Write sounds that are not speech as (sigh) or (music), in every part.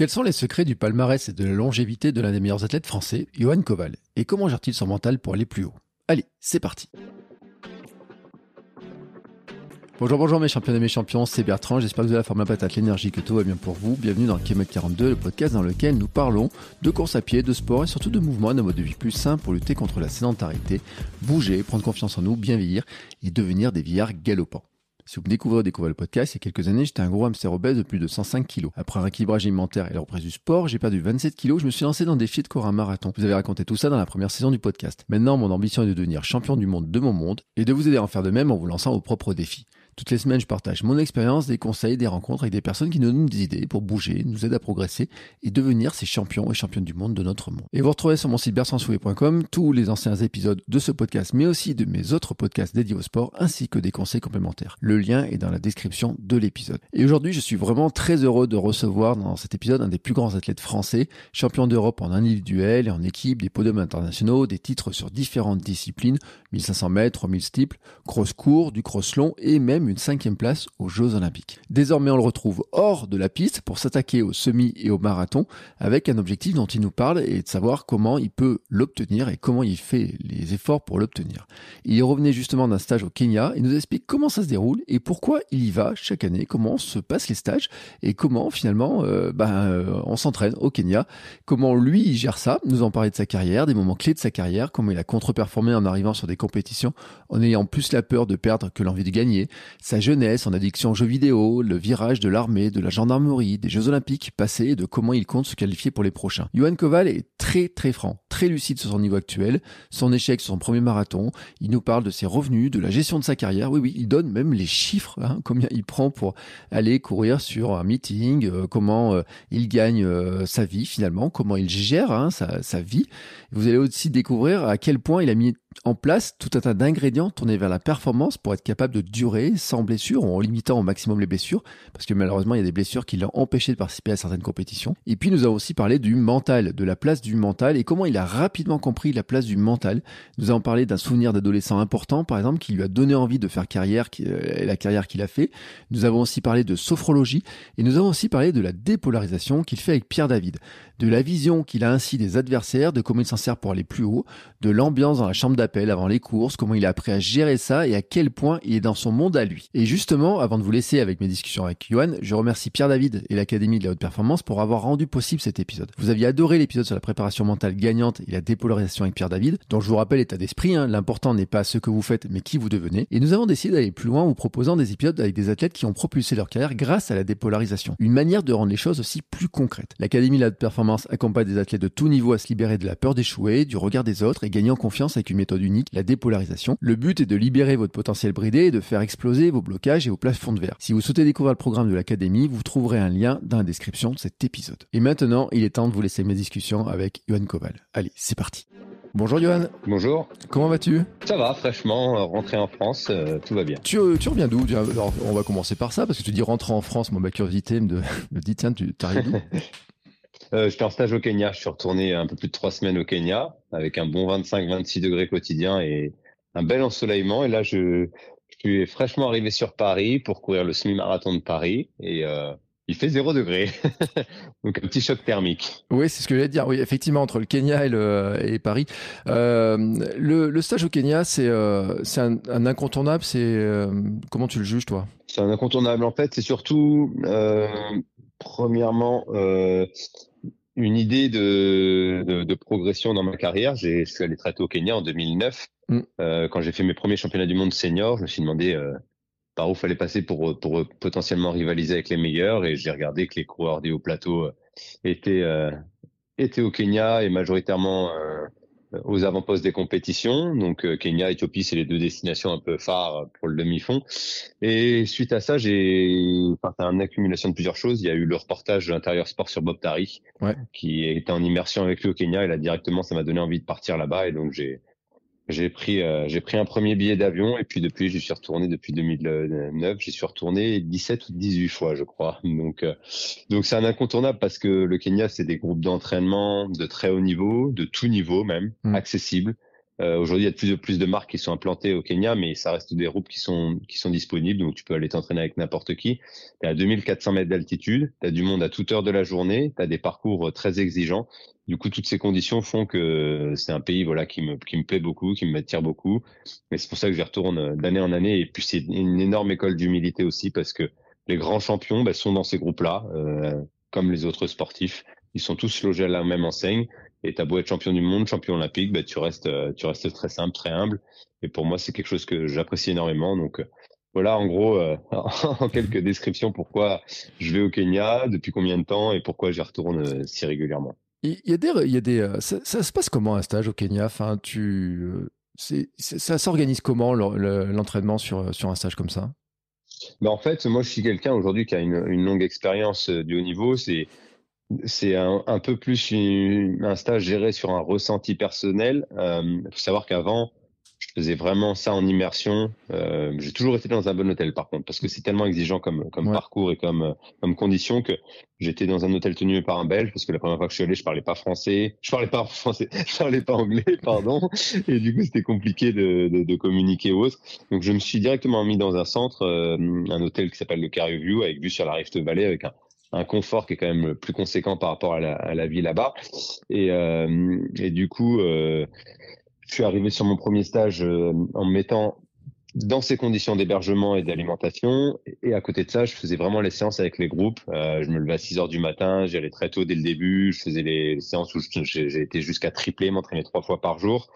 Quels sont les secrets du palmarès et de la longévité de l'un des meilleurs athlètes français, Johan Koval Et comment gère-t-il son mental pour aller plus haut? Allez, c'est parti Bonjour, bonjour mes champions et mes champions, c'est Bertrand, j'espère que vous avez la forme à patate, l'énergie, que tout va bien pour vous. Bienvenue dans Kilomètre 42, le podcast dans lequel nous parlons de course à pied, de sport et surtout de mouvement, d'un mode de vie plus sain pour lutter contre la sédentarité, bouger, prendre confiance en nous, bien vieillir et devenir des vieillards galopants. Si vous découvrez ou découvrez le podcast, il y a quelques années, j'étais un gros hamster obèse de plus de 105 kilos. Après un équilibrage alimentaire et la reprise du sport, j'ai perdu 27 kilos, je me suis lancé dans des défi de corps à marathon. Vous avez raconté tout ça dans la première saison du podcast. Maintenant, mon ambition est de devenir champion du monde de mon monde et de vous aider à en faire de même en vous lançant vos propres défis. Toutes les semaines, je partage mon expérience, des conseils, des rencontres avec des personnes qui nous donnent des idées pour bouger, nous aident à progresser et devenir ces champions et championnes du monde de notre monde. Et vous retrouvez sur mon site bersansoué.com tous les anciens épisodes de ce podcast, mais aussi de mes autres podcasts dédiés au sport, ainsi que des conseils complémentaires. Le lien est dans la description de l'épisode. Et aujourd'hui, je suis vraiment très heureux de recevoir dans cet épisode un des plus grands athlètes français, champion d'Europe en individuel et en équipe, des podiums internationaux, des titres sur différentes disciplines, 1500 mètres, 3000 steeples, cross court, du cross long et même une cinquième place aux Jeux Olympiques. Désormais, on le retrouve hors de la piste pour s'attaquer au semi et au marathon avec un objectif dont il nous parle et de savoir comment il peut l'obtenir et comment il fait les efforts pour l'obtenir. Il revenait justement d'un stage au Kenya et nous explique comment ça se déroule et pourquoi il y va chaque année, comment se passent les stages et comment finalement euh, ben, euh, on s'entraîne au Kenya, comment lui il gère ça, nous en parler de sa carrière, des moments clés de sa carrière, comment il a contre-performé en arrivant sur des compétitions en ayant plus la peur de perdre que l'envie de gagner, sa jeunesse en addiction aux jeux vidéo, le virage de l'armée, de la gendarmerie, des Jeux Olympiques passés et de comment il compte se qualifier pour les prochains. Johan Koval est très très franc, très lucide sur son niveau actuel, son échec sur son premier marathon, il nous parle de ses revenus, de la gestion de sa carrière, oui oui, il donne même les chiffres, hein, combien il prend pour aller courir sur un meeting, euh, comment euh, il gagne euh, sa vie finalement, comment il gère hein, sa, sa vie. Vous allez aussi découvrir à quel point il a mis en place tout un tas d'ingrédients tournés vers la performance pour être capable de durer sans blessure en limitant au maximum les blessures, parce que malheureusement il y a des blessures qui l'ont empêché de participer à certaines compétitions. Et puis nous avons aussi parlé du mental, de la place du mental et comment il a rapidement compris la place du mental. Nous avons parlé d'un souvenir d'adolescent important, par exemple, qui lui a donné envie de faire carrière, euh, la carrière qu'il a fait. Nous avons aussi parlé de sophrologie et nous avons aussi parlé de la dépolarisation qu'il fait avec Pierre David, de la vision qu'il a ainsi des adversaires, de comment il s'en sert pour aller plus haut, de l'ambiance dans la chambre d'appel avant les courses, comment il a appris à gérer ça et à quel point il est dans son monde à lui. Et justement, avant de vous laisser avec mes discussions avec Johan, je remercie Pierre David et l'Académie de la haute performance pour avoir rendu possible cet épisode. Vous aviez adoré l'épisode sur la préparation mentale gagnante et la dépolarisation avec Pierre David, dont je vous rappelle état d'esprit, hein, l'important n'est pas ce que vous faites mais qui vous devenez. Et nous avons décidé d'aller plus loin en vous proposant des épisodes avec des athlètes qui ont propulsé leur carrière grâce à la dépolarisation. Une manière de rendre les choses aussi plus concrètes. L'Académie de la haute performance accompagne des athlètes de tout niveau à se libérer de la peur d'échouer, du regard des autres et gagner en confiance avec une méthode unique, la dépolarisation. Le but est de libérer votre potentiel bridé et de faire exploser vos blocages et vos plafonds de verre. Si vous souhaitez découvrir le programme de l'Académie, vous trouverez un lien dans la description de cet épisode. Et maintenant, il est temps de vous laisser mes discussions avec Johan Koval. Allez, c'est parti. Bonjour Johan. Bonjour. Comment vas-tu? Ça va, fraîchement, euh, rentré en France, euh, tout va bien. Tu, euh, tu reviens d'où? Alors, On va commencer par ça, parce que tu dis rentrer en France, ma curiosité me, (laughs) me dit, tiens, tu arrives d'où? (laughs) euh, J'étais en stage au Kenya, je suis retourné un peu plus de trois semaines au Kenya, avec un bon 25-26 degrés quotidien et un bel ensoleillement. Et là, je, je suis fraîchement arrivé sur Paris pour courir le semi-marathon de Paris. Et euh, il fait 0 degré. (laughs) Donc un petit choc thermique. Oui, c'est ce que j'allais dire. Oui, effectivement, entre le Kenya et, le, et Paris. Euh, le, le, stage au Kenya, c'est euh, un, un, incontournable. C'est euh, Comment tu le juges, toi? C'est un incontournable. En fait, c'est surtout, premièrement, une idée de, de, de, progression dans ma carrière. Je suis allé tôt au Kenya en 2009. Mm. quand j'ai fait mes premiers championnats du monde senior, je me suis demandé par où fallait passer pour, pour potentiellement rivaliser avec les meilleurs. Et j'ai regardé que les coureurs des hauts plateaux euh, étaient, euh, étaient au Kenya et majoritairement euh, aux avant-postes des compétitions. Donc euh, Kenya, Éthiopie, c'est les deux destinations un peu phares pour le demi-fond. Et suite à ça, j'ai, enfin, une accumulation de plusieurs choses. Il y a eu le reportage de l'intérieur sport sur Bob Tari, ouais. qui était en immersion avec lui au Kenya. Et là, directement, ça m'a donné envie de partir là-bas. Et donc j'ai j'ai pris, euh, j'ai pris un premier billet d'avion et puis depuis, j'y suis retourné depuis 2009. J'y suis retourné 17 ou 18 fois, je crois. Donc, euh, donc c'est un incontournable parce que le Kenya, c'est des groupes d'entraînement de très haut niveau, de tout niveau même, mmh. accessibles. Euh, Aujourd'hui, il y a de plus en plus de marques qui sont implantées au Kenya, mais ça reste des routes qui sont qui sont disponibles, donc tu peux aller t'entraîner avec n'importe qui. Tu à 2400 mètres d'altitude, tu as du monde à toute heure de la journée, tu as des parcours euh, très exigeants. Du coup, toutes ces conditions font que c'est un pays voilà qui me qui me plaît beaucoup, qui m'attire beaucoup. Mais c'est pour ça que j'y retourne d'année en année. Et puis c'est une énorme école d'humilité aussi parce que les grands champions bah, sont dans ces groupes-là, euh, comme les autres sportifs. Ils sont tous logés à la même enseigne. Et t'as beau être champion du monde, champion olympique, bah, tu restes, euh, tu restes très simple, très humble. Et pour moi, c'est quelque chose que j'apprécie énormément. Donc euh, voilà, en gros, euh, (laughs) en quelques descriptions, pourquoi je vais au Kenya, depuis combien de temps et pourquoi j'y retourne si régulièrement. Il y a des, il y a des, ça, se passe comment un stage au Kenya? Enfin, tu, c'est, ça s'organise comment l'entraînement sur sur un stage comme ça? Bah en fait, moi, je suis quelqu'un aujourd'hui qui a une, une longue expérience du haut niveau. C'est c'est un, un, peu plus un stage géré sur un ressenti personnel. Il euh, faut savoir qu'avant, je faisais vraiment ça en immersion. Euh, j'ai toujours été dans un bon hôtel, par contre, parce que c'est tellement exigeant comme, comme parcours et comme, comme condition que j'étais dans un hôtel tenu par un Belge, parce que la première fois que je suis allé, je parlais pas français, je parlais pas (laughs) français, je parlais pas anglais, (laughs) pardon, et du coup c'était compliqué de, de, de, communiquer ou autre. Donc je me suis directement mis dans un centre, euh, un hôtel qui s'appelle le Carrier View, avec vue sur la Rift Valley, avec un un confort qui est quand même plus conséquent par rapport à la, à la vie là-bas. Et, euh, et du coup, euh, je suis arrivé sur mon premier stage euh, en me mettant dans ces conditions d'hébergement et d'alimentation. Et à côté de ça, je faisais vraiment les séances avec les groupes. Euh, je me levais à 6 heures du matin, j'y allais très tôt dès le début. Je faisais les séances où j'ai été jusqu'à tripler, m'entraîner trois fois par jour.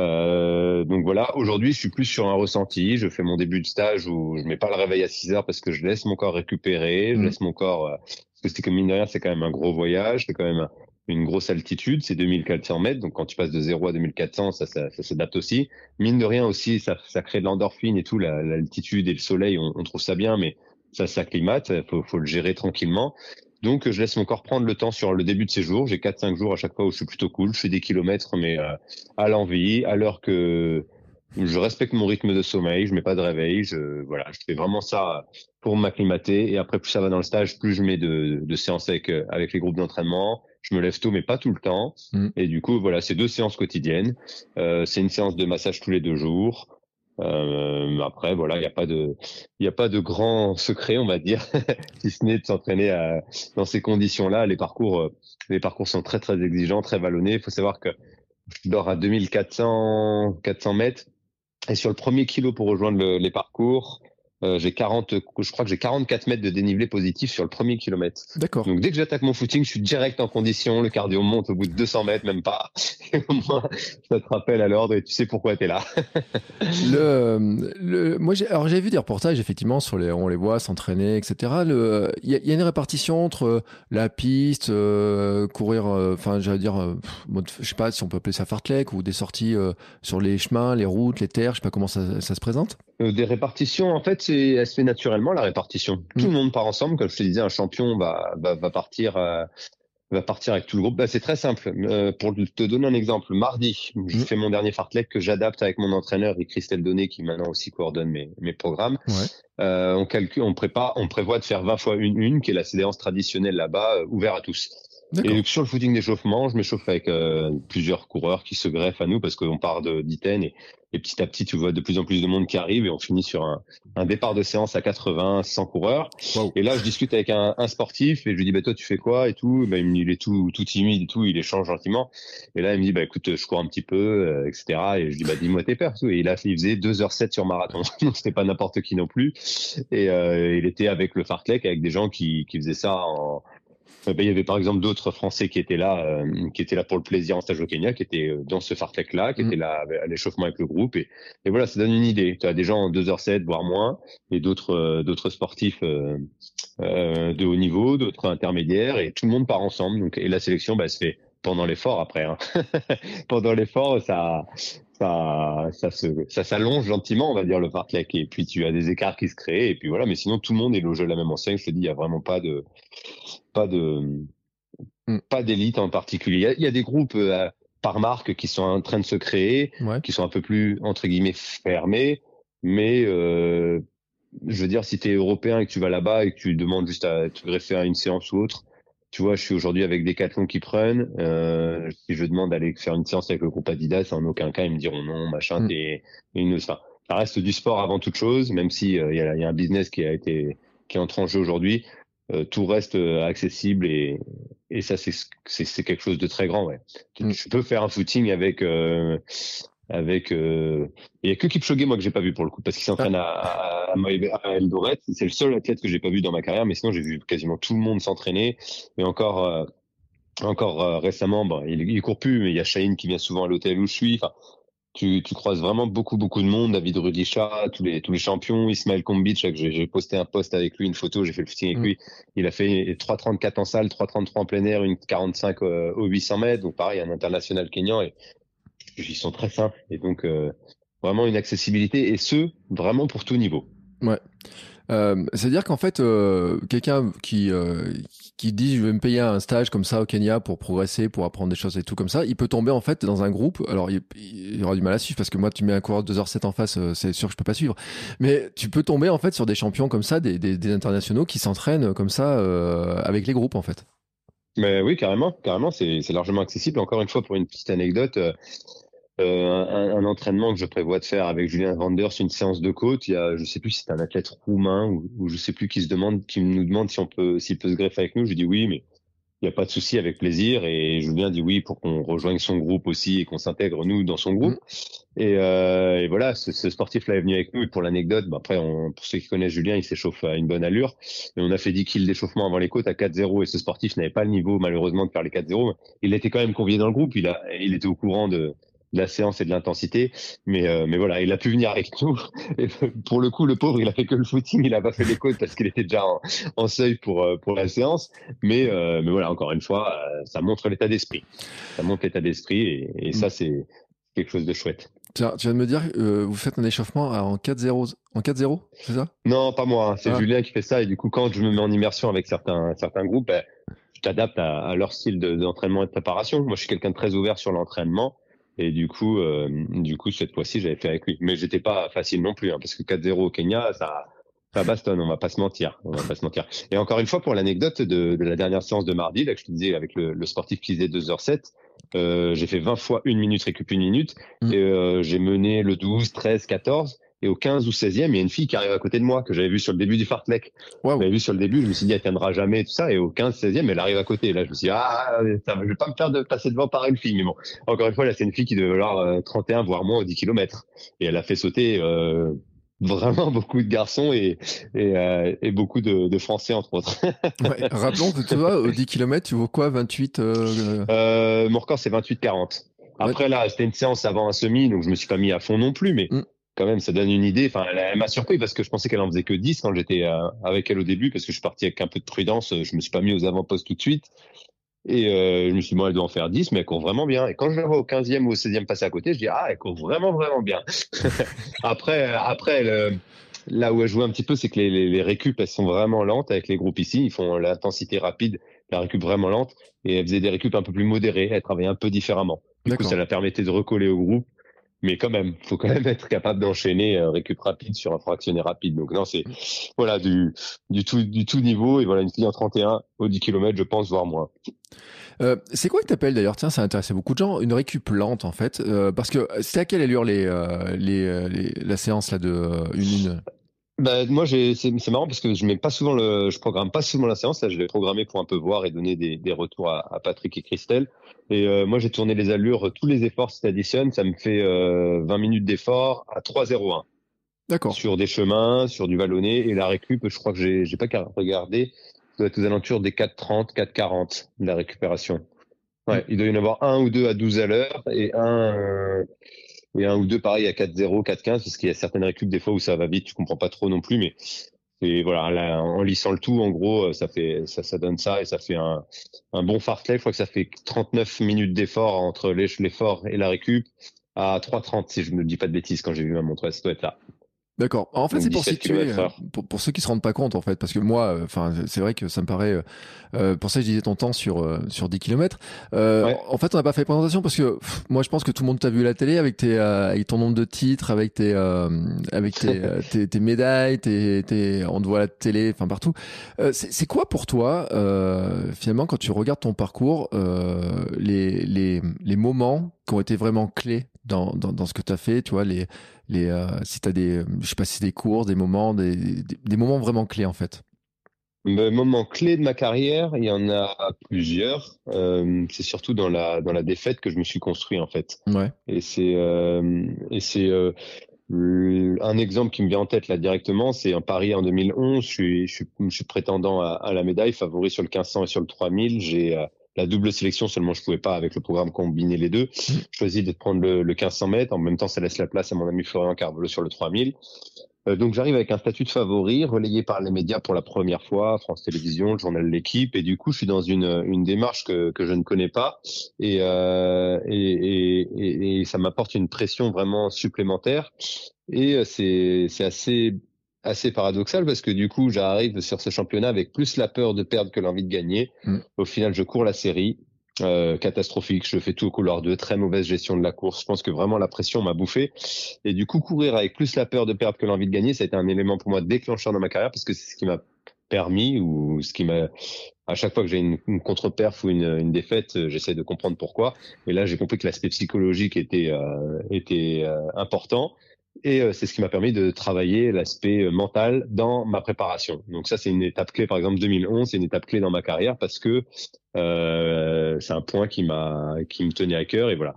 Euh, donc voilà, aujourd'hui, je suis plus sur un ressenti. Je fais mon début de stage où je mets pas le réveil à 6 heures parce que je laisse mon corps récupérer, je mmh. laisse mon corps... Euh, parce que c'est comme mine de rien, c'est quand même un gros voyage, c'est quand même une grosse altitude, c'est 2400 mètres. Donc quand tu passes de 0 à 2400, ça, ça, ça s'adapte aussi. Mine de rien aussi, ça, ça crée de l'endorphine et tout, l'altitude et le soleil, on, on, trouve ça bien, mais ça s'acclimate, faut, faut le gérer tranquillement. Donc je laisse mon corps prendre le temps sur le début de ces jours. J'ai 4-5 jours à chaque fois où je suis plutôt cool. Je fais des kilomètres, mais euh, à l'envie, à l'heure que je respecte mon rythme de sommeil, je mets pas de réveil, je voilà, je fais vraiment ça pour m'acclimater. Et après, plus ça va dans le stage, plus je mets de, de séances avec avec les groupes d'entraînement je me lève tôt, mais pas tout le temps. Mm. Et du coup, voilà, c'est deux séances quotidiennes. Euh, c'est une séance de massage tous les deux jours. Euh, après, voilà, il n'y a pas de, il n'y a pas de grand secret, on va dire, (laughs) si ce n'est de s'entraîner dans ces conditions-là. Les parcours, euh, les parcours sont très très exigeants, très vallonnés. Il faut savoir que je dors à 2400, 400 mètres. Et sur le premier kilo pour rejoindre les parcours, euh, j'ai 40, je crois que j'ai 44 mètres de dénivelé positif sur le premier kilomètre. D'accord. Donc dès que j'attaque mon footing, je suis direct en condition. Le cardio monte au bout de 200 mètres, même pas. (laughs) Et au moins, ça te rappelle à l'ordre et tu sais pourquoi tu es là. (laughs) le, le, moi, j'ai, alors j'ai vu des reportages effectivement sur les, on les voit s'entraîner, etc. Il y, y, a une répartition entre la piste, euh, courir, euh, enfin, j'allais dire, euh, je sais pas si on peut appeler ça fartlek ou des sorties sur les chemins, les routes, les terres. Je sais pas comment ça, ça se présente. Des répartitions, en fait elle se fait naturellement la répartition. Tout le mm. monde part ensemble. Comme je te disais, un champion va, va, partir. Euh, va partir avec tout le groupe. Bah, c'est très simple. Euh, pour te donner un exemple, mardi, je mm. fais mon dernier fartlek que j'adapte avec mon entraîneur et Christelle Donné qui maintenant aussi coordonne mes, mes programmes. Euh, on calcule, on prépare, on prévoit de faire 20 fois une une, qui est la séance traditionnelle là-bas, ouvert à tous. Et sur le footing d'échauffement, je m'échauffe avec plusieurs coureurs qui se greffent à nous parce qu'on part d'Iten et et petit à petit, tu vois de plus en plus de monde qui arrive et on finit sur un, un départ de séance à 80, 100 coureurs. Et là, je discute avec un, un, sportif et je lui dis, bah, toi, tu fais quoi et tout? Bah, il, est tout, tout timide et tout. Il échange gentiment. Et là, il me dit, bah, écoute, je cours un petit peu, euh, etc. Et je dis, bah, dis-moi tes pertes. Et là, il faisait 2h07 sur marathon. (laughs) Donc, c'était pas n'importe qui non plus. Et euh, il était avec le fartlek, avec des gens qui, qui faisaient ça en, ben, il y avait par exemple d'autres Français qui étaient là, euh, qui étaient là pour le plaisir en stage au Kenya, qui étaient euh, dans ce fartlek là, qui mm. étaient là à l'échauffement avec le groupe. Et, et, voilà, ça donne une idée. Tu as des gens en 2h07, voire moins, et d'autres d'autres sportifs euh, de haut niveau, d'autres intermédiaires, et tout le monde part ensemble. Donc, et la sélection, bah, se fait pendant l'effort après. Hein. (laughs) pendant l'effort, ça, ça, ça se, ça s'allonge gentiment, on va dire le fartlek. Et puis tu as des écarts qui se créent. Et puis voilà. Mais sinon, tout le monde est logé à la même enseigne. Je te dis, il y a vraiment pas de, pas de, mm. pas d'élite en particulier. Il y, a, des groupes euh, par marque qui sont en train de se créer, qui sont un peu plus entre guillemets fermés, mais euh, je veux dire, si tu es européen et que tu vas là-bas et que tu demandes juste à te greffer à une séance ou autre, tu vois, je suis aujourd'hui avec des Decathlon qui prennent. Euh, si je demande d'aller faire une séance avec le groupe Adidas, en aucun cas ils me diront non, machin. Mm. Et, une, ça reste du sport avant toute chose, même si il y, a, y, a, un business qui a été qui est entré en jeu aujourd'hui. tout reste accessible et, et ça c'est c'est quelque chose de très grand. Ouais. Mm. Tu, peux faire un footing avec avec euh... il y a que Kipchoge moi que j'ai pas vu pour le coup parce qu'il s'entraîne à, à, à Eldoret c'est le seul athlète que j'ai pas vu dans ma carrière mais sinon j'ai vu quasiment tout le monde s'entraîner. Et encore euh, encore euh, récemment bon il, il court plus mais il y a Shaheen qui vient souvent à l'hôtel où je suis. Enfin tu, tu croises vraiment beaucoup beaucoup de monde. David Rudisha tous les tous les champions. Ismaël Kombic j'ai posté un post avec lui une photo j'ai fait le footing avec mm. lui. Il a fait 3,34 en salle 3,33 en plein air une 45 euh, au 800 mètres. Donc pareil un international kényan et ils sont très simples et donc euh, vraiment une accessibilité et ce vraiment pour tout niveau. Ouais. Euh, C'est-à-dire qu'en fait, euh, quelqu'un qui euh, qui dit je vais me payer un stage comme ça au Kenya pour progresser, pour apprendre des choses et tout comme ça, il peut tomber en fait dans un groupe. Alors il, il aura du mal à suivre parce que moi tu mets un coureur de 2h07 en face, c'est sûr que je peux pas suivre. Mais tu peux tomber en fait sur des champions comme ça, des, des, des internationaux qui s'entraînent comme ça avec les groupes en fait. Mais oui, carrément, carrément, c'est largement accessible. Encore une fois, pour une petite anecdote, euh, un, un, entraînement que je prévois de faire avec Julien Vanders, une séance de côte. Il y a, je sais plus si c'est un athlète roumain ou, ou, je sais plus qui se demande, qui nous demande si on peut, s'il peut se greffer avec nous. Je dis oui, mais il n'y a pas de souci, avec plaisir. Et Julien dit oui pour qu'on rejoigne son groupe aussi et qu'on s'intègre nous dans son groupe. Mmh. Et, euh, et, voilà, ce, ce sportif-là est venu avec nous. Et pour l'anecdote, bah après, on, pour ceux qui connaissent Julien, il s'échauffe à une bonne allure. Et on a fait 10 kills d'échauffement avant les côtes à 4-0. Et ce sportif n'avait pas le niveau, malheureusement, de faire les 4-0. Il était quand même convié dans le groupe. Il, a, il était au courant de, de la séance et de l'intensité. Mais, euh, mais voilà, il a pu venir avec nous. (laughs) Et pour le coup, le pauvre, il a fait que le footing, il a pas fait les côtes parce qu'il était déjà en, en, seuil pour, euh, pour la séance. Mais, euh, mais voilà, encore une fois, ça montre l'état d'esprit. Ça montre l'état d'esprit et, et ça, c'est quelque chose de chouette. Tiens, tu viens de me dire, euh, vous faites un échauffement en 4-0, en 4-0, c'est ça? Non, pas moi. Hein. C'est ah. Julien qui fait ça. Et du coup, quand je me mets en immersion avec certains, certains groupes, ben, je t'adapte à, à, leur style d'entraînement et de préparation. Moi, je suis quelqu'un de très ouvert sur l'entraînement. Et du coup, euh, du coup, cette fois-ci, j'avais fait avec lui. Mais j'étais pas facile non plus, hein, parce que 4-0 au Kenya, ça, ça bastonne. On va pas se mentir. On va pas se mentir. Et encore une fois, pour l'anecdote de, de, la dernière séance de mardi, là, que je te disais avec le, le sportif qui faisait 2h07, euh, j'ai fait 20 fois une minute récup une minute, mmh. et euh, j'ai mené le 12, 13, 14. Et au 15 ou 16e, il y a une fille qui arrive à côté de moi, que j'avais vu sur le début du fartlek. Wow. J'avais vu sur le début, je me suis dit, elle tiendra jamais, tout ça. Et au 15, 16e, elle arrive à côté. Et là, je me suis dit, ah, ça, je vais pas me faire de passer devant par une fille. Mais bon, encore une fois, là, c'est une fille qui devait avoir 31, voire moins, 10 km. Et elle a fait sauter, euh, (laughs) vraiment beaucoup de garçons et, et, euh, et beaucoup de, de, Français, entre autres. (laughs) ouais, rappelons que tu vois, au 10 km, tu vois quoi, 28 euh... euh? Mon record, c'est 28-40. Après, ouais. là, c'était une séance avant un semi, donc je me suis pas mis à fond non plus, mais mm quand même, ça donne une idée. Enfin, elle, m'a surpris parce que je pensais qu'elle en faisait que 10 quand j'étais euh, avec elle au début, parce que je suis parti avec un peu de prudence. Je me suis pas mis aux avant-postes tout de suite. Et euh, je me suis dit, bon, elle doit en faire 10, mais elle court vraiment bien. Et quand je la vois au 15e ou au 16e passer à côté, je dis, ah, elle court vraiment, vraiment bien. (laughs) après, après elle, là où elle joue un petit peu, c'est que les, les, les récup, elles sont vraiment lentes avec les groupes ici. Ils font l'intensité rapide, la récup vraiment lente. Et elle faisait des récup un peu plus modérées. Elle travaillait un peu différemment. Du coup, ça la permettait de recoller au groupe mais quand même, faut quand même être capable d'enchaîner un récup rapide sur un fractionné rapide. Donc non, c'est voilà du du tout du tout niveau et voilà une fille en 31 au 10 km, je pense, voire moins. Euh, c'est quoi que t'appelles d'ailleurs? Tiens, ça intéressait beaucoup de gens. Une récup lente en fait, euh, parce que c'est à quelle allure les, euh, les, les, la séance là de euh, une une? Bah, moi, c'est marrant parce que je mets pas souvent le, je programme pas souvent la séance. Là, je l'ai programmé pour un peu voir et donner des, des retours à, à, Patrick et Christelle. Et euh, moi, j'ai tourné les allures, tous les efforts, si t'additionnes, ça me fait euh, 20 minutes d'effort à 3,01. D'accord. Sur des chemins, sur du vallonné. Et la récup, je crois que j'ai, j'ai pas qu'à regarder. Ça doit être aux alentours des 4,30, 4,40 de la récupération. Ouais, il doit y en avoir un ou deux à 12 à l'heure et un, euh, et un ou deux pareil à 4-0, 4-15, parce qu'il y a certaines récup des fois où ça va vite, tu comprends pas trop non plus, mais et voilà, là, en lissant le tout, en gros, ça fait, ça, ça donne ça et ça fait un, un bon fartlek. Je crois que ça fait 39 minutes d'effort entre l'effort et la récup à 3,30 si je ne dis pas de bêtises quand j'ai vu ma montre. Ça doit être là. D'accord. En fait, c'est pour situer, euh, pour, pour, ceux qui se rendent pas compte, en fait, parce que moi, euh, enfin, c'est vrai que ça me paraît. Euh, pour ça, je disais ton temps sur sur 10 km. En fait, on n'a pas fait présentation parce que moi, je pense que tout le monde t'a vu à la télé avec tes avec ton nombre de titres, avec tes avec tes, (laughs) tes, tes, médailles, tes, tes, on te voit à la télé, enfin partout. c'est quoi pour toi, finalement, quand tu regardes ton parcours, les les les moments qui ont été vraiment clés dans dans, dans ce que tu as fait, tu vois les les, euh, si tu as des, je sais pas si des courses, des moments, des, des, moments vraiment clés en fait. Le moment clé de ma carrière, il y en a plusieurs. Euh, c'est surtout dans la dans la défaite que je me suis construit en fait. Ouais. Et c'est euh, et c'est euh, un exemple qui me vient en tête là directement, c'est un Paris en 2011. Je suis je suis, je suis prétendant à, à, la médaille, favori sur le 1500 et sur le 3000. J'ai la double sélection, seulement je pouvais pas avec le programme combiner les deux. Mm. Je choisis de prendre le, le 1500 mètres. En même temps, ça laisse la place à mon ami Florian Carvalho sur le 3000. Euh, donc j'arrive avec un statut de favori, relayé par les médias pour la première fois, France Télévisions, le journal L'équipe, et du coup je suis dans une, une démarche que, que je ne connais pas, et, euh, et, et, et, ça m'apporte une pression vraiment supplémentaire, et c'est assez assez paradoxal parce que du coup, j'arrive sur ce championnat avec plus la peur de perdre que l'envie de gagner. Mm. Au final, je cours la série. Euh, catastrophique, je fais tout au couloir de très mauvaise gestion de la course. Je pense que vraiment la pression m'a bouffé. Et du coup, courir avec plus la peur de perdre que l'envie de gagner, ça a été un élément pour moi déclencheur dans ma carrière parce que c'est ce qui m'a permis ou ce qui m'a à chaque fois que j'ai une, une contre-perf ou une, une défaite, j'essaie de comprendre pourquoi. Et là, j'ai compris que l'aspect psychologique était euh, était euh, important et euh, c'est ce qui m'a permis de travailler l'aspect euh, mental dans ma préparation. Donc ça, c'est une étape clé. Par exemple, 2011, c'est une étape clé dans ma carrière parce que euh, c'est un point qui m'a, qui me tenait à cœur. Et voilà,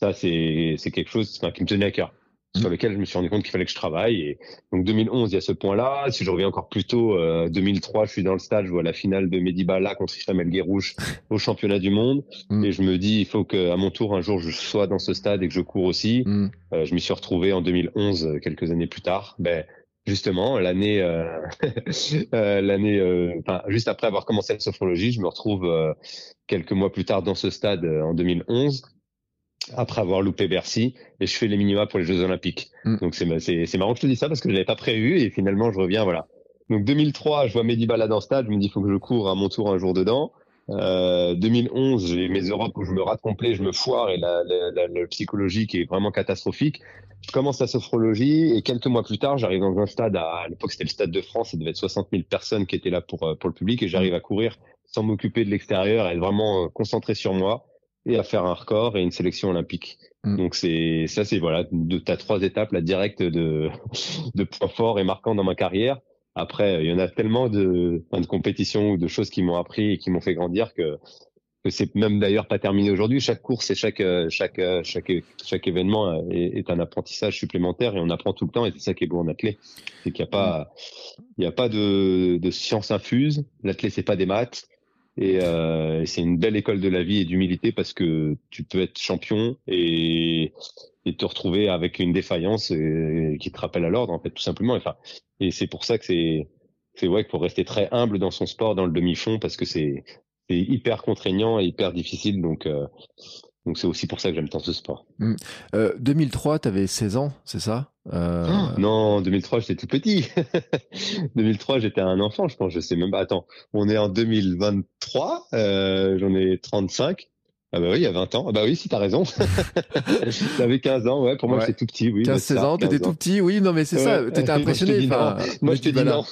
ça, c'est, c'est quelque chose enfin, qui me tenait à cœur sur mmh. lequel je me suis rendu compte qu'il fallait que je travaille. Et donc 2011, il y a ce point-là. Si je reviens encore plus tôt, euh, 2003, je suis dans le stade, je vois la finale de Medibala contre Ismaël Elguerouche au championnat du monde, mmh. et je me dis il faut que à mon tour un jour je sois dans ce stade et que je cours aussi. Mmh. Euh, je m'y suis retrouvé en 2011, euh, quelques années plus tard. Ben justement l'année, euh, (laughs) euh, l'année, enfin juste après avoir commencé la sophrologie, je me retrouve quelques mois plus tard dans ce stade en 2011 après avoir loupé Bercy et je fais les minima pour les Jeux Olympiques. Mm. Donc c'est c'est marrant que je te dis ça parce que je l'avais pas prévu et finalement je reviens voilà. Donc 2003, je vois Mehdi Bala dans stade, je me dis il faut que je cours à mon tour un jour dedans. Euh, 2011, j'ai mes Europes où je me rate complet, je me foire et la, la, la, psychologie qui est vraiment catastrophique. Je commence la sophrologie et quelques mois plus tard, j'arrive dans un stade, à, à l'époque c'était le stade de France, il devait être 60 000 personnes qui étaient là pour, euh, pour le public et j'arrive à courir sans m'occuper de l'extérieur, être vraiment euh, concentré sur moi et à faire un record et une sélection olympique. Mm. Donc c'est ça c'est voilà de ta trois étapes la directe de de points forts et marquants dans ma carrière. Après il y en a tellement de de compétitions ou de choses qui m'ont appris et qui m'ont fait grandir que que c'est même d'ailleurs pas terminé aujourd'hui. Chaque course et chaque chaque chaque chaque événement est, est, un apprentissage supplémentaire et on apprend tout le temps et c'est ça qui est beau en athlée, c'est qu'il n'y a pas il y a pas de de science infuse. L'athlé c'est pas des maths, et euh, c'est une belle école de la vie et d'humilité parce que tu peux être champion et, te retrouver avec une défaillance et, qui te rappelle à l'ordre, en fait, tout simplement. Et c'est pour ça que c'est c'est vrai qu'il faut rester très humble dans son sport, dans le demi-fond, parce que c'est hyper contraignant et hyper difficile. Donc, euh, donc c'est aussi pour ça que j'aime tant ce sport. Mmh. Euh, 2003, tu avais 16 ans, c'est ça? Euh... oh, Non, 2003, j'étais tout petit. (laughs) 2003, j'étais un enfant, je pense. Je sais même pas. Attends, on est en 2023, euh, j'en ai 35. Ah bah oui, il y a 20 ans. Ah bah oui, si t'as raison. (laughs) T'avais 15 ans, ouais. Pour moi, c'est tout petit, oui. 15, 16 ans, t'étais tout petit, oui. Non, mais c'est ça. T'étais impressionné. (laughs) Moi, je te dis non.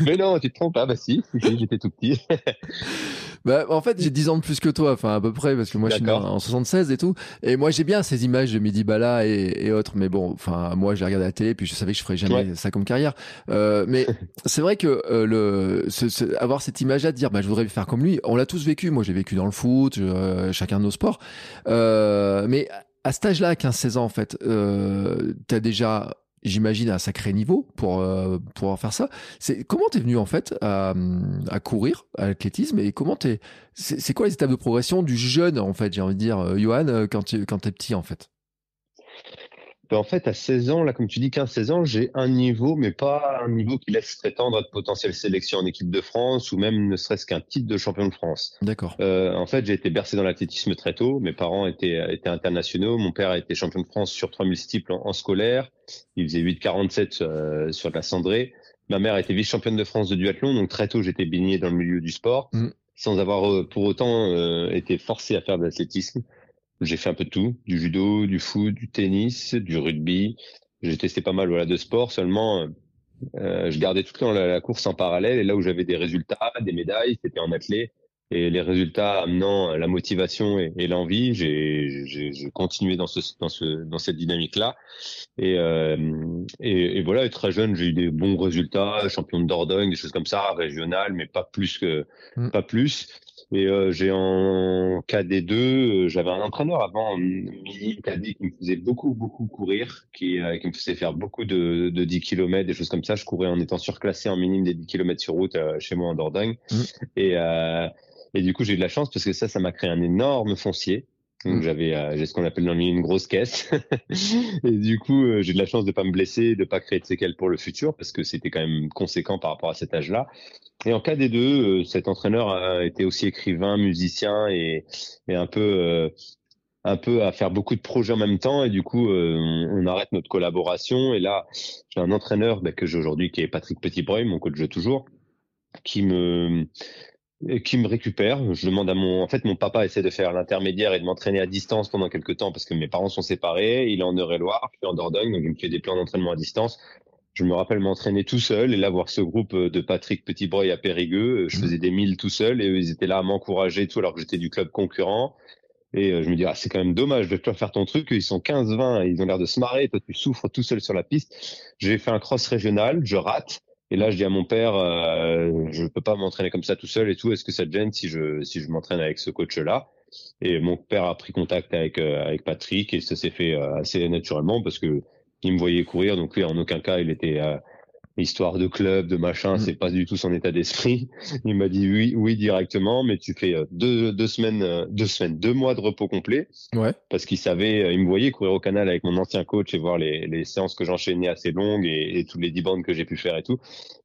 mais non, tu te trompes. Ah bah si, j'étais tout petit. Bah, en fait, j'ai 10 ans de plus que toi, enfin à peu près, parce que moi je suis né en 76 et tout. Et moi j'ai bien ces images de Midi Bala et, et, autres, mais bon, enfin moi j'ai regardé à la télé, puis je savais que je ferais jamais ça comme carrière. Euh, mais (laughs) c'est vrai que euh, le ce, ce, avoir cette image-là de dire, bah je voudrais faire comme lui, on l'a tous vécu. Moi j'ai vécu dans le foot, euh, chacun de nos sports. Euh, mais à cet âge-là, 15-16 ans en fait, euh, t'as déjà j'imagine, un sacré niveau pour euh, faire ça. C'est comment t'es venu en fait à, à courir à l'athlétisme et comment t'es c'est quoi les étapes de progression du jeune en fait j'ai envie de dire euh, Johan euh, quand tu quand t'es petit en fait? Ben, en fait, à 16 ans, là, comme tu dis, 15-16 ans, j'ai un niveau, mais pas un niveau qui laisse prétendre à de potentielle sélection en équipe de France ou même ne serait-ce qu'un titre de champion de France. D'accord. Euh, en fait, j'ai été bercé dans l'athlétisme très tôt. Mes parents étaient, étaient internationaux. Mon père a été champion de France sur 3000 steeples en, scolaire. Il faisait 8,47 euh, sur la cendrée. Ma mère était vice-championne de France de duathlon, donc très tôt, j'étais baigné dans le milieu du sport, mm. sans avoir euh, pour autant euh, été forcé à faire de l'athlétisme. J'ai fait un peu de tout, du judo, du foot, du tennis, du rugby. J'ai testé pas mal voilà, de sport. Seulement, euh, je gardais tout le temps la, course en parallèle. Et là où j'avais des résultats, des médailles, c'était en athlète. Et les résultats amenant la motivation et, et l'envie, j'ai continué dans, ce, dans, ce, dans cette dynamique-là. Et, euh, et, et, voilà, très jeune, j'ai eu des bons résultats, champion de Dordogne, des choses comme ça, régional, mais pas plus que mm. pas plus. Et euh, j'ai en KD2, euh, j'avais un entraîneur avant, mini KD, qui me faisait beaucoup, beaucoup courir, qui, euh, qui me faisait faire beaucoup de, de 10 km, des choses comme ça. Je courais en étant surclassé en minime des 10 km sur route chez moi en Dordogne. Mmh. Et, et du coup, j'ai eu de la chance parce que ça, ça m'a créé un énorme foncier. Donc mmh. j'avais euh, j'ai ce qu'on appelle dans le milieu une grosse caisse (laughs) et du coup euh, j'ai de la chance de pas me blesser, de pas créer de séquelles pour le futur parce que c'était quand même conséquent par rapport à cet âge-là. Et en cas des deux, euh, cet entraîneur a été aussi écrivain, musicien et, et un peu un peu à faire beaucoup de projets en même temps et du coup on, arrête notre collaboration et là j'ai un entraîneur bah, que j'ai aujourd'hui qui est Patrick Petitbreuil, mon coach de toujours, qui me et qui me récupère. Je demande à mon, en fait, mon papa essaie de faire l'intermédiaire et de m'entraîner à distance pendant quelques temps parce que mes parents sont séparés. Il est en Eure-et-Loire, je suis en Dordogne, donc il me fait des plans d'entraînement à distance. Je me rappelle m'entraîner tout seul et là voir ce groupe de Patrick Petitbroy à Périgueux. Je mmh. faisais des milles tout seul et eux, ils étaient là à m'encourager tout alors que j'étais du club concurrent. Et euh, je me dis, ah, c'est quand même dommage de toi faire ton truc. Ils sont 15-20, ils ont l'air de se marrer. Toi, tu souffres tout seul sur la piste. J'ai fait un cross régional, je rate. Et là, je dis à mon père, euh, je peux pas m'entraîner comme ça tout seul et tout. Est-ce que ça te gêne si je si je m'entraîne avec ce coach-là? Et mon père a pris contact avec euh, avec Patrick et ça s'est fait euh, assez naturellement parce que il me voyait courir, donc lui en aucun cas il était euh, histoire de club, de machin, mm. c'est pas du tout son état d'esprit. (laughs) Il m'a dit oui, oui directement, mais tu fais euh, deux, deux semaines, euh, deux semaines, deux mois de repos complet. Ouais. Parce qu'il savait, euh, il me voyait courir au canal avec mon ancien coach et voir les, les séances que j'enchaînais assez longues et, et tous les dix bandes que j'ai pu faire et tout.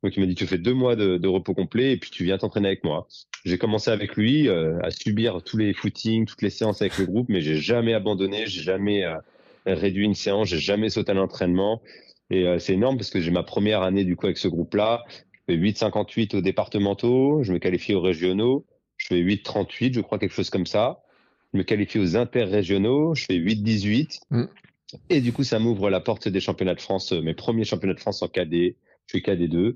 Donc il m'a dit tu fais deux mois de, de repos complet et puis tu viens t'entraîner avec moi. J'ai commencé avec lui à subir tous les footings, toutes les séances avec le groupe, mais j'ai jamais abandonné, j'ai jamais réduit une séance, j'ai jamais sauté à l'entraînement. Et euh, c'est énorme parce que j'ai ma première année du coup avec ce groupe-là. Je fais 8,58 aux départementaux, je me qualifie aux régionaux, je fais 8,38, je crois quelque chose comme ça. Je me qualifie aux interrégionaux, je fais 8,18. Mm. Et du coup, ça m'ouvre la porte des championnats de France, euh, mes premiers championnats de France en KD. Je suis KD2.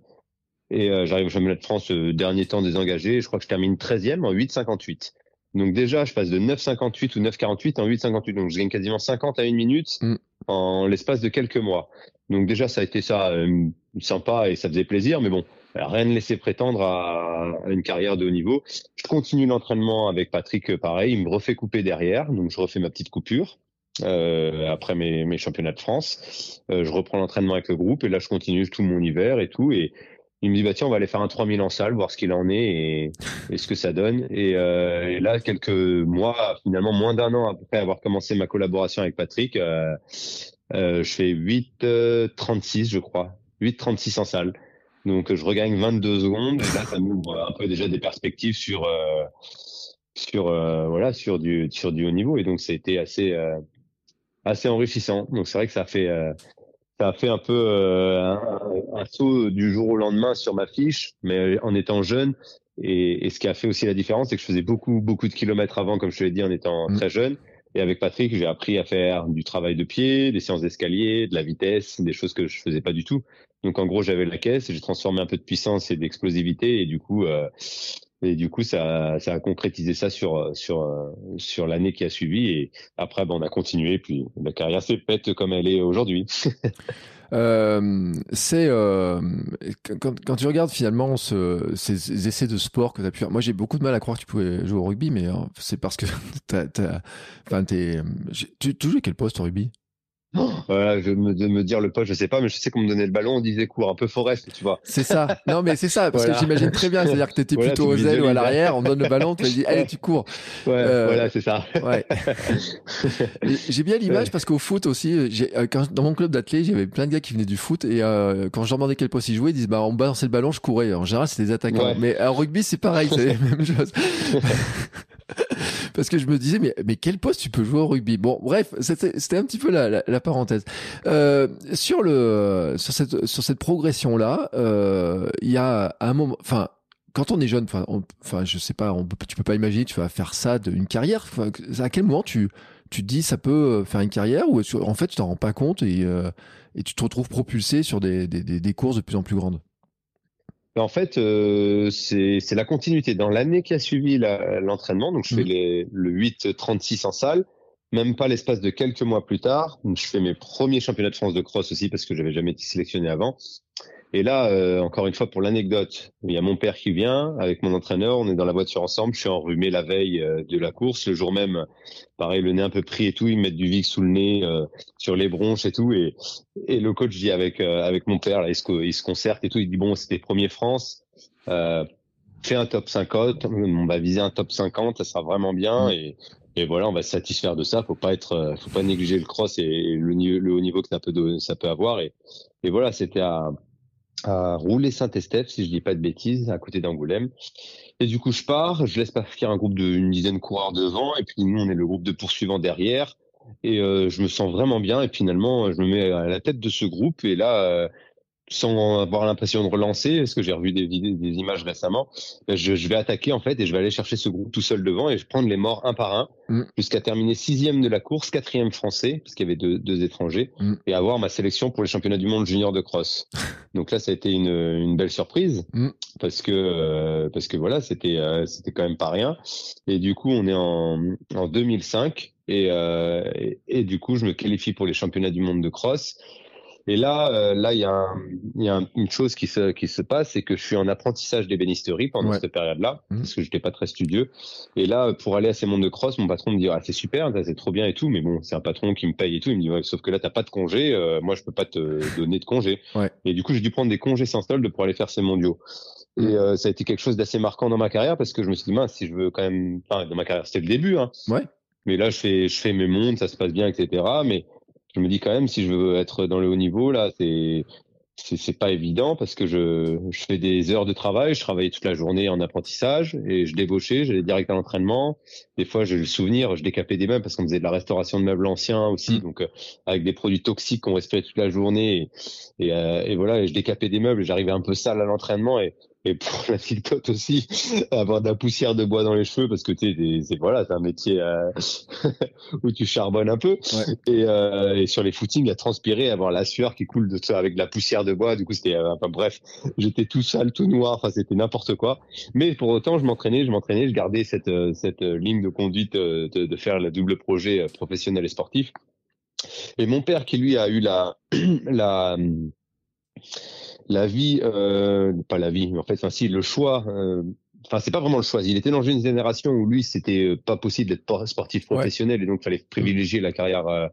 Et euh, j'arrive au championnat de France dernier temps désengagé. Je crois que je termine 13e en 8,58. Donc déjà, je passe de 9,58 ou 9,48 en 8,58. Donc je gagne quasiment 50 à une minute mm. En l'espace de quelques mois. Donc déjà, ça a été ça euh, sympa et ça faisait plaisir, mais bon, rien ne laissait prétendre à, une carrière de haut niveau. Je continue l'entraînement avec Patrick, euh, pareil, il me refait couper derrière, donc je refais ma petite coupure. Euh, après mes, mes, championnats de France, euh, je reprends l'entraînement avec le groupe et là je continue tout mon hiver et tout et il me dit bah tiens on va aller faire un 3000 en salle voir ce qu'il en est et, ce que ça donne et, euh, et, là quelques mois finalement moins d'un an après avoir commencé ma collaboration avec Patrick euh, euh, je fais 8,36 euh, je crois. 8,36 en salle. Donc je regagne 22 secondes et là ça m'ouvre un peu déjà des perspectives sur sur voilà sur du sur du haut niveau et donc été assez assez enrichissant. Donc c'est vrai que ça fait ça a fait un peu un, saut du jour au lendemain sur ma fiche, mais en étant jeune. Et, et ce qui a fait aussi la différence, c'est que je faisais beaucoup beaucoup de kilomètres avant, comme je te l'ai dit, en étant mmh. très jeune. Et avec Patrick, j'ai appris à faire du travail de pied, des séances d'escalier, de la vitesse, des choses que je faisais pas du tout. Donc en gros, j'avais la caisse, j'ai transformé un peu de puissance et d'explosivité, et du coup, euh, et du coup, ça, a concrétisé ça sur sur sur l'année qui a suivi. Et après, ben, on a continué, puis la carrière s'est faite comme elle est aujourd'hui. (laughs) Euh, c'est euh, quand, tu regardes finalement ce, ces essais de sport que tu as pu faire. Moi, j'ai beaucoup de mal à croire que tu pouvais jouer au rugby, mais hein, c'est parce que (laughs) t'as, t'as, t'es, tu, tu jouais quel poste au rugby? Voilà, je me, de me dire le poste, je sais pas, mais je sais qu'on me donnait le ballon, on disait cours, un peu Forest, tu vois. C'est ça. Non, mais c'est ça, parce que j'imagine très bien. C'est-à-dire que tu étais plutôt aux ailes ou à l'arrière, on donne le ballon, tu dis, (laughs) allez, tu cours. Ouais, euh, voilà, c'est ça. Ouais. (laughs) j'ai bien l'image parce qu'au foot aussi, euh, quand, dans mon club d'athlètes, j'avais plein de gars qui venaient du foot et euh, quand je leur demandais quel poste ils jouaient, ils disent, bah, on balançait le ballon, je courais. En général, c'est des attaquants. Mais en rugby, c'est pareil, c'est la même chose. (laughs) parce que je me disais, mais, mais quel poste tu peux jouer au rugby? Bon, bref, c'était un petit peu la, la, parenthèse. Euh, sur le sur cette sur cette progression là, euh, il y a un moment, enfin. Quand on est jeune, enfin, je sais pas, tu peux pas imaginer, tu vas faire ça d'une carrière. À quel moment tu, tu te dis ça peut faire une carrière ou en fait tu t'en rends pas compte et, euh, et tu te retrouves propulsé sur des, des, des, courses de plus en plus grandes? En fait, euh, c'est la continuité. Dans l'année qui a suivi l'entraînement, donc je fais mmh. les, le 8-36 en salle, même pas l'espace de quelques mois plus tard, je fais mes premiers championnats de France de cross aussi parce que j'avais jamais été sélectionné avant. Et là, euh, encore une fois, pour l'anecdote, il y a mon père qui vient avec mon entraîneur. On est dans la voiture ensemble. Je suis enrhumé la veille euh, de la course. Le jour même, pareil, le nez un peu pris et tout. Ils mettent du Vic sous le nez, euh, sur les bronches et tout. Et, et le coach dit avec avec mon père, là, il se, il se concerte et tout. Il dit bon, c'était premier France. fais un top 50. On va viser un top 50. Ça sera vraiment bien. Et, et voilà, on va se satisfaire de ça. Faut pas être, faut pas négliger le cross et, le, le haut niveau que ça peut, ça peut avoir. Et, et voilà, c'était à à rouler Saint-Estèphe, si je dis pas de bêtises, à côté d'Angoulême. Et du coup, je pars, je laisse partir un groupe d'une dizaine de coureurs devant, et puis nous, on est le groupe de poursuivants derrière. Et euh, je me sens vraiment bien, et finalement, je me mets à la tête de ce groupe, et là, euh, sans avoir l'impression de relancer, parce que j'ai revu des vidéos, des images récemment, je, je, vais attaquer en fait et je vais aller chercher ce groupe tout seul devant et je prendre les morts un par un mm. jusqu'à terminer sixième de la course, quatrième français, parce qu'il y avait deux, deux étrangers, mm. et avoir ma sélection pour les championnats du monde junior de cross. (laughs) Donc là, ça a été une, une belle surprise mm. parce que euh, parce que voilà, c'était euh, c'était quand même pas rien. Et du coup, on est en, en 2005 et, euh, et, et du coup, je me qualifie pour les championnats du monde de cross. Et là, euh, là, il y a, y a une chose qui se, qui se passe, c'est que je suis en apprentissage d'ébénisterie pendant cette période-là, mmh. parce que j'étais pas très studieux. Et là, pour aller à ces mondes de cross, mon patron me dit ah c'est super, c'est trop bien et tout, mais bon, c'est un patron qui me paye et tout. Il me dit sauf que là t'as pas de congé, euh, moi je peux pas te donner de congé. Ouais. Et du coup, j'ai dû prendre des congés sans solde pour aller faire ces mondiaux. Et mmh. euh, ça a été quelque chose d'assez marquant dans ma carrière parce que je me suis dit mince, si je veux quand même, enfin, dans ma carrière, c'était le début, hein. Ouais. Mais là, je fais, je fais mes mondes, ça se passe bien, etc. Mais je me dis quand même si je veux être dans le haut niveau là, c'est c'est pas évident parce que je, je fais des heures de travail, je travaillais toute la journée en apprentissage et je débauchais, j'allais direct à l'entraînement. Des fois, j'ai le souvenir, je décapais des meubles parce qu'on faisait de la restauration de meubles anciens aussi, mmh. donc euh, avec des produits toxiques qu'on respirait toute la journée et, et, euh, et voilà, et je décapais des meubles, j'arrivais un peu sale à l'entraînement et et pour (laughs) la filtote aussi, avoir de la poussière de bois dans les cheveux parce que tu c'est voilà, c'est un métier euh, (laughs) où tu charbonnes un peu et, euh, et, sur les footings à transpirer, avoir la sueur qui coule de avec de la poussière de bois. Du coup, c'était euh, enfin bref, j'étais tout sale, tout noir, enfin c'était n'importe quoi. Mais pour autant, je m'entraînais, je m'entraînais, je gardais cette cette ligne de conduite de, de faire le double projet professionnel et sportif. Et mon père qui lui a eu la (clears throat) la la vie, euh, pas la vie, mais en fait, enfin, si le choix, euh, enfin, c'est pas vraiment le choix. Il était dans une génération où lui, c'était euh, pas possible d'être sportif professionnel et donc il fallait privilégier la carrière, euh,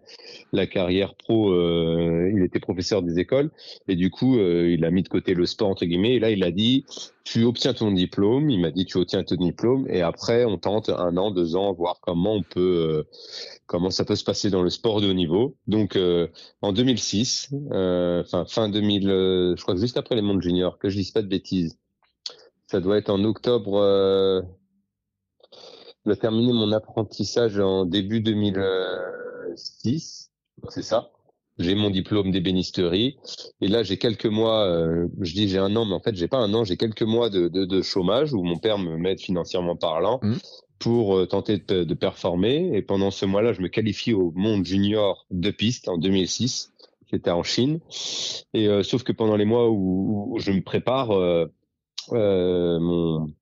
la carrière pro. il était professeur des écoles et du coup, il a mis de côté le sport entre guillemets. Et là, il a dit, tu obtiens ton diplôme. Il m'a dit, tu obtiens ton diplôme et après, on tente un an, deux ans, voir comment on peut comment ça peut se passer dans le sport de haut niveau. Donc euh, en 2006, euh, enfin fin 2000, euh, je crois que juste après les mondes juniors, que je dise pas de bêtises, ça doit être en octobre. Euh, je terminé mon apprentissage en début 2006, c'est ça. J'ai mon diplôme d'ébénisterie et là j'ai quelques mois. je dis j'ai un an, mais en fait j'ai pas un an. J'ai quelques mois de, de, de, chômage où mon père me m'aide financièrement parlant. Mmh pour euh, tenter de, performer. Et pendant ce mois-là, je me qualifie au monde junior de piste en 2006. C'était en Chine. Et euh, sauf que pendant les mois où, je me prépare, euh, mon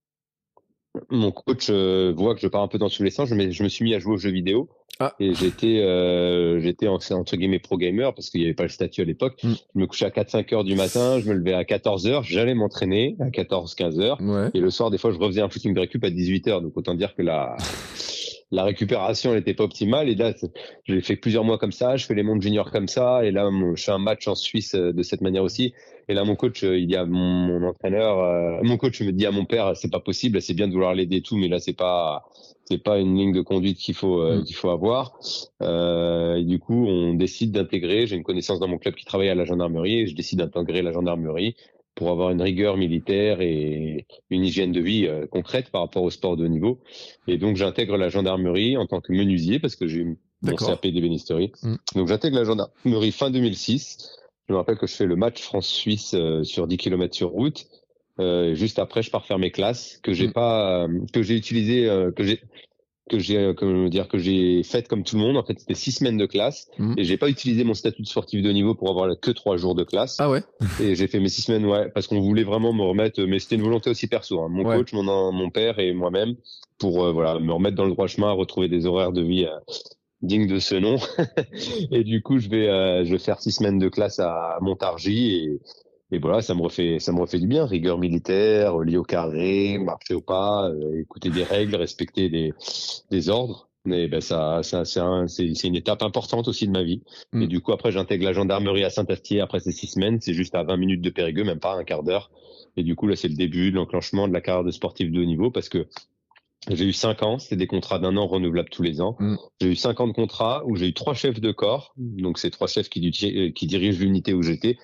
mon coach voit que je pars un peu dans tous les sens. Je me, je me suis mis à jouer aux jeux vidéo. Ah. Et j'étais euh, j'étais entre guillemets pro gamer parce qu'il n'y avait pas le statut à l'époque. Mm. Je me couchais à 4-5 heures du matin, je me levais à 14 heures, j'allais m'entraîner à 14-15 heures. Et le soir, des fois, je refaisais un footing de récup à 18 heures. Donc autant dire que la (laughs) la récupération n'était pas optimale. Et là, j'ai fait plusieurs mois comme ça, je fais les mondes juniors comme ça, et là, je fais un match en Suisse euh, de cette manière aussi. Et là, mon coach, euh, il dit à mon, entraîneur, euh, mon coach me dit à mon père, c'est pas possible, c'est bien de vouloir l'aider tout, mais là, c'est pas, c'est pas une ligne de conduite qu'il faut, mm. qu'il faut avoir. et du coup, on décide d'intégrer. J'ai une connaissance dans mon club qui travaille à la gendarmerie, et je décide d'intégrer la gendarmerie pour avoir une rigueur militaire et une hygiène de vie euh, concrète par rapport au sport de haut niveau. Et donc j'intègre la gendarmerie en tant que menuisier parce que j'ai mon CAP d'ébénisterie. Mm. Donc j'intègre la gendarmerie fin 2006. Je me rappelle que je fais le match France-Suisse euh, sur 10 km sur route. Euh, juste après, je pars faire mes classes que j'ai mm. pas, que j'ai utilisé, que j'ai que j'ai euh, comment dire que j'ai faite comme tout le monde. En fait, c'était six semaines de classe mhm. et j'ai pas utilisé mon statut de sportif de niveau pour avoir que trois jours de classe. Ah ouais? et j'ai fait mes six semaines ouais parce qu'on voulait vraiment me remettre. Mais c'était une volonté aussi perso. Hein. Mon coach, mon mon père et moi-même pour euh, voilà me remettre dans le droit chemin, retrouver des horaires de vie. Euh, dignes de ce nom (laughs) et du coup je vais je vais faire six semaines de classe à Montargis et et voilà, ça me refait, ça me refait du bien. Rigueur militaire, lié au carré, marcher au pas, euh, écouter des règles, respecter des, des ordres. Mais ben ça, ça c'est un, une étape importante aussi de ma vie. Et mm. du coup, après, j'intègre la gendarmerie à Saint-Astier après ces six semaines. C'est juste à 20 minutes de Périgueux, même pas un quart d'heure. Et du coup, là, c'est le début de l'enclenchement de la carrière de sportif de haut niveau parce que j'ai eu cinq ans, c'était des contrats d'un an renouvelables tous les ans. Mm. J'ai eu cinq ans de contrat où j'ai eu trois chefs de corps, donc c'est trois chefs qui, qui dirigent l'unité où j'étais,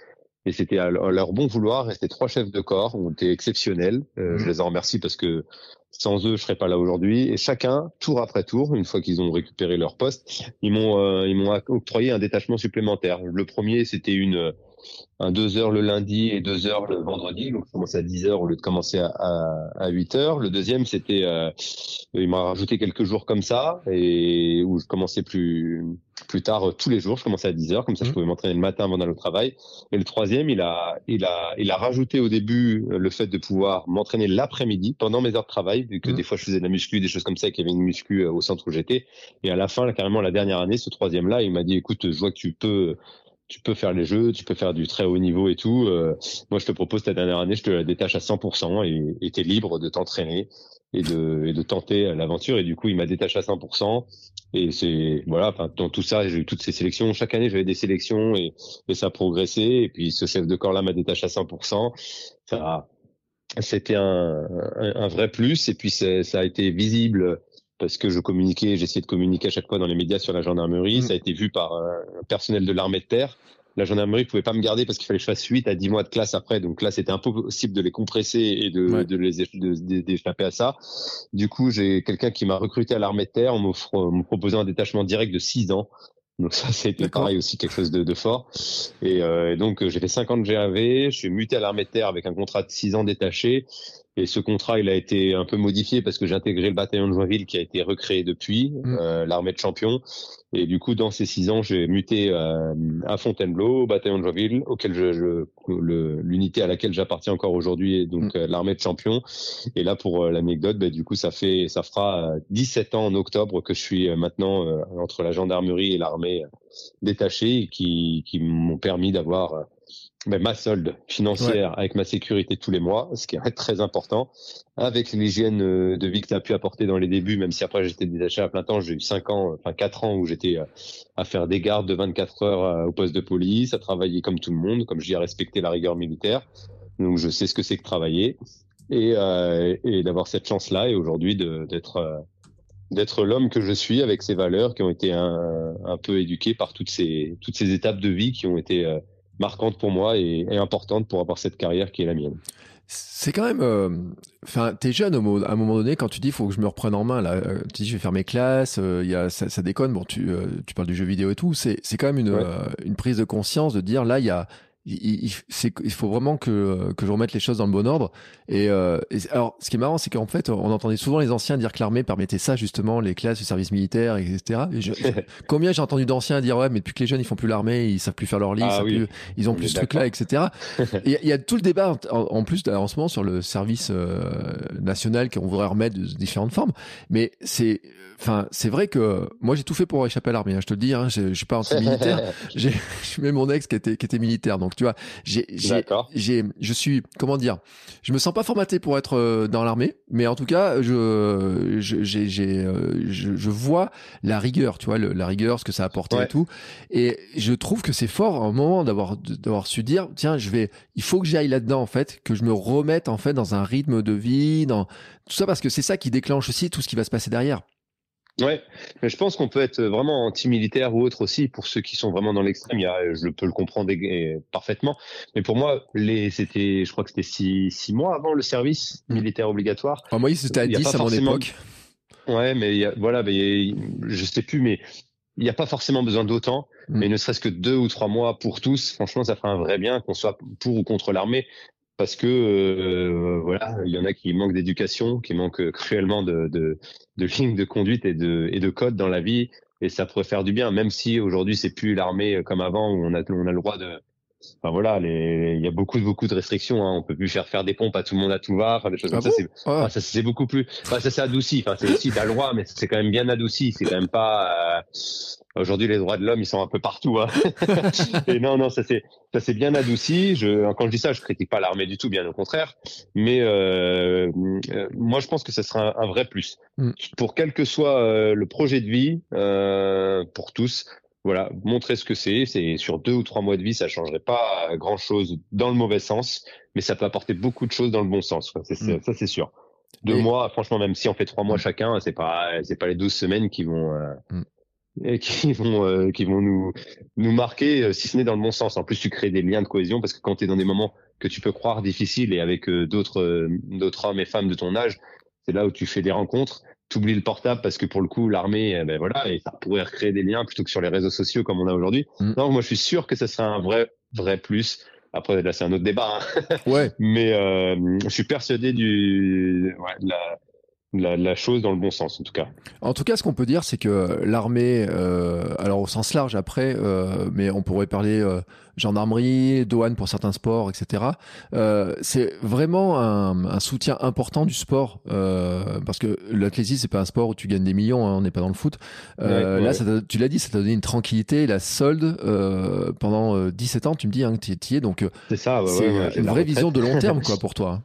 et c'était à leur bon vouloir. C'était trois chefs de corps, ont été exceptionnels. Euh, mhm. Je les en remercie parce que sans eux, je serais pas là aujourd'hui. Et chacun, tour après tour, une fois qu'ils ont récupéré leur poste, ils m'ont euh, ils m'ont octroyé un détachement supplémentaire. Le premier, c'était une un 2 heures le lundi et 2 heures le vendredi. Donc, je commençais à 10 heures au lieu de commencer à, à, 8 heures. Le deuxième, c'était, euh, il m'a rajouté quelques jours comme ça et où je commençais plus, plus tard euh, tous les jours. Je commençais à 10 heures. Comme ça, je mmh. pouvais m'entraîner le matin avant d'aller au travail. Et le troisième, il a, il a, il a rajouté au début euh, le fait de pouvoir m'entraîner l'après-midi pendant mes heures de travail, vu que mmh. des fois je faisais de la muscu, des choses comme ça, qu'il y avait une muscu au centre où j'étais. Et à la fin, là, carrément, la dernière année, ce troisième là, il m'a dit, écoute, je vois que tu peux tu peux faire les jeux, tu peux faire du très haut niveau et tout. Euh, moi, je te propose ta dernière année, je te la détache à 100% et tu es libre de t'entraîner et de, et de tenter l'aventure. Et du coup, il m'a détaché à 100%. Et c'est voilà, dans tout ça, j'ai eu toutes ces sélections. Chaque année, j'avais des sélections et, ça a progressé. Et puis, ce chef de corps là m'a détaché à 100%. Ça, c'était un, un, vrai plus. Et puis, ça a été visible parce que je communiquais, j'essayais de communiquer à chaque fois dans les médias sur la gendarmerie. Mm. Ça a été vu par un personnel de l'armée de terre. La gendarmerie pouvait pas me garder parce qu'il fallait que je fasse 8 à 10 mois de classe après. Donc là, c'était impossible de les compresser et de, de les d'échapper à ça. Du coup, j'ai quelqu'un qui m'a recruté à l'armée de terre en me proposant un détachement direct de 6 ans. Donc ça, c'était pareil aussi quelque chose de, de fort. Et, euh, et donc j'ai fait 50 GAV, je suis muté à l'armée de terre avec un contrat de 6 ans détaché. Et ce contrat, il a été un peu modifié parce que j'ai intégré le bataillon de Joinville qui a été recréé depuis, mm. euh, l'armée de champions. Et du coup, dans ces six ans, j'ai muté euh, à Fontainebleau, au bataillon de Joinville, auquel je, l'unité à laquelle j'appartiens encore aujourd'hui est donc mm. euh, l'armée de champions. Et là, pour l'anecdote, bah, du coup, ça fait, ça fera 17 ans en octobre que je suis maintenant entre la gendarmerie et l'armée détachée, qui, qui m'ont permis d'avoir ben, ma solde financière avec ma sécurité tous les mois, ce qui est très important, avec l'hygiène euh, de vie que tu as pu apporter dans les débuts, même si après j'étais détaché à plein temps, j'ai eu 5 ans, enfin 4 ans où j'étais euh, à faire des gardes de 24 heures euh, au poste de police, à travailler comme tout le monde, comme je dis, à respecter la rigueur militaire. Donc je sais ce que c'est que travailler et, euh, et d'avoir cette chance-là et aujourd'hui d'être d'être l'homme que je suis avec ces valeurs qui ont été un, un, peu éduquées par toutes ces toutes ces étapes de vie qui ont été marquante pour moi et, importante pour avoir cette carrière qui est la mienne. C'est quand même, euh, enfin, t'es jeune au, à un moment donné quand tu dis faut que je me reprenne en main là. Euh, tu dis je vais faire mes classes, euh, y a ça, ça, déconne. Bon, tu tu parles du jeu vidéo et tout. C'est c'est quand même une une prise de conscience de dire là il y a il, il, faut vraiment que, que je remette les choses dans le bon ordre. Et, euh, alors, ce qui est marrant, c'est qu'en fait, on entendait souvent les anciens dire que l'armée permettait ça, justement, les classes, le service militaire, etc. (laughs) combien j'ai entendu d'anciens dire, ouais, mais depuis que les jeunes, ils font plus l'armée, ils savent plus faire leur lit, ah ils, ont plus ce truc-là, etc. (laughs) Il y, a tout le débat, en, plus, en ce moment, sur le service euh, national qu'on voudrait remettre de différentes formes. Mais c'est, enfin, c'est vrai que moi, j'ai tout fait pour échapper à l'armée. Hein, je te le dis, hein, je, je suis pas anti-militaire. (laughs) j'ai, je mets mon ex qui était, qui était militaire, donc Tu vois, j'ai, j'ai, je suis, comment dire, je me sens pas formaté pour être euh, dans l'armée, mais en tout cas, je, j'ai, j'ai, euh, je, vois la rigueur, tu vois, la rigueur, ce que ça a apporté et tout. Et je trouve que c'est fort à un moment d'avoir, d'avoir su dire, tiens, je vais, il faut que j'aille là-dedans, en fait, que je me remette, en fait, dans un rythme de vie, dans tout ça, parce que c'est ça qui déclenche aussi tout ce qui va se passer derrière. Ouais, mais je pense qu'on peut être vraiment anti-militaire ou autre aussi pour ceux qui sont vraiment dans l'extrême. Je peux le comprendre parfaitement. Mais pour moi, les, c'était, je crois que c'était six, six mois avant le service mmh. militaire obligatoire. Ah, moi, c'était à 10 à mon époque. Ouais, mais y voilà, mais je sais plus, mais il n'y a pas forcément besoin d'autant, mmh. mais ne serait-ce que deux ou trois mois pour tous, franchement, ça ferait un vrai bien, qu'on soit pour ou contre l'armée parce que euh, voilà, il y en a qui manquent d'éducation, qui manquent cruellement de, de, de lignes de conduite et de, et de code dans la vie, et ça pourrait faire du bien, même si aujourd'hui c'est plus l'armée comme avant où on a, on a le droit de, Enfin voilà, les... il y a beaucoup beaucoup de restrictions. Hein. On peut plus faire faire des pompes à tout le monde à tout va, enfin, des choses ah comme ça. C'est ah. ça c'est beaucoup plus. Enfin, ça s'est adouci. Enfin, c'est aussi t'as le droit, mais c'est quand même bien adouci. C'est quand même pas. Euh... Aujourd'hui, les droits de l'homme, ils sont un peu partout. Hein. (laughs) Et non, non, ça c'est ça c'est bien adouci. Je, quand je dis ça, je critique pas l'armée du tout, bien au contraire. Mais euh, euh moi, je pense que ça sera un, vrai plus mm. pour quel que soit euh, le projet de vie euh, pour tous voilà, montrer ce que c'est. C'est sur deux ou trois mois de vie, ça changerait pas grand chose dans le mauvais sens, mais ça peut apporter beaucoup de choses dans le bon sens. Mm. Ça, c'est sûr. Deux mois, franchement, même si on fait trois mois mm. chacun, c'est pas, c'est pas les douze semaines qui vont, euh, mm. (laughs) qui vont, euh, qui vont nous, nous marquer, euh, si ce n'est dans le bon sens. En plus, tu crées des liens de cohésion parce que quand tu es dans des moments que tu peux croire difficiles et avec d'autres, d'autres hommes et femmes de ton âge, c'est là où tu fais des rencontres t'oublies le portable parce que pour le coup l'armée ben voilà et ça pourrait recréer des liens plutôt que sur les réseaux sociaux comme on a aujourd'hui mm. non moi je suis sûr que ça serait un vrai vrai plus après là c'est un autre débat hein. ouais (laughs) mais euh, je suis persuadé du ouais, de la la, chose dans le bon sens en tout cas. En tout cas, ce qu'on peut dire, c'est que l'armée, euh, alors au sens large après, euh, mais on pourrait parler euh, gendarmerie, douane pour certains sports, etc. Euh, c'est vraiment un, un, soutien important du sport euh, parce que l'athlétisme c'est pas un sport où tu gagnes des millions, hein, on n'est pas dans le foot. Euh, là, Ça tu l'as dit, ça t'a donné une tranquillité, la solde pendant 17 ans. Tu me dis hein, que tu y es, donc c'est ça. c'est une vraie vision de long terme quoi (laughs) pour toi.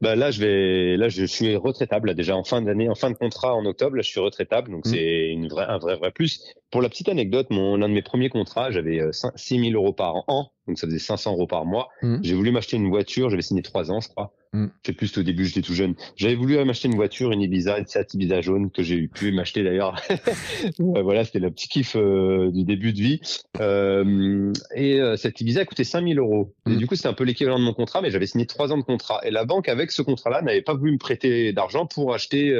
Bah là, je vais, là, je suis retraitable déjà en fin d'année, en fin de contrat en octobre. Là, je suis retraitable, donc mmh. c'est une vraie, un vrai, vrai plus. Pour la petite anecdote, mon l'un de mes premiers contrats, j'avais 6 000 euros par an, donc ça faisait 500 euros par mois. Mmh. J'ai voulu m'acheter une voiture, j'avais signé trois ans, je crois. Mm. C'est plus au début, j'étais tout jeune. J'avais voulu m'acheter une voiture, une Ibiza, une Seat Ibiza jaune que j'ai pu m'acheter d'ailleurs. (laughs) voilà, c'était le petit kiff euh, du début de vie. Euh, et euh, cette Ibiza coûtait 5000 euros. Et mm. du coup, c'était un peu l'équivalent de mon contrat, mais j'avais signé trois ans de contrat. Et la banque, avec ce contrat-là, n'avait pas voulu me prêter d'argent pour acheter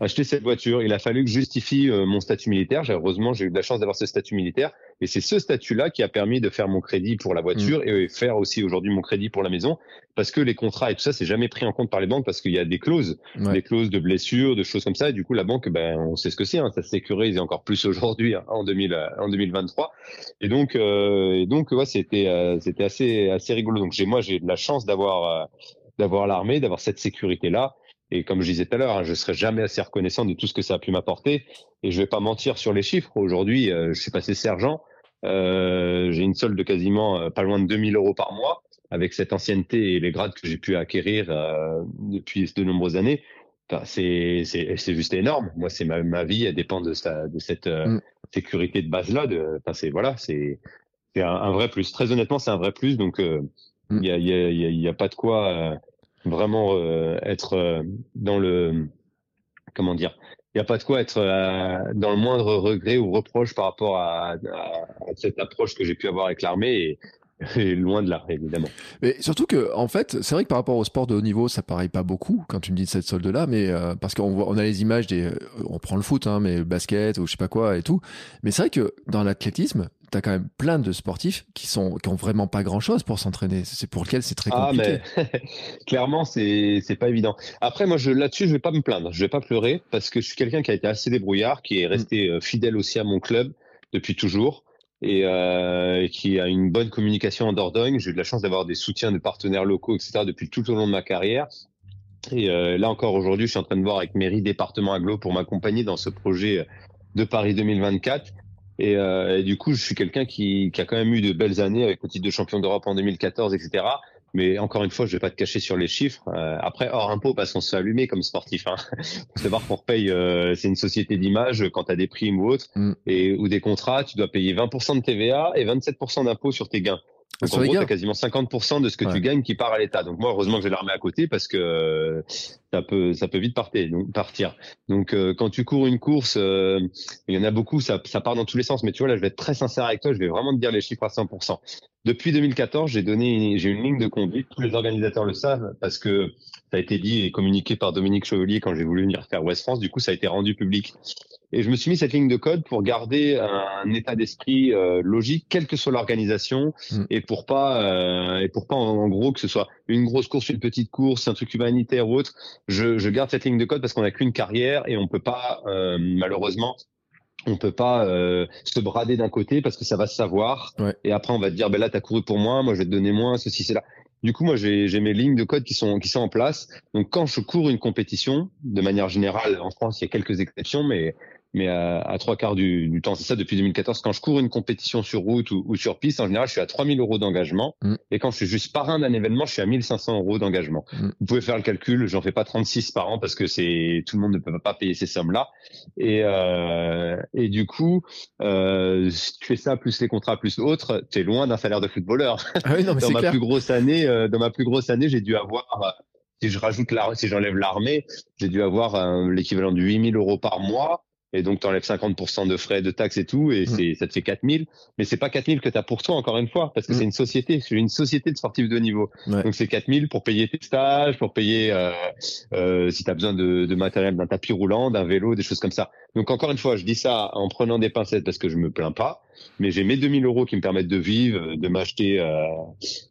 acheter cette voiture. Il a fallu que je justifie euh, mon statut militaire. Heureusement, j'ai eu de la chance d'avoir ce statut militaire. Et c'est ce statut-là qui a permis de faire mon crédit pour la voiture mm. et faire aussi aujourd'hui mon crédit pour la maison. Parce que les contrats et tout ça, c'est jamais pris en compte par les banques parce qu'il y a des clauses, des clauses de blessure, de choses comme ça. Et du coup, la banque, ben, on sait ce que c'est. Hein, ça sécurise encore plus aujourd'hui hein, en, 2000, en 2023. Et donc, euh, et donc, ouais, c'était, euh, c'était assez, assez rigolo. Donc, j'ai, moi, j'ai de la chance d'avoir, d'avoir l'armée, d'avoir cette sécurité-là. Et comme je disais tout à l'heure, hein, je serai jamais assez reconnaissant de tout ce que ça a pu m'apporter. Et je vais pas mentir sur les chiffres. Aujourd'hui, euh, je suis passé sergent. Euh, j'ai une solde de quasiment euh, pas loin de 2000 euros par mois avec cette ancienneté et les grades que j'ai pu acquérir euh, depuis de nombreuses années. Enfin, c'est c'est juste énorme. Moi, c'est ma, ma vie, elle dépend de ça, de cette mm. sécurité de base là. De, enfin, c'est voilà, c'est c'est un, vrai plus. Très honnêtement, c'est un vrai plus. Donc, mm. il y a, y, a, y, a, pas de quoi vraiment euh, être euh, dans le comment dire il n'y a pas de quoi être euh, dans le moindre regret ou reproche par rapport à, cette approche que j'ai pu avoir avec l'armée (laughs) et, loin de là, évidemment. Mais surtout que, en fait, c'est vrai que par rapport au sport de haut niveau, ça paraît pas beaucoup quand tu me dis cette solde-là, mais parce qu'on on a les images des, on prend le foot, hein, mais basket ou je sais pas quoi et tout. Mais c'est vrai que dans l'athlétisme, tu as quand même plein de sportifs qui sont qui ont vraiment pas grand chose pour s'entraîner. C'est pour lequel c'est très ah, compliqué. Ah, mais (laughs) clairement, c'est c'est pas évident. Après, moi, je là-dessus, je vais pas me plaindre. Je vais pas pleurer parce que je suis quelqu'un qui a été assez débrouillard, qui est resté mm. euh, fidèle aussi à mon club depuis toujours et, euh, qui a une bonne communication en Dordogne. J'ai eu de la chance d'avoir des soutiens de partenaires locaux, etc. depuis tout au long de ma carrière. Et euh, là encore aujourd'hui, je suis en train de voir avec mairie département aglo pour m'accompagner dans ce projet de Paris 2024 Et, euh, et, du coup, je suis quelqu'un qui, qui, a quand même eu de belles années avec le titre de champion d'Europe en 2014, etc. Mais encore une fois, je vais pas te cacher sur les chiffres. Euh, après, hors impôt, parce qu'on se fait allumer comme sportif. Hein. (laughs) Faut savoir qu'on repaye, euh, c'est une société d'image quand tu as des primes ou autres, mm. et, ou des contrats, tu dois payer 20% de TVA et 27% d'impôt sur tes gains. Donc, en gros, t'as quasiment 50% de ce que tu gagnes qui part à l'État. Donc moi, heureusement que j'ai l'armée à côté parce que euh, ça peut ça peut vite partir. Donc, partir. donc euh, quand tu cours une course, euh, il y en a beaucoup, ça, ça part dans tous les sens. Mais tu vois là, je vais être très sincère avec toi, je vais vraiment te dire les chiffres à 100%. Depuis 2014, j'ai donné, j'ai une ligne de conduite. Tous les organisateurs le savent parce que ça a été dit et communiqué par Dominique Chevalier quand j'ai voulu venir faire West France. Du coup, ça a été rendu public. Et je me suis mis cette ligne de code pour garder un état d'esprit euh, logique, quelle que soit l'organisation, mm. et pour pas euh, et pour pas en, gros que ce soit une grosse course, une petite course, un truc humanitaire ou autre. Je, je garde cette ligne de code parce qu'on n'a qu'une carrière et on peut pas euh, malheureusement on peut pas euh, se brader d'un côté parce que ça va se savoir et après on va te dire ben là t'as couru pour moi moi je vais te donner moins ceci c'est là du coup, moi, j'ai mes lignes de code qui sont qui sont en place. Donc, quand je cours une compétition, de manière générale, en France, il y a quelques exceptions, mais mais à, à trois quarts du, du temps, c'est ça depuis 2014. Quand je cours une compétition sur route ou, ou sur piste, en général, je suis à 3000 euros d'engagement. Mm. Et quand je suis juste parrain d'un événement, je suis à 1500 euros d'engagement. Mm. Vous pouvez faire le calcul, j'en fais pas 36 par an parce que c'est tout le monde ne peut pas payer ces sommes-là. Et, euh, et du coup, euh, si tu fais ça plus les contrats plus autres, tu es loin d'un salaire de footballeur. Ah oui, non, mais dans ma plus grosse année, euh, dans ma plus grosse année, j'ai dû avoir si je rajoute la, si j'enlève l'armée, j'ai dû avoir euh, l'équivalent de 8000 euros par mois et donc tu enlèves 50% de frais, de taxes et tout, et mm. c'est ça te fait 4000. Mais c'est pas 4000 que tu as pour toi, encore une fois, parce que mm. c'est une société, c'est une société de sportifs de haut niveau. Donc c'est 4000 pour payer tes stages, pour payer euh, euh, si tu as besoin de, de matériel, d'un tapis roulant, d'un vélo, des choses comme ça. Donc encore une fois, je dis ça en prenant des pincettes parce que je me plains pas, mais j'ai mes 2000 euros qui me permettent de vivre, de m'acheter euh,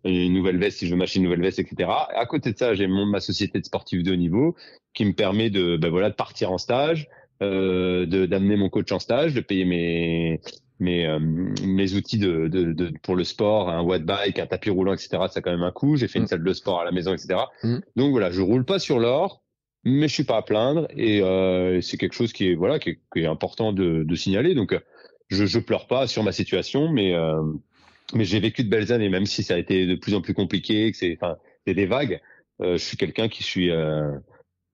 une nouvelle veste si je veux m'acheter une nouvelle veste, etc. À côté de ça, j'ai mon ma société de sportifs de haut niveau qui me permet de ben voilà de partir en stage euh, d'amener mon coach en stage, de payer mes mes, euh, mes outils de, de, de, pour le sport, un watt bike, un tapis roulant, etc. Ça a quand même un coût. J'ai fait une mm. salle de sport à la maison, etc. Mm. Donc voilà, je roule pas sur l'or, mais je suis pas à plaindre et euh, c'est quelque chose qui est voilà qui est, qui est important de, de, signaler. Donc je je pleure pas sur ma situation, mais euh, mais j'ai vécu de belles années, même si ça a été de plus en plus compliqué, que c'est enfin des vagues. Euh, je suis quelqu'un qui suis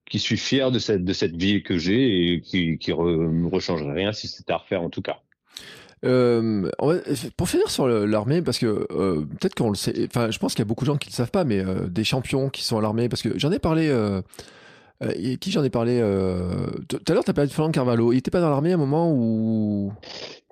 qui suis fier de cette de cette vie que j'ai et qui qui re, rechangerait rien si c'était à refaire en tout cas. Euh, pour finir sur l'armée, parce que euh, peut-être qu'on le sait, enfin, je pense qu'il y a beaucoup de gens qui ne le savent pas, mais euh, des champions qui sont à l'armée, parce que j'en ai parlé. Euh, euh qui j'en ai parlé Tout à l'heure, tu as parlé de Fernand Carvalho. Il n'était pas dans l'armée à un moment où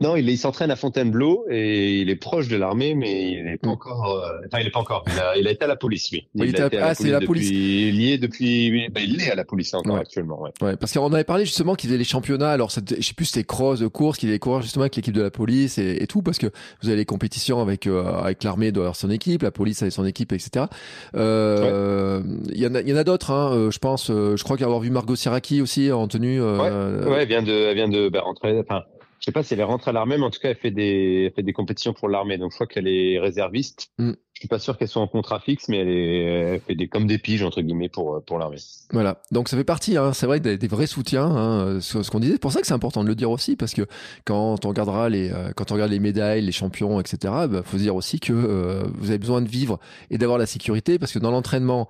non, il, il s'entraîne à Fontainebleau et il est proche de l'armée, mais il n'est pas mm. encore. Euh, enfin, il n'est pas encore. Il a, il a, été à la police, lui. Il, il a été à, ah, c'est la police. Il y est depuis. Ben, il est à la police encore actuellement. Ouais. ouais parce qu'on avait parlé justement qu'il faisait les championnats. Alors, je sais plus c'était cross, de course, qu'il allait courir justement avec l'équipe de la police et, et, tout, parce que vous avez les compétitions avec euh, avec l'armée doit avoir son équipe, la police avait son équipe, etc. Euh, Il y en a, y en a d'autres. Hein, euh, je pense. Je crois qu'avoir vu Margot Siraki aussi en tenue. ouais, ouais, elle vient de, elle vient de bah, rentrer. Enfin je sais pas si elle est rentrée à l'armée, mais en tout cas, elle fait des, elle fait des compétitions pour l'armée. Donc, je crois qu'elle est réserviste. Mm. Je suis pas sûr qu'elle soit en contrat fixe, mais elle, est, elle fait des, comme des piges, entre guillemets, pour, pour l'armée. Voilà. Donc, ça fait partie, hein, c'est vrai, des, des, vrais soutiens, hein, ce, ce qu'on disait. C'est pour ça que c'est important de le dire aussi, parce que quand on regardera les, euh, quand on regarde les médailles, les champions, etc., bah, faut dire aussi que euh, vous avez besoin de vivre et d'avoir la sécurité, parce que dans l'entraînement,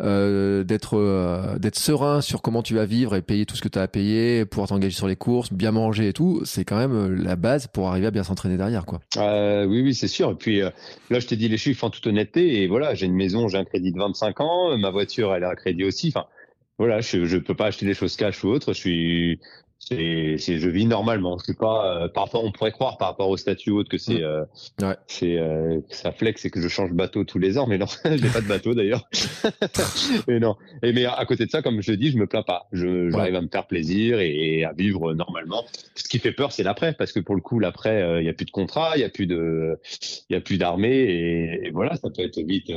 euh, d'être euh, d'être serein sur comment tu vas vivre et payer tout ce que tu as à payer, pouvoir t'engager sur les courses, bien manger et tout, c'est quand même euh, la base pour arriver à bien s'entraîner derrière quoi. Euh, oui oui, c'est sûr. Et puis là je t'ai dit les chiffres en toute honnêteté. Et voilà, j'ai une maison, j'ai un crédit de 25 ans, ma voiture elle a un crédit aussi, enfin voilà, je je peux pas acheter des choses cash ou autre, je suis c'est, je vis normalement. C'est pas, euh, parfois on pourrait croire par rapport au statut autre que c'est, mm. euh, ouais. c'est, euh, ça flex et que je change bateau tous les ans, mais non, (laughs) j'ai pas de bateau d'ailleurs. (laughs) mais non. Et mais à côté de ça, comme je dis, je me plains pas. Je, j'arrive à me faire plaisir et, à vivre normalement. Ce qui fait peur, c'est l'après, parce que pour le coup, l'après, il y a plus de contrat, il y a plus de, il y a plus d'armée et, et, voilà, ça peut être vite.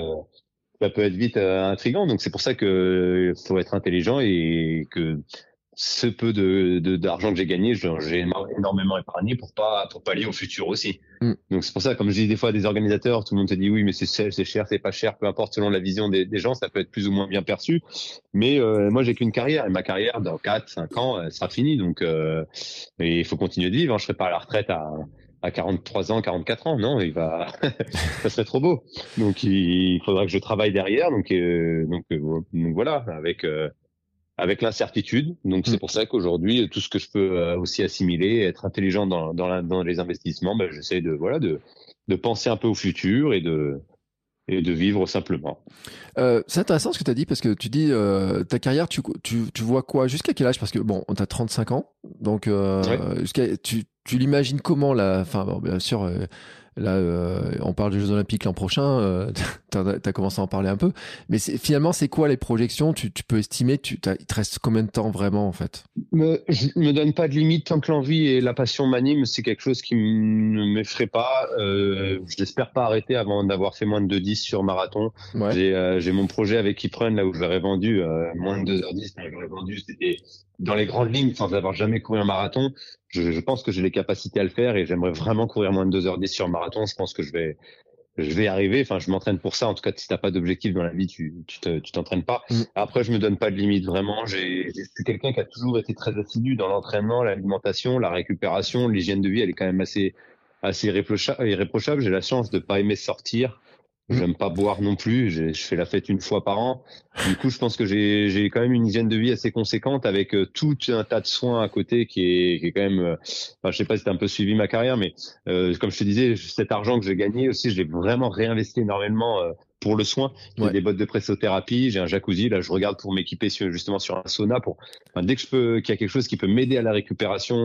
ça peut être vite intrigant, donc c'est pour ça que faut être intelligent et que ce peu de d'argent que j'ai gagné, j'ai énormément épargné pour pas pour pas aller au futur aussi. Mm. Donc c'est pour ça, comme je dis des fois à des organisateurs, tout le monde te dit oui, mais c'est c'est cher, c'est pas cher, peu importe selon la vision des, des, gens, ça peut être plus ou moins bien perçu. Mais euh, moi j'ai qu'une carrière et ma carrière dans 4, 5 ans, elle sera finie. Donc euh, il faut continuer de vivre. Hein. Je serai pas à la retraite à à 43 ans, 44 ans, non, il va, (laughs) ça serait trop beau. Donc il faudra que je travaille derrière. Donc euh, donc, euh, donc, voilà, avec euh, avec l'incertitude. Donc c'est mm. pour ça qu'aujourd'hui, tout ce que je peux euh, aussi assimiler, être intelligent dans, dans, dans les investissements, ben, j'essaie de voilà de, de penser un peu au futur et de et de vivre simplement. Euh, c'est intéressant ce que tu as dit parce que tu dis euh, ta carrière, tu, tu, tu vois quoi Jusqu'à quel âge? Parce que bon, on a 35 ans, donc euh, tu, tu l'imagines comment là? Enfin, bon, bien sûr, Là, euh, on parle des Jeux Olympiques l'an prochain. Euh, (laughs) tu as, commencé à en parler un peu. Mais finalement, c'est quoi les projections? Tu, peux estimer tu, Il te reste combien de temps vraiment, en fait? Me, Je me donne pas de limite tant que l'envie et la passion m'animent. C'est quelque chose qui ne m'effraie pas. Euh, je n'espère pas arrêter avant d'avoir fait moins de 2-10 sur marathon. Euh, j'ai mon projet avec Ypren, là où j'aurais vendu moins de 2h10. J'aurais vendu, c'était dans les grandes lignes, sans avoir jamais couru un marathon, je, je pense que j'ai les capacités à le faire et j'aimerais vraiment courir moins de 2h10 sur marathon. Je pense que je vais, je vais arriver. Enfin, je m'entraîne pour ça. En tout cas, si t'as pas d'objectif dans la vie, tu, tu t'entraînes pas. Mm. Après, je me donne pas de limite vraiment. J'ai, je suis quelqu'un qui a toujours été très assidu dans l'entraînement, l'alimentation, la récupération, l'hygiène de vie. Elle est quand même assez, assez irréprochable. J'ai la chance de pas aimer sortir. J'aime pas boire non plus. Je fais la fête une fois par an. Du coup, je pense que j'ai quand même une hygiène de vie assez conséquente avec euh, tout un tas de soins à côté qui est, qui est quand même. Euh, enfin, je sais pas si tu as un peu suivi ma carrière, mais euh, comme je te disais, cet argent que j'ai gagné aussi, je l'ai vraiment réinvesti énormément pour le soin. J'ai des bottes de pressothérapie, j'ai un jacuzzi. Là, je regarde pour m'équiper justement sur un sauna. Pour enfin, dès que je peux, qu'il y a quelque chose qui peut m'aider à la récupération,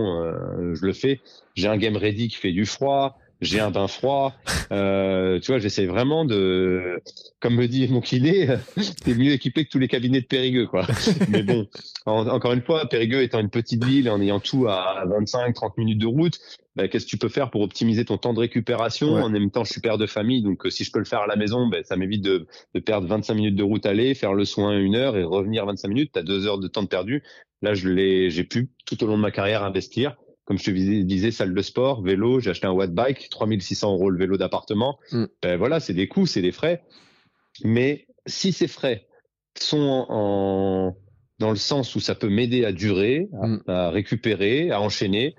je le fais. J'ai un game ready qui fait du froid j'ai un bain froid. Euh, tu vois, j'essaie vraiment de, comme me dit mon kiné, (laughs) t'es mieux équipé que tous les cabinets de Périgueux, quoi. Mais bon, encore une fois, Périgueux étant une petite ville, en ayant tout à 25-30 minutes de route, bah, qu'est-ce que tu peux faire pour optimiser ton temps de récupération En même temps, je suis père de famille, donc euh, si je peux le faire à la maison, bah, ça m'évite de, de, perdre 25 minutes de route aller, faire le soin une heure et revenir 25 minutes. T'as deux heures de temps de perdu. Là, je l'ai, j'ai pu tout au long de ma carrière investir comme je te disais, salle de sport, vélo, j'ai acheté un watt bike, 3600 euros le vélo d'appartement. Mm. Ben voilà, c'est des coûts, c'est des frais. Mais si ces frais sont en, dans le sens où ça peut m'aider à durer, à, mm. récupérer, à enchaîner,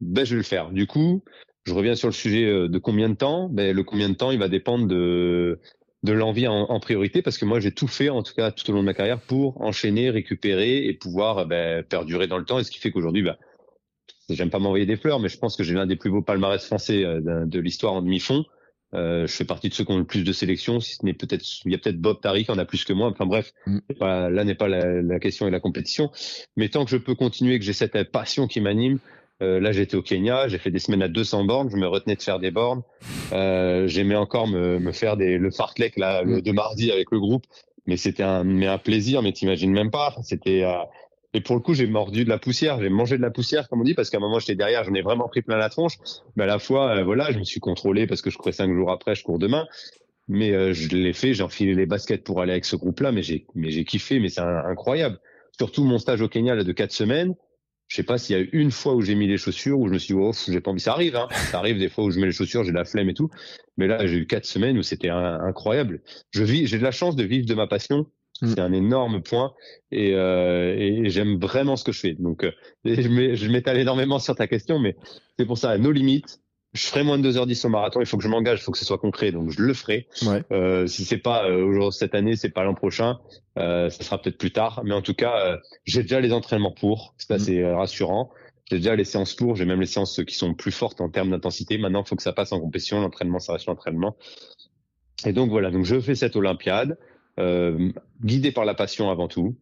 ben je vais le faire. Du coup, je reviens sur le sujet euh, de combien de temps? Ben le combien de temps, il va dépendre de de l'envie en, priorité parce que moi j'ai tout fait en tout cas tout au long de ma carrière pour enchaîner, récupérer et pouvoir ben, perdurer dans le temps. Et ce qui fait qu'aujourd'hui, ben, j'aime pas m'envoyer des fleurs, mais je pense que j'ai l'un des plus beaux palmarès français euh, de l'histoire en demi-fond. Euh, je fais partie de ceux qui ont le plus de sélections, si ce n'est peut-être, il y a peut-être Bob Tariq qui en a plus que moi. Enfin bref, mm. là n'est pas la, question et la compétition. Mais tant que je peux continuer, que j'ai cette passion qui m'anime, euh, là j'étais au Kenya, j'ai fait des semaines à 200 bornes, je me retenais de faire des bornes. Euh, J'aimais encore me, me, faire des, le fartlek là, le, mm. de mardi avec le groupe, mais c'était un, mais un plaisir, mais t'imagines même pas. C'était euh, et pour le coup, j'ai mordu de la poussière, j'ai mangé de la poussière, comme on dit, parce qu'à un moment, j'étais derrière, j'en ai vraiment pris plein la tronche. Mais à la fois, euh, voilà, je me suis contrôlé parce que je courais cinq jours après, je cours demain. Mais euh, je l'ai fait, j'ai enfilé les baskets pour aller avec ce groupe-là, mais j'ai, mais j'ai kiffé, mais c'est incroyable. Surtout mon stage au Kenya là, de quatre semaines. Je sais pas s'il y a une fois où j'ai mis les chaussures, où je me suis dit, oh, j'ai pas envie. Ça arrive, hein. Ça arrive des fois où je mets les chaussures, j'ai la flemme et tout. Mais là, j'ai eu quatre semaines où c'était incroyable. Je vis, j'ai de la chance de vivre de ma passion. C'est un énorme point et, euh, et j'aime vraiment ce que je fais. Donc, euh, je m'étale énormément sur ta question, mais c'est pour ça, nos limites. Je ferai moins de 2h10 au marathon. Il faut que je m'engage, il faut que ce soit concret. Donc, je le ferai. Ouais. Euh, si c'est pas euh, aujourd'hui cette année, c'est pas l'an prochain. Euh, ça sera peut-être plus tard. Mais en tout cas, euh, j'ai déjà les entraînements pour. C'est assez mm. rassurant. J'ai déjà les séances pour. J'ai même les séances qui sont plus fortes en termes d'intensité. Maintenant, il faut que ça passe en compétition. L'entraînement, ça reste l'entraînement. Et donc voilà. Donc, je fais cette Olympiade. Euh, guidé par la passion avant tout.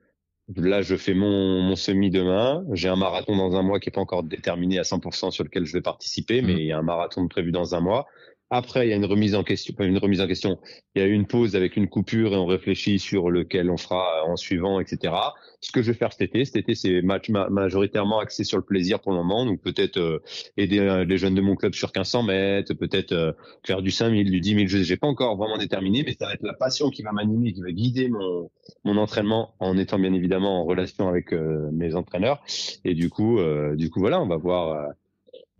Là, je fais mon, mon semi demain. J'ai un marathon dans un mois qui est pas encore déterminé à 100% sur lequel je vais participer, mais mmh. il y a un marathon prévu dans un mois. Après, il y a une remise en question, une remise en question. Il y a une pause avec une coupure et on réfléchit sur lequel on fera en suivant, etc. Ce que je vais faire cet été, cet été, c'est match majoritairement axé sur le plaisir pour le moment. Donc peut-être euh, aider euh, les jeunes de mon club sur 1500 mètres, peut-être euh, faire du 5000, du 10 000. Je n'ai pas encore vraiment déterminé, mais ça va être la passion qui va m'animer, qui va guider mon, mon entraînement en étant bien évidemment en relation avec mes entraîneurs. Et du coup, du coup voilà, on va voir.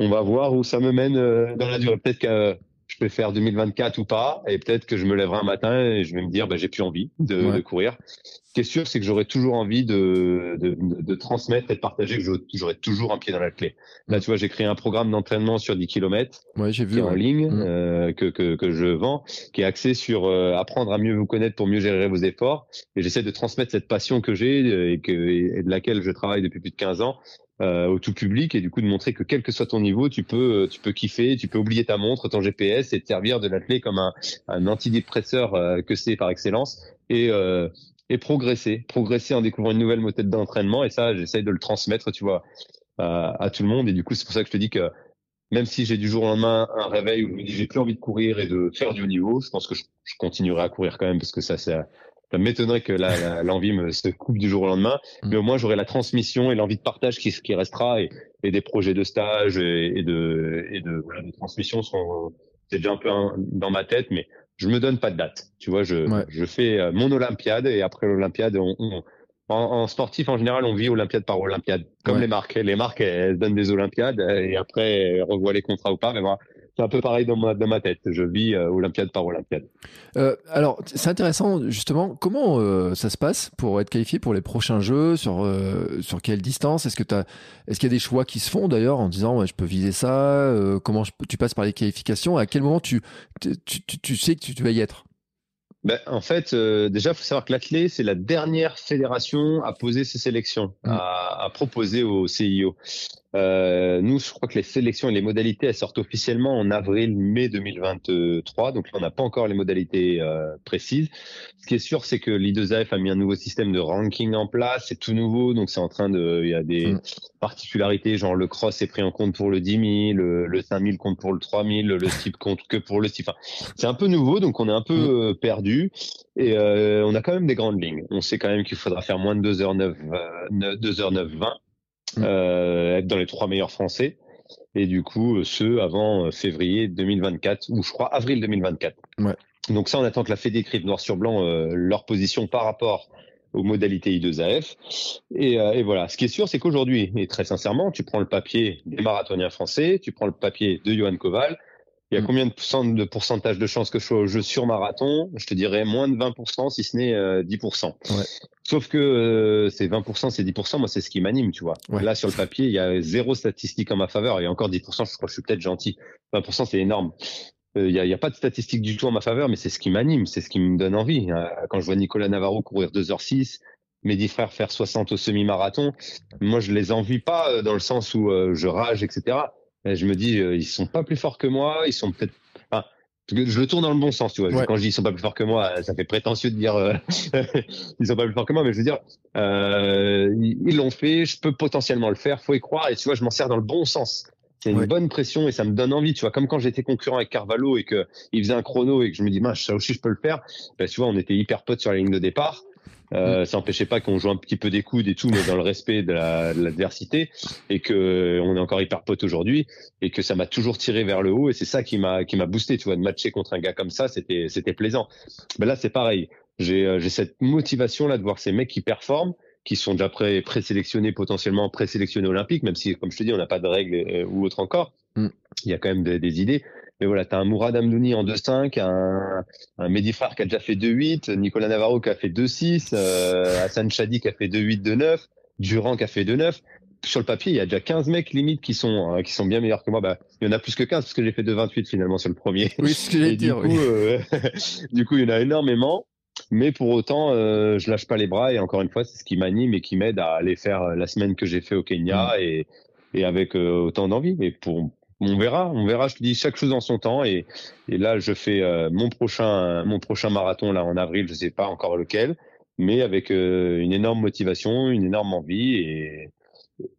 on va voir où ça me mène dans la durée. Peut-être que je peux faire 2024 ou pas, et peut-être que je me lèverai un matin et je vais me dire, bah, j'ai plus envie de, de, courir. Ce qui est sûr, c'est que j'aurai toujours envie de, de, de, transmettre et de partager, que j'aurai toujours un pied dans la clé. Là, tu vois, j'ai créé un programme d'entraînement sur 10 km, ouais, j'ai vu, en ligne, mm. euh, que, que, que je vends, qui est axé sur euh, apprendre à mieux vous connaître pour mieux gérer vos efforts. Et j'essaie de transmettre cette passion que j'ai et, que, et de laquelle je travaille depuis plus de 15 ans euh, au tout public et du coup de montrer que quel que soit ton niveau, tu peux, euh, tu peux kiffer, tu peux oublier ta montre, ton GPS et te servir de l'athlète comme un, un antidépresseur euh, que c'est par excellence et, euh, et progresser, progresser en découvrant une nouvelle méthode d'entraînement. Et ça, j'essaye de le transmettre, tu vois, à tout le monde. Et du coup c'est pour ça que je te dis que même si j'ai du jour au lendemain un réveil où je me dis j'ai plus envie de courir et de faire du haut niveau, je pense que je, je continuerai à courir quand même parce que ça c'est ça m'étonnerait que (laughs) l'envie me se coupe du jour au lendemain, mm. mais au moins j'aurai la transmission et l'envie de partage qui, qui restera et, et des projets de stage et, et de, et de, voilà, de transmission sont c'est déjà un peu dans ma tête, mais je me donne pas de date. Tu vois, je, je fais euh, mon Olympiade et après l'Olympiade, on, on, en, sportif en général, on vit Olympiade par Olympiade, comme les marques. Les marques elles, donnent des Olympiades et après elles revoient les contrats ou pas. Mais voilà, c'est un peu pareil dans ma, dans ma tête. Je vis euh, Olympiade par Olympiade. Euh, alors, c'est intéressant, justement. Comment euh, ça se passe pour être qualifié pour les prochains Jeux Sur, sur quelle distance? Est-ce que tu est-ce qu'il y a des choix qui se font d'ailleurs en disant ouais, je peux viser ça Comment tu passes par les qualifications? À quel moment tu, tu, tu, tu sais que tu, tu vas y être? Ben, en fait, déjà, il faut savoir que l'athlète, c'est la dernière fédération à poser ses sélections, mmh. à, à, proposer au CIO. Euh, nous, je crois que les sélections et les modalités, elles sortent officiellement en avril-mai 2023. Donc là, on n'a pas encore les modalités euh, précises. Ce qui est sûr, c'est que l'I2AF a mis un nouveau système de ranking en place. C'est tout nouveau, donc c'est en train de. Il y a des mm. particularités, genre le cross est pris en compte pour le 10 000, le, le 5 000 compte pour le 3 000, le skip compte que pour le skip. Enfin, c'est un peu nouveau, donc on est un peu mm. euh, perdu. Et euh, on a quand même des grandes lignes. On sait quand même qu'il faudra faire moins de 2h09, 2h9 20 Mm. euh, être dans les trois meilleurs français. Et du coup, euh, ce avant euh, février 2024, ou je crois avril 2024. Ouais. Donc ça, on attend que la Fédé écrive noir sur blanc euh, leur position par rapport aux modalités I2AF. Et, et voilà, ce qui est sûr, c'est qu'aujourd'hui, et très sincèrement, tu prends le papier des marathoniens français, tu prends le papier de Johan Koval, il y a mm. combien de, de pourcentage de chances que je sois au jeu sur marathon? Je te dirais moins de 20%, si ce n'est 10%. Ouais. Sauf que euh, c'est 20%, c'est 10%, moi c'est ce qui m'anime, tu vois. Là sur le papier, il y a zéro statistique en ma faveur, et encore 10%, je crois que je suis peut-être gentil. 20% c'est énorme. Euh, il n'y a, y a, pas de statistique du tout en ma faveur, mais c'est ce qui m'anime, c'est ce qui me donne envie. Euh, quand je vois Nicolas Navarro courir 2h06, mes dix frères faire 60 au semi-marathon, moi je les envie pas dans le sens où je rage, etc je me dis, euh, ils sont pas plus forts que moi, ils sont peut-être. Enfin, je le tourne dans le bon sens, tu vois. Quand je dis ils sont pas plus forts que moi, ça fait prétentieux de dire euh, (laughs) ils sont pas plus forts que moi, mais je veux dire, euh, ils l'ont fait, je peux potentiellement le faire, faut y croire, et tu vois, je m'en sers dans le bon sens. C'est une bonne pression et ça me donne envie, tu vois. Comme quand j'étais concurrent avec Carvalho et que il faisait un chrono et que je me dis, mince, ça aussi je peux le faire. Ben, tu vois, on était hyper potes sur la ligne de départ. Euh, mm. Ça n'empêchait pas qu'on joue un petit peu des coudes et tout, mais dans le respect de l'adversité, et que on est encore hyper potes aujourd'hui, et que ça m'a toujours tiré vers le haut, et c'est ça qui m'a qui m'a boosté, tu vois, de matcher contre un gars comme ça, c'était c'était plaisant. Mais là, c'est pareil. J'ai euh, j'ai cette motivation là de voir ces mecs qui performent, qui sont déjà pré présélectionnés potentiellement présélectionnés olympiques, même si, comme je te dis, on n'a pas de règles euh, ou autre encore. Mm. Il y a quand même des, des idées. Mais voilà, tu as un Mourad Amdouni en 2-5, un, un Mehdi qui a déjà fait 2-8, Nicolas Navarro qui a fait 2-6, euh, Hassan Chadi qui a fait 2-8, 2-9, Durand qui a fait 2-9. Sur le papier, il y a déjà 15 mecs limite qui sont euh, qui sont bien meilleurs que moi. Bah, il y en a plus que 15 parce que j'ai fait 2-28 finalement sur le premier. Oui, ce que j'allais dire. Du, coup, euh, (laughs) du coup, il y en a énormément. Mais pour autant, euh, je lâche pas les bras et encore une fois, c'est ce qui m'anime et qui m'aide à aller faire la semaine que j'ai fait au Kenya mm. et, et avec euh, autant d'envie. Mais pour on verra, on verra. Je te dis chaque chose en son temps. Et, là, je fais euh, mon prochain, mon prochain marathon là en avril. Je sais pas encore lequel, mais avec euh, une énorme motivation, une énorme envie et,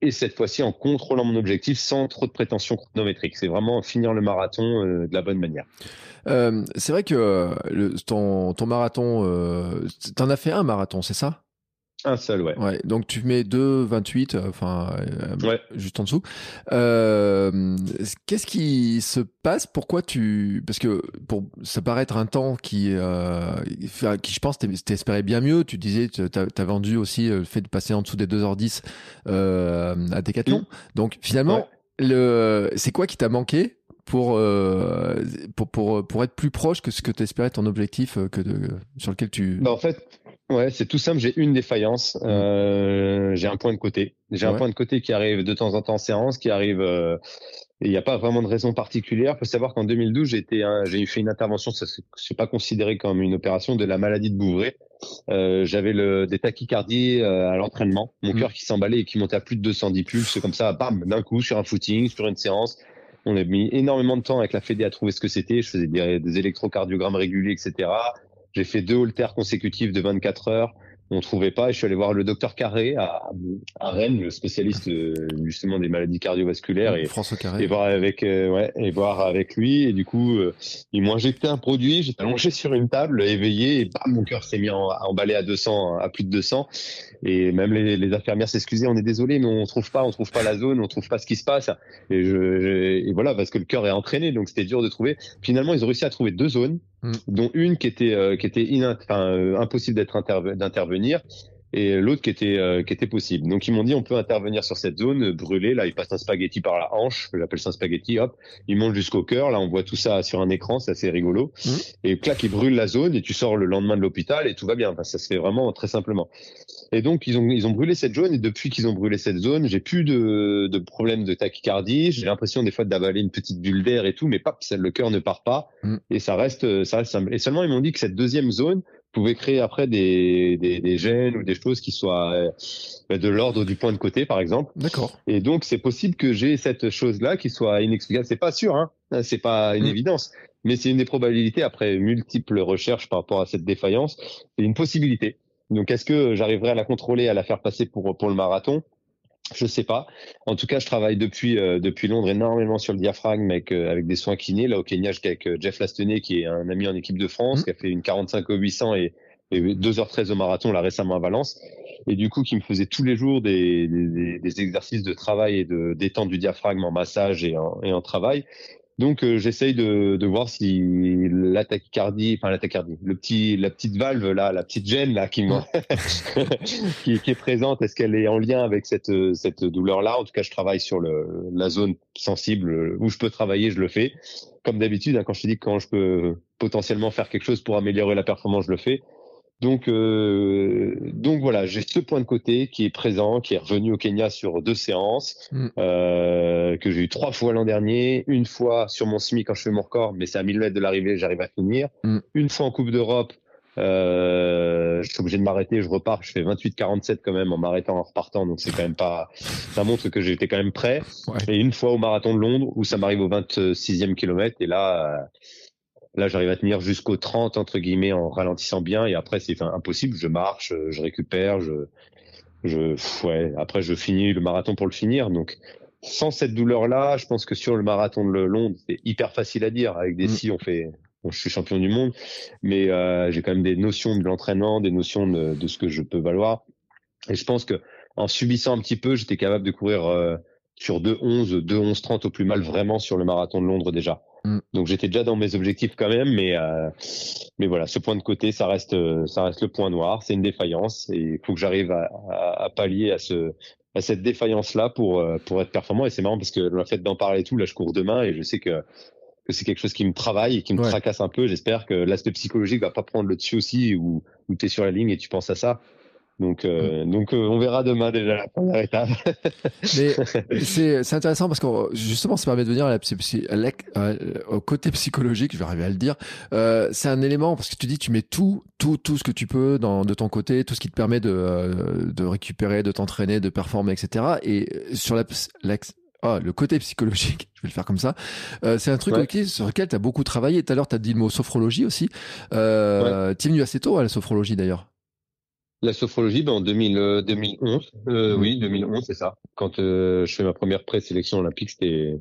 et cette fois-ci en contrôlant mon objectif sans trop de prétention chronométrique. C'est vraiment finir le marathon de la bonne manière. c'est vrai que ton, ton marathon, euh, t'en as fait un marathon, c'est ça? Un seul, ouais. ouais. Donc tu mets 2,28, euh, enfin, euh, juste en dessous. Euh, Qu'est-ce qui se passe? Pourquoi tu Parce que pour ça paraît être un temps qui, euh, qui je pense, t'espérais bien mieux. Tu disais, t'as as vendu aussi le fait de passer en dessous des 2h10 euh, à Decathlon. Mmh. Donc finalement, le, c'est quoi qui t'a manqué pour, pour, pour, pour être plus proche que ce que tu espérais ton objectif que de, sur lequel tu. Bah en fait, Ouais, c'est tout simple. J'ai une défaillance. Mmh. Euh, j'ai un point de côté. J'ai un point de côté qui arrive de temps en temps en séance, qui arrive. Euh, il n'y a pas vraiment de raison particulière. Il faut savoir qu'en 2012, j'ai été, j'ai fait une intervention. Ça c'est pas considéré comme une opération de la maladie de Bouvray. Euh, j'avais des tachycardies euh, à l'entraînement, mon mmh. cœur qui s'emballait et qui montait à plus de 210 pulses, comme ça, bam, d'un coup sur un footing, sur une séance. On a mis énormément de temps avec la Fédé à trouver ce que c'était. Je faisais des, des électrocardiogrammes réguliers, etc. J'ai fait deux haltères consécutifs de 24 heures. On trouvait pas et je suis allé voir le docteur Carré à, à Rennes, le spécialiste euh, justement des maladies cardiovasculaires et, François Carré. et voir avec euh, ouais et voir avec lui et du coup euh, ils m'ont injecté un produit, j'étais allongé sur une table éveillé et bam mon cœur s'est mis en, à emballer à 200 à plus de 200 et même les, les infirmières s'excusaient, on est désolé, mais on trouve pas, on trouve pas la zone, on trouve pas ce qui se passe. Et, je, et voilà, parce que le cœur est entraîné, donc c'était dur de trouver. Finalement, ils ont réussi à trouver deux zones, mm. dont une qui était euh, qui était euh, impossible d'intervenir et l'autre qui était euh, qui était possible. Donc ils m'ont dit on peut intervenir sur cette zone brûlée. Là, ils passent un spaghetti par la hanche, j'appelle ça un spaghetti. Hop, ils montent jusqu'au cœur. Là, on voit tout ça sur un écran, c'est assez rigolo. Mmh. Et clac, ils brûlent la zone et tu sors le lendemain de l'hôpital et tout va bien. Enfin, ça se fait vraiment très simplement. Et donc ils ont ils ont brûlé cette zone et depuis qu'ils ont brûlé cette zone, j'ai plus de de problème de tachycardie. J'ai l'impression des fois d'avaler une petite bulle d'air et tout, mais pap, le cœur ne part pas mmh. et ça reste ça reste simple. Et seulement ils m'ont dit que cette deuxième zone pouvez créer après des, des, des, gènes ou des choses qui soient euh, de l'ordre du point de côté, par exemple. D'accord. Et donc, c'est possible que j'ai cette chose-là qui soit inexplicable. C'est pas sûr, hein. C'est pas une mm. évidence. Mais c'est une des probabilités après multiples recherches par rapport à cette défaillance. C'est une possibilité. Donc, est-ce que j'arriverai à la contrôler, à la faire passer pour, pour le marathon? Je sais pas. En tout cas, je travaille depuis euh, depuis Londres énormément sur le diaphragme avec euh, avec des soins kinés. Là au Kenya, je suis avec euh, Jeff Lastenay qui est un ami en équipe de France, mmh. qui a fait une 45 au 800 et, et 2h13 au marathon là récemment à Valence. Et du coup, qui me faisait tous les jours des, des, des exercices de travail et de détente du diaphragme en massage et en, et en travail. Donc euh, j'essaye de, de, voir si la tachycardie, enfin la tachycardie, le petit, la petite valve là, la petite gêne là qui, (laughs) qui, qui, est présente, est-ce qu'elle est en lien avec cette, cette douleur là En tout cas, je travaille sur le, la zone sensible où je peux travailler, je le fais. Comme d'habitude, hein, quand je te dis que quand je peux potentiellement faire quelque chose pour améliorer la performance, je le fais. Donc, euh, donc voilà, j'ai ce point de côté qui est présent, qui est revenu au Kenya sur deux séances, mm. euh, que j'ai eu trois fois l'an dernier, une fois sur mon semi quand je fais mon record, mais c'est à 1000 mètres de l'arrivée, j'arrive à finir. Mm. Une fois en Coupe d'Europe, euh, je suis obligé de m'arrêter, je repars, je fais 28-47 quand même en m'arrêtant en repartant, donc c'est quand même pas, ça montre que j'étais quand même prêt. Et une fois au marathon de Londres où ça m'arrive au 26e kilomètre et là, Là, j'arrive à tenir jusqu'au 30 entre guillemets en ralentissant bien et après c'est impossible. Je marche, euh, je récupère, je, je, ouais. Après, je finis le marathon pour le finir. Donc, sans cette douleur-là, je pense que sur le marathon de Londres, c'est hyper facile à dire. Avec des mm. si, on fait, bon, je suis champion du monde, mais euh, j'ai quand même des notions de l'entraînement, des notions de, de, ce que je peux valoir. Et je pense que en subissant un petit peu, j'étais capable de courir euh, sur 2-11, 2-11-30 au plus mal vraiment sur le marathon de Londres déjà. Mm. Donc j'étais déjà dans mes objectifs quand même, mais euh, mais voilà, ce point de côté, ça reste ça reste le point noir, c'est une défaillance et il faut que j'arrive à, à, pallier à ce à cette défaillance là pour euh, pour être performant. Et c'est marrant parce que le fait d'en parler et tout, là je cours demain et je sais que que c'est quelque chose qui me travaille et qui me tracasse un peu. J'espère que l'aspect psychologique va pas prendre le dessus aussi ou ou t'es sur la ligne et tu penses à ça. Donc, euh, mm. donc euh, on verra demain déjà la première étape. (laughs) Mais c'est intéressant parce que justement, ça permet de venir à la, au côté psychologique. Je vais arriver à le dire. Euh, c'est un élément parce que tu dis, tu mets tout, tout, tout ce que tu peux dans, de ton côté, tout ce qui te permet de, de récupérer, de t'entraîner, de performer, etc. Et sur la, ah, le côté psychologique, (laughs) je vais le faire comme ça. Euh, c'est un truc sur lequel tu as beaucoup travaillé. Tout à l'heure, tu as dit le mot sophrologie aussi. Euh, ouais. Tu es venu assez tôt à la sophrologie d'ailleurs. La sophrologie, ben en 2000, 2011, euh, oui, 2011, c'est ça. Quand je fais ma première présélection olympique, c'était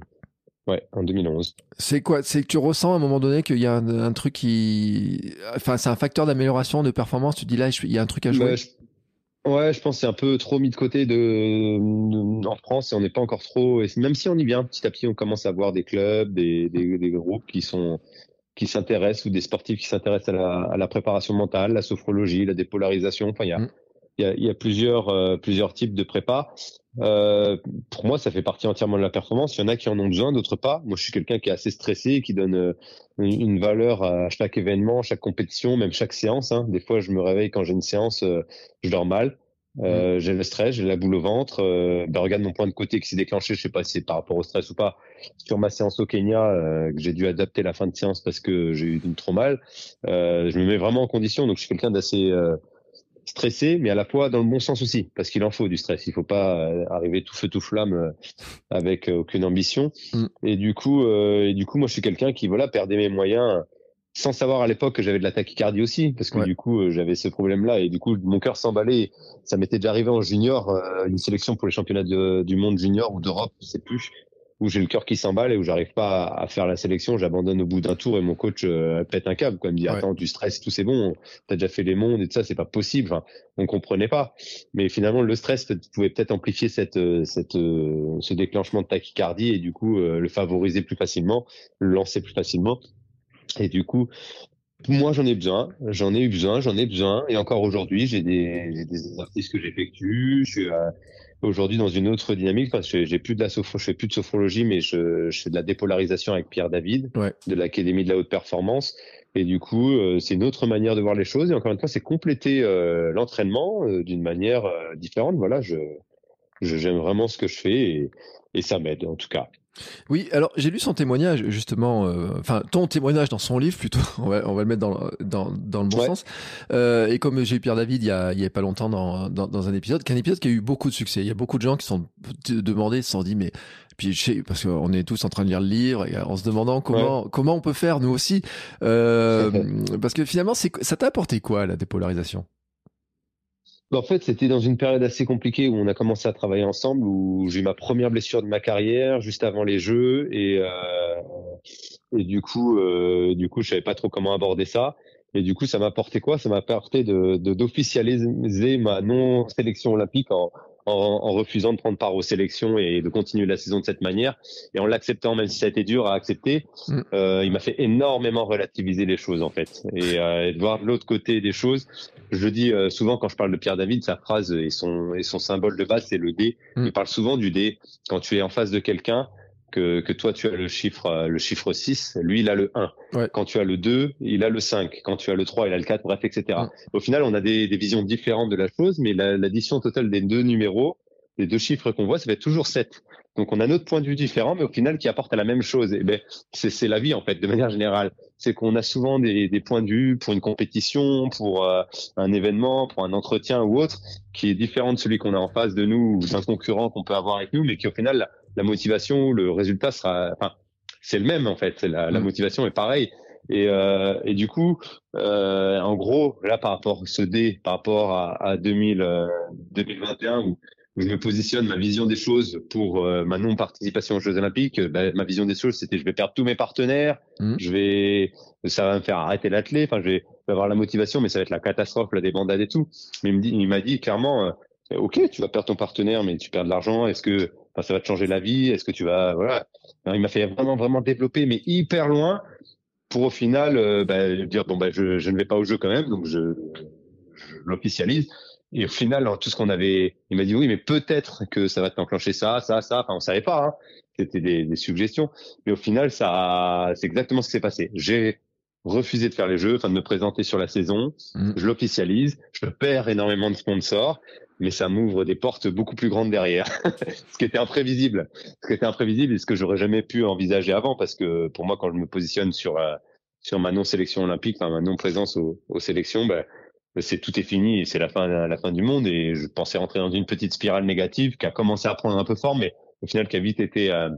Ouais, en 2011. C'est quoi C'est que tu ressens à un moment donné qu'il y a un, truc qui. Enfin, c'est un facteur d'amélioration, de performance? Tu dis là, il y a un truc à jouer? Bah, ouais, je pense que c'est un peu trop mis de côté de, en France et on n'est pas encore trop. Et même si on y vient, petit à petit, on commence à voir des clubs, des, des, des groupes qui sont qui s'intéressent ou des sportifs qui s'intéressent à la, à la, préparation mentale, la sophrologie, la dépolarisation. Enfin, il y a, mm. il y a, il y a plusieurs, euh, plusieurs types de prépa. Euh, pour moi, ça fait partie entièrement de la performance. Il y en a qui en ont besoin, d'autres pas. Moi, je suis quelqu'un qui est assez stressé, qui donne euh, une valeur à chaque événement, chaque compétition, même chaque séance. Hein. Des fois, je me réveille quand j'ai une séance, euh, je dors mal. Euh, mm. J'ai le stress, j'ai la boule au ventre. Euh, ben, regarde mon point de côté qui s'est déclenché. Je sais pas si c'est par rapport au stress ou pas. Sur ma séance au Kenya, que j'ai dû adapter la fin de séance parce que j'ai eu trop mal. je me mets vraiment en condition. Donc, je suis quelqu'un d'assez stressé, mais à la fois dans le bon sens aussi, parce qu'il en faut du stress. Il faut pas euh, arriver tout feu tout flamme euh, avec euh, aucune ambition. Mm. Et du coup, et du coup, moi, je suis quelqu'un qui voilà perdait mes moyens sans savoir à l'époque que j'avais de la tachycardie aussi, parce que du coup, j'avais ce problème-là et du coup, mon cœur s'emballait. Ça m'était déjà arrivé en junior, une sélection pour les championnats du monde junior ou d'Europe, je sais plus où j'ai le cœur qui s'emballe et où j'arrive pas à, faire la sélection, j'abandonne au bout d'un tour et mon coach euh, pète un câble quoi, il me dit attends du stress tout c'est bon, t'as déjà fait les mondes et tout ça c'est pas possible, enfin, on comprenait pas. Mais finalement le stress pouvait peut-être amplifier cette euh, cette euh, ce déclenchement de tachycardie et du coup le favoriser plus facilement, le lancer plus facilement. Et du coup moi, j'en ai besoin, j'en ai eu besoin, j'en ai besoin, et encore aujourd'hui, j'ai des, des exercices que j'effectue. Je suis, aujourd'hui dans une autre dynamique parce que j'ai plus de la sophro, je fais plus de sophrologie, mais je, je fais de la dépolarisation avec Pierre David de l'Académie de la haute performance. Et du coup, euh, c'est une autre manière de voir les choses. Et encore une fois, c'est compléter euh, l'entraînement euh, d'une manière différente. Voilà, je j'aime vraiment ce que je fais et, et ça m'aide en tout cas. Oui, alors j'ai lu son témoignage justement, euh, enfin ton témoignage dans son livre plutôt, (laughs) on va, on va le mettre dans, dans, dans le bon sens. Euh, et comme j'ai eu Pierre David il y a, il y a pas longtemps dans, dans, dans un épisode, qu'un épisode qui a eu beaucoup de succès. Il y a beaucoup de gens qui sont demandés, se sont dit mais puis je sais, parce qu'on est tous en train de lire le livre et en se demandant comment comment on peut faire nous aussi, euh, parce que finalement c'est ça t'a apporté quoi la dépolarisation? En fait, c'était dans une période assez compliquée où on a commencé à travailler ensemble, où j'ai eu ma première blessure de ma carrière juste avant les Jeux et euh, et du coup, euh, du coup, je savais pas trop comment aborder ça. Et du coup, ça m'a apporté quoi? Ça m'a apporté de d'officialiser ma non sélection olympique en, en, refusant de prendre part aux sélections et de continuer la saison de cette manière. Et en l'acceptant, même si ça a été dur à accepter, mm. euh, il m'a fait énormément relativiser les choses en fait. Et, euh, de voir l'autre côté des choses. Je le dis euh, souvent quand je parle de Pierre David, sa phrase et son, et son symbole de base, c'est le D. Mm. Il parle souvent du D. Quand tu es en face de quelqu'un, que, que toi tu as le chiffre euh, le chiffre 6, lui il a le 1. Quand tu as le 2, il a le 5. Quand tu as le 3, il a le 4, bref, etc. Au final, on a des, des, visions différentes de la chose, mais l'addition totale des deux numéros, les deux chiffres qu'on voit, ça va être toujours 7. Donc on a notre point de vue différent, mais au final qui apporte à la même chose. Et ben c'est la vie en fait, de manière générale. C'est qu'on a souvent des, des, points de vue pour une compétition, pour euh, un événement, pour un entretien ou autre, qui est différent de celui qu'on a en face de nous ou d'un concurrent qu'on peut avoir avec nous, mais qui au final la motivation, le résultat sera, enfin, c'est le même en fait. La, la mm. motivation est pareille. Et, euh, et du coup, euh, en gros, là par rapport à ce dé, par rapport à, à 2000, 2021 euh, où, je me positionne ma vision des choses pour euh, ma non participation aux Jeux Olympiques, bah, ma vision des choses c'était je vais perdre tous mes partenaires, mm. je vais, ça va me faire arrêter l'athlète, enfin je vais, avoir la motivation, mais ça va être la catastrophe, la débandade et tout. Mais il me dit, il m'a dit clairement, euh, ok, tu vas perdre ton partenaire, mais tu perds de l'argent. Est-ce que ça va te changer la vie Est-ce que tu vas voilà Il m'a fait vraiment vraiment développer, mais hyper loin pour au final euh, bah, dire bon bah je, je, ne vais pas au jeu quand même, donc je, je l'officialise. Et au final, tout ce qu'on avait, il m'a dit oui, mais peut-être que ça va t'enclencher ça, ça, ça. Enfin, on savait pas. Hein. C'était des, des, suggestions, mais au final, ça, c'est exactement ce qui s'est passé. J'ai refusé de faire les jeux, enfin de me présenter sur la saison. Mmh. Je l'officialise, je perds énormément de sponsors mais ça m'ouvre des portes beaucoup plus grandes derrière. (laughs) ce qui était imprévisible, ce qui était imprévisible et ce que j'aurais jamais pu envisager avant, parce que pour moi, quand je me positionne sur euh, sur ma non sélection olympique, enfin ma non présence aux, aux sélections, ben, c'est tout est fini et c'est la fin la fin du monde. Et je pensais rentrer dans une petite spirale négative qui a commencé à prendre un peu forme, mais au final qui a vite été euh,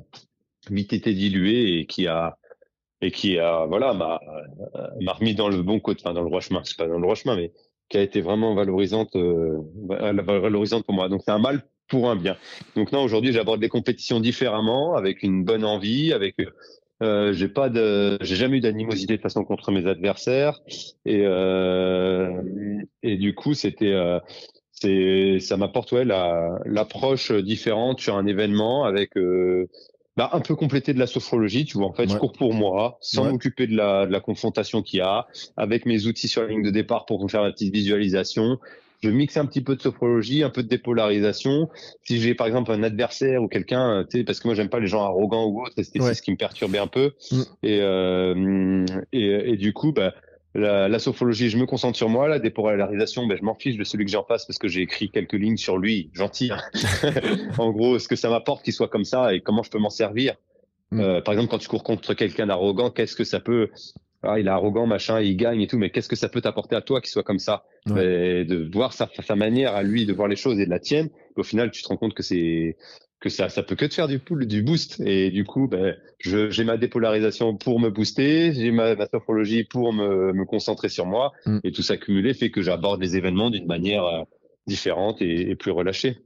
vite été diluée et qui a et qui a voilà m'a m'a remis dans le bon côté, enfin dans le droit chemin. C'est pas dans le droit chemin, mais qui a été vraiment valorisante, valorisante pour moi. Donc c'est un mal pour un bien. Donc non, aujourd'hui, j'aborde les compétitions différemment, avec une bonne envie, avec euh, j'ai pas de, j'ai jamais eu d'animosité de façon contre mes adversaires et euh, et du coup c'était euh, c'est ça m'apporte ouais la l'approche différente sur un événement avec euh, bah, un peu complété de la sophrologie, tu vois. En fait, je cours pour moi, sans m'occuper de la, de la confrontation qu'il y a, avec mes outils sur la ligne de départ pour faire ma petite visualisation je mixe un petit peu de sophrologie, un peu de dépolarisation. Si j'ai par exemple un adversaire ou quelqu'un, euh, tu sais, parce que moi j'aime pas les gens arrogants ou autres, c'était ce qui me perturbait un peu. Mm. Et, euh, et, et du coup, bah, la, la, sophrologie, je me concentre sur moi. La dépolarisation, ben, je m'en fiche de celui que j'en face parce que j'ai écrit quelques lignes sur lui, gentil. Hein. (laughs) en gros, ce que ça m'apporte qu'il soit comme ça et comment je peux m'en servir. Mm. Euh, par exemple, quand tu cours contre quelqu'un d'arrogant, qu'est-ce que ça peut ah, il est arrogant, machin, il gagne et tout, mais qu'est-ce que ça peut t'apporter à toi qu'il soit comme ça? De voir sa, sa manière à lui de voir les choses et de la tienne, au final, tu te rends compte que c'est que ça, ça peut que te faire du, du boost. Et du coup, ben, j'ai ma dépolarisation pour me booster, j'ai ma, ma sophrologie pour me, me concentrer sur moi, mm. et tout ça cumulé fait que j'aborde les événements d'une manière euh, différente et, et plus relâchée.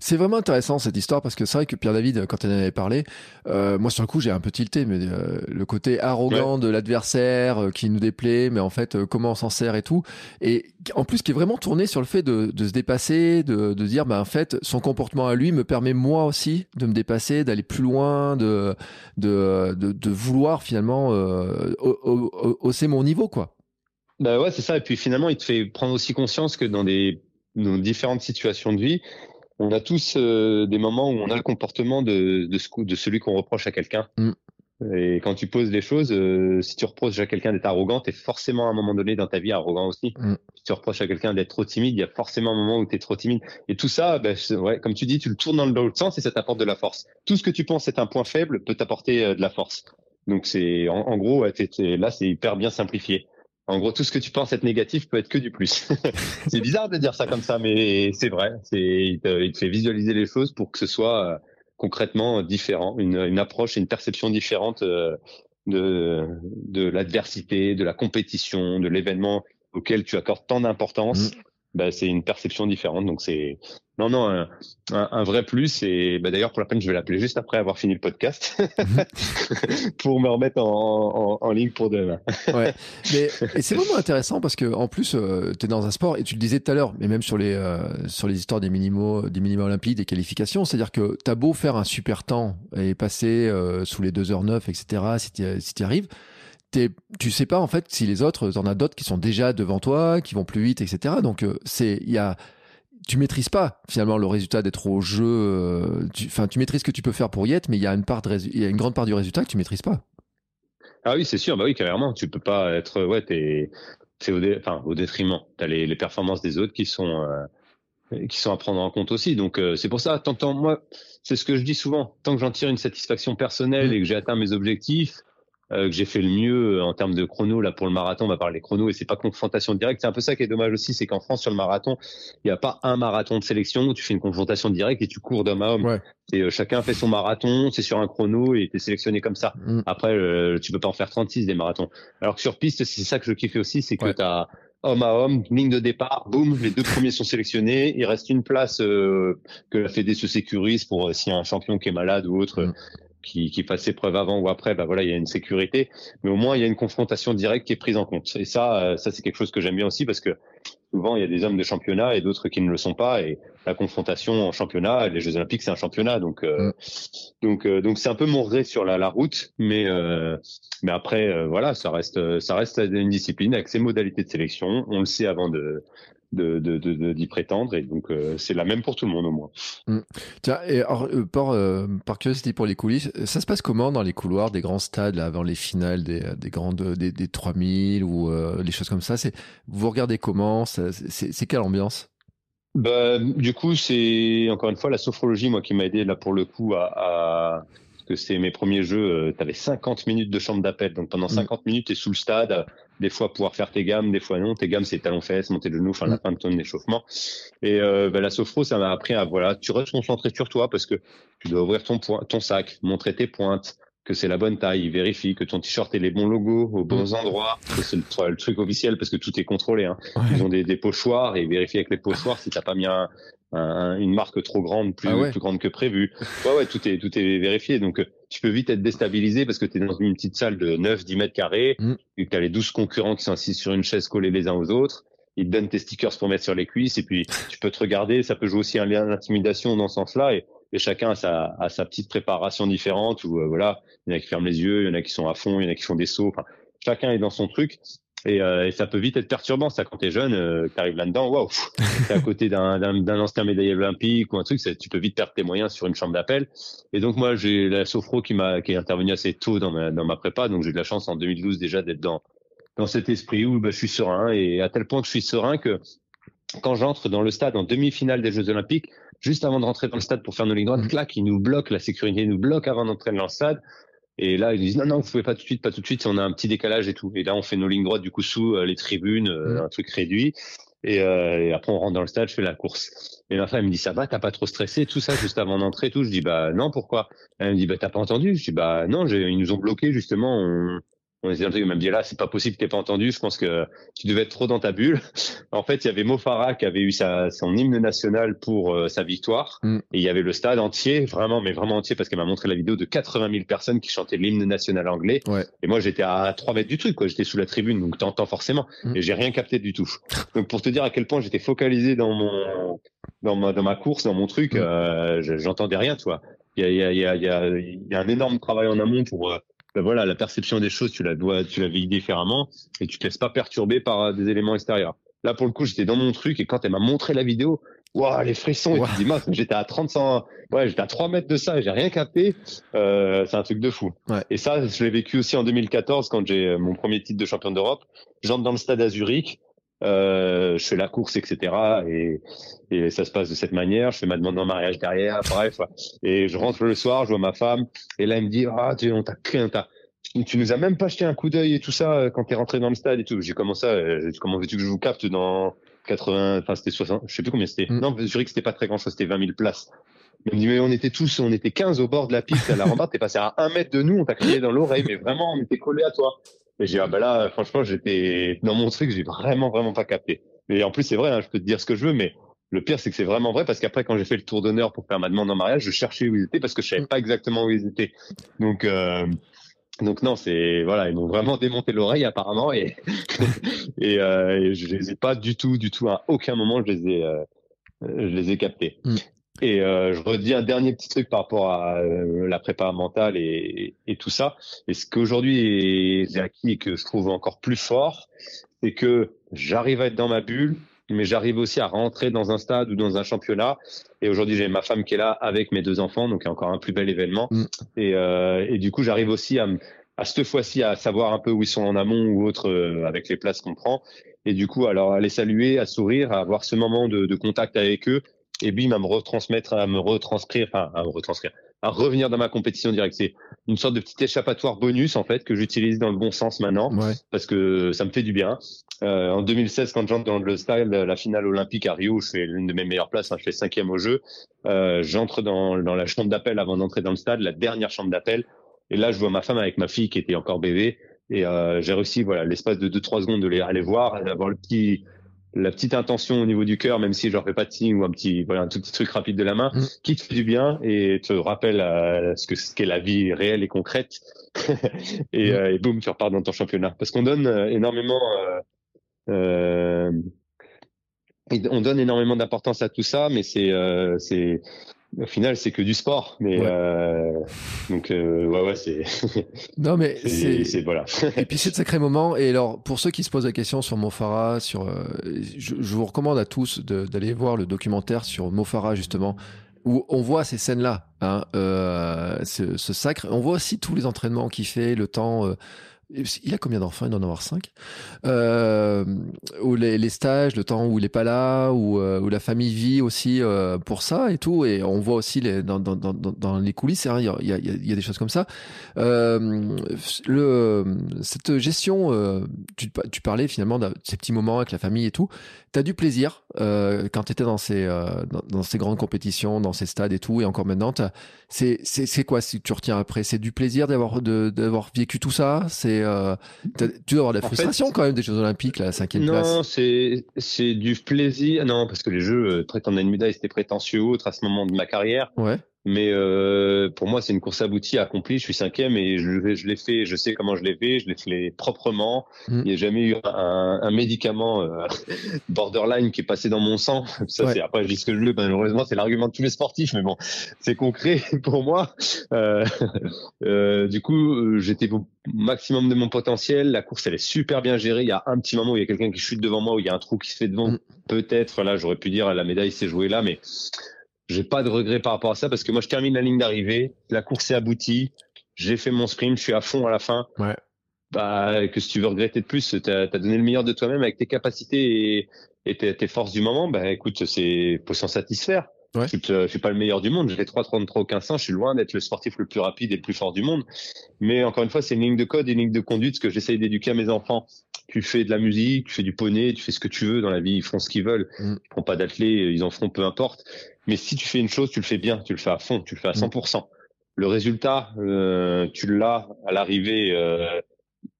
C'est vraiment intéressant cette histoire parce que c'est vrai que Pierre David, quand il en avait parlé, euh, moi sur le coup j'ai un peu tilté, mais euh, le côté arrogant de l'adversaire euh, qui nous déplaît, mais en fait comment on s'en sert et tout, et en plus qui est vraiment tourné sur le fait de, se dépasser, de, dire bah en fait son comportement à lui me permet moi aussi de me dépasser, d'aller plus loin, de de, de, vouloir finalement hausser mon niveau quoi. Bah ouais c'est ça. Et puis finalement il te fait prendre aussi conscience que dans des dans différentes situations de vie, on a tous euh, des moments où on a le comportement de, de, de celui qu'on reproche à quelqu'un. Mm. Et quand tu poses les choses, euh, si tu reproches à quelqu'un d'être arrogant, tu es forcément à un moment donné dans ta vie arrogant aussi. Mm. Si tu reproches à quelqu'un d'être trop timide, il y a forcément un moment où tu es trop timide. Et tout ça, ben, ouais, comme tu dis, tu le tournes dans l'autre sens et ça t'apporte de la force. Tout ce que tu penses être un point faible peut t'apporter euh, de la force. Donc c'est en, gros, là c'est hyper bien simplifié. En gros, tout ce que tu penses être négatif peut être que du plus. (laughs) c'est bizarre de dire ça comme ça, mais c'est vrai. C'est, il te, fait visualiser les choses pour que ce soit euh, concrètement différent, une, approche et une perception différente euh, de, de l'adversité, de la compétition, de l'événement auquel tu accordes tant d'importance. Mm. Bah, c'est une perception différente. Donc c'est non, non, un, un, vrai plus. Et bah, d'ailleurs, pour la peine, je vais l'appeler juste après avoir fini le podcast (laughs) pour me remettre en, en, en, ligne pour demain. ouais. Mais et c'est vraiment intéressant parce que en plus, euh, tu es dans un sport et tu le disais tout à l'heure, mais même sur les euh, sur les histoires des minimaux, des minima olympiques, des qualifications, c'est-à-dire que tu as beau faire un super temps et passer euh, sous les 2h09, etc. Si tu si arrives tu sais pas en fait si les autres, en as d'autres qui sont déjà devant toi, qui vont plus vite, etc. Donc c'est il y a tu maîtrises pas finalement le résultat d'être au jeu. Euh, enfin, tu, maîtrises ce que tu peux faire pour y être, mais il y a une part il y a une grande part du résultat que tu maîtrises pas. Ah oui, c'est sûr. Bah oui, carrément. Tu peux pas être. Ouais, t'es. C'est au, enfin, au détriment. T'as les, les performances des autres qui sont. Euh, qui sont à prendre en compte aussi. Donc euh, c'est pour ça, tant, moi, c'est ce que je dis souvent, tant que j'en tire une satisfaction personnelle mmh. et que j'ai atteint mes objectifs, euh, que j'ai fait le mieux euh, en termes de chrono là pour le marathon. On va parler chrono et c'est pas confrontation directe. C'est un peu ça qui est dommage aussi, c'est qu'en France sur le marathon, il n'y a pas un marathon de sélection où tu fais une confrontation directe et tu cours d'homme à homme. Et euh, chacun fait son marathon, c'est sur un chrono et t'es sélectionné comme ça. Mm. Après, tu peux pas en faire 36 des marathons. Alors que sur piste, c'est ça que je kiffe aussi, c'est que tu t'as homme à homme, ligne de départ, boum, les deux premiers sont sélectionnés. Il reste une place que la Fédé se sécurise pour s'il y a un champion qui est malade ou autre. Qui, qui fasse ses preuves avant ou après, bah voilà, il y a une sécurité, mais au moins il y a une confrontation directe qui est prise en compte. Et ça, euh, ça c'est quelque chose que j'aime bien aussi parce que souvent il y a des hommes de championnat et d'autres qui ne le sont pas. Et la confrontation en championnat, les Jeux Olympiques, c'est un championnat, donc euh, mm. donc euh, donc c'est un peu mon regret sur la, la route, mais mais après voilà, ça reste ça reste une discipline avec ses modalités de sélection. On le sait avant de de, de, de, d'y prétendre et donc euh, c'est la même pour tout le monde au moins. Mm. Tiens, et alors, euh, par, euh, par curiosité pour les coulisses, ça se passe comment dans les couloirs des grands stades là, avant les finales des, des grandes des, des 3000 ou les choses comme ça? C'est vous regardez comment? C'est, c'est quelle ambiance? Bah, du coup, c'est encore une fois la sophrologie, moi, qui m'a aidé là pour le coup à, à que c'est mes premiers jeux. tu avais 50 minutes de chambre d'appel, donc pendant 50 mm. minutes, tu es sous le stade des fois pouvoir faire tes gammes, des fois non. Tes gammes, c'est talons fesses, monter le genou, enfin la fin de ton échauffement. Et euh, ben, la sophro, ça m'a appris à voilà, tu restes concentré sur toi parce que tu dois ouvrir ton, ton sac, montrer tes pointes, que c'est la bonne taille, ils vérifient que ton t-shirt ait les bons logos aux bons mm. endroits. C'est le, truc officiel parce que tout est contrôlé. Hein. Ils ont des, des, pochoirs et ils vérifient avec les pochoirs si t'as pas mis un, une marque trop grande, plus, ah plus grande que prévu. (laughs) Ouais, ouais, tout est, tout est vérifié. Donc, tu peux vite être déstabilisé parce que tu es dans une petite salle de 9, 10 mètres carrés, mm. et que tu as les 12 concurrents qui sont assis sur une chaise collée les uns aux autres. Ils te donnent tes stickers pour mettre sur les cuisses et puis (laughs) tu peux te regarder. Ça peut jouer aussi un lien d'intimidation dans ce sens-là. Et, et, chacun a sa, a sa petite préparation différente où, euh, voilà, il y en a qui ferment les yeux, il y en a qui sont à fond, il y en a qui font des sauts. Enfin, chacun est dans son truc. Et, euh, et, ça peut vite être perturbant, ça, quand t'es jeune, euh, t'arrives là-dedans, waouh, (laughs) t'es à côté d'un ancien médaillé olympique ou un truc, tu peux vite perdre tes moyens sur une chambre d'appel. Et donc moi, j'ai la sophro qui m'a qui est intervenue assez tôt dans ma, dans ma prépa, donc j'ai eu de la chance en 2012 déjà d'être dans dans cet esprit où bah, je suis serein et à tel point que je suis serein que quand j'entre dans le stade en demi-finale des Jeux Olympiques, juste avant de rentrer dans le stade pour faire nos lignes droites, clac, ils nous bloquent, la sécurité nous bloque avant d'entrer dans le stade. Et là, ils disent non, non, vous pouvez pas tout de suite, pas tout de suite, on a un petit décalage et tout. Et là, on fait nos lignes droites du coup sous euh, les tribunes, euh, mmh. un truc réduit. Et, euh, et, après, on rentre dans le stade, je fais la course. Et ma femme me dit ça va, t'as pas trop stressé, tout ça, juste avant d'entrer, tout. Je dis bah non, pourquoi? Elle me dit bah t'as pas entendu? Je dis bah non, ils nous ont bloqué justement. On, on essayait un truc, il m'a dit là, c'est pas possible que t'aies pas entendu. Je pense que tu devais être trop dans ta bulle. (laughs) en fait, il y avait Mo Farah qui avait eu sa, son hymne national pour euh, sa victoire, mm. et il y avait le stade entier, vraiment, mais vraiment entier, parce qu'elle m'a montré la vidéo de 80 000 personnes qui chantaient l'hymne national anglais. Ouais. Et moi, j'étais à 3 mètres du truc, quoi. J'étais sous la tribune, donc t'entends forcément. Mm. Et j'ai rien capté du tout. Donc pour te dire à quel point j'étais focalisé dans mon dans ma dans ma course, dans mon truc, mm. euh, j'entendais rien, tu vois. Il y a, il y, a, il y, a, il y a un énorme travail en amont pour euh, ben voilà, la perception des choses, tu la dois, tu la vis différemment et tu te laisses pas perturber par euh, des éléments extérieurs. Là, pour le coup, j'étais dans mon truc et quand elle m'a montré la vidéo, waouh, les frissons, et tu dis, j'étais à 30, ouais, j'étais à 3 mètres de ça et j'ai rien capté. Euh, c'est un truc de fou. Et ça, je l'ai vécu aussi en 2014 quand j'ai euh, mon premier titre de champion d'Europe. J'entre dans le stade à Zurich euh, je fais la course, etc. Et, et ça se passe de cette manière. Je fais ma demande en mariage derrière, bref. Et je rentre le soir, je vois ma femme, et là elle me dit ah tu on t'a tu nous as même pas jeté un coup d'œil et tout ça euh, quand t'es rentré dans le stade et tout. J'ai comment ça euh, Comment veux-tu que je vous capte dans 80 Enfin c'était 60, je sais plus combien c'était. Mm. Non, je dirais que c'était pas très grand chose, c'était 20 000 places. Elle me dit mais on était tous, on était 15 au bord de la piste à la rambarde. T'es passé à un mètre de nous, on t'a crié dans l'oreille, mais vraiment on était collé à toi. Et j'ai ah bah là, franchement, j'étais dans mon truc, j'ai vraiment vraiment pas capté. Et en plus, c'est vrai, hein, je peux te dire ce que je veux, mais le pire, c'est que c'est vraiment vrai parce qu'après, quand j'ai fait le tour d'honneur pour faire ma demande en mariage, je cherchais où ils étaient parce que je savais pas exactement où ils étaient. Donc, euh, donc non, c'est voilà, ils m'ont vraiment démonté l'oreille apparemment et (laughs) et, euh, et, je les ai pas du tout, du tout à aucun moment je les ai euh, je les ai captés. Mm. Et euh, je redis un dernier petit truc par rapport à euh, la prépa mentale et, et, tout ça. Et ce qu'aujourd'hui j'ai acquis et que je trouve encore plus fort, c'est que j'arrive à être dans ma bulle, mais j'arrive aussi à rentrer dans un stade ou dans un championnat. Et aujourd'hui, j'ai ma femme qui est là avec mes deux enfants, donc encore un plus bel événement. Mm. Et, euh, et, du coup, j'arrive aussi à, à cette fois-ci à savoir un peu où ils sont en amont ou autre euh, avec les places qu'on prend. Et du coup, alors à les saluer, à sourire, à avoir ce moment de, de contact avec eux et bim, à me retransmettre, à me retranscrire, enfin, à me retranscrire, à revenir dans ma compétition directe. C'est une sorte de petit échappatoire bonus, en fait, que j'utilise dans le bon sens maintenant, parce que ça me fait du bien. Euh, en 2016, quand j'entre dans le style, la finale olympique à Rio, je fais l'une de mes meilleures places, hein, je fais cinquième au jeu. Euh, j'entre dans, dans la chambre d'appel avant d'entrer dans le stade, la dernière chambre d'appel. Et là, je vois ma femme avec ma fille qui était encore bébé. Et euh, j'ai réussi, voilà, l'espace de 2-3 secondes de les aller voir, d'avoir le petit la petite intention au niveau du cœur, même si je leur fais pas de signe ou un petit, voilà, un tout petit truc rapide de la main, mm. qui te fait du bien et te rappelle euh, ce que ce qu'est la vie réelle et concrète. (laughs) et, mm. euh, et boum, tu repars dans ton championnat. Parce qu'on donne euh, énormément, euh, on donne énormément d'importance à tout ça, mais c'est, c'est, au final, c'est que du sport. Mais euh, donc, euh, ouais, ouais, c'est. (laughs) non, mais c'est voilà. (laughs) et puis c'est de sacrés moments. Et alors, pour ceux qui se posent la question sur Mofara, sur, euh, je, je, vous recommande à tous d'aller voir le documentaire sur Mofara justement, où on voit ces scènes-là, hein, euh, ce, ce, sacre. On voit aussi tous les entraînements qu'il fait, le temps. Il a combien d'enfants? Il doit en avoir cinq. Euh, où les, stages, le temps où il est pas là, où, euh, où la famille vit aussi euh, pour ça et tout. Et on voit aussi dans, les coulisses, hein, il, y a, des choses comme ça. Cette gestion, tu, tu parlais finalement de ces petits moments avec la famille et tout. T'as du plaisir quand tu étais dans ces, grandes compétitions, dans ces stades et tout, et encore maintenant. C'est quoi si tu retiens après? C'est du plaisir d'avoir vécu tout ça? Euh, tu dois avoir de la frustration quand même des Jeux Olympiques, la cinquième non, place. Non, c'est c'est du plaisir. Non, parce que les Jeux, prétendre à une médaille, c'était prétentieux autre à ce moment de ma carrière. Ouais. Mais euh, pour moi, c'est une course aboutie, accomplie. Je suis cinquième et je, je l'ai fait. Je sais comment je l'ai fait. Je l'ai fait proprement. Mm. Il n'y a jamais eu un, un médicament euh, (laughs) borderline qui est passé dans mon sang. Ça, ouais. c'est après je dis ce que je veux. Malheureusement, c'est l'argument de tous les sportifs, mais bon, c'est concret (laughs) pour moi. Euh, euh du coup, j'étais au maximum de mon potentiel. La course, elle est super bien gérée. Il y a un petit moment où il y a quelqu'un qui chute devant moi, où il y a un trou qui se fait devant. Mm. Peut-être là, j'aurais pu dire la médaille s'est jouée là, mais j'ai pas de regret par rapport à ça parce que moi je termine la ligne d'arrivée, la course est aboutie, j'ai fait mon sprint, je suis à fond à la fin. Ouais. Bah que si tu veux regretter de plus, tu as, donné le meilleur de toi-même avec tes capacités et, et tes, tes, forces du moment. Bah écoute, c'est faut s'en satisfaire. Ouais. Je, suis pas le meilleur du monde, j'ai fait 3,33 au 1500, je suis loin d'être le sportif le plus rapide et le plus fort du monde. Mais encore une fois, c'est une ligne de code, une ligne de conduite, que j'essaye d'éduquer à mes enfants. Tu fais de la musique, tu fais du poney, tu fais ce que tu veux dans la vie, ils font ce qu'ils veulent. Mm. Ils font pas d'athlètes, ils en feront peu importe. Mais si tu fais une chose, tu le fais bien, tu le fais à fond, tu le fais à 100%. Mm. Le résultat, euh, tu l'as à l'arrivée, euh,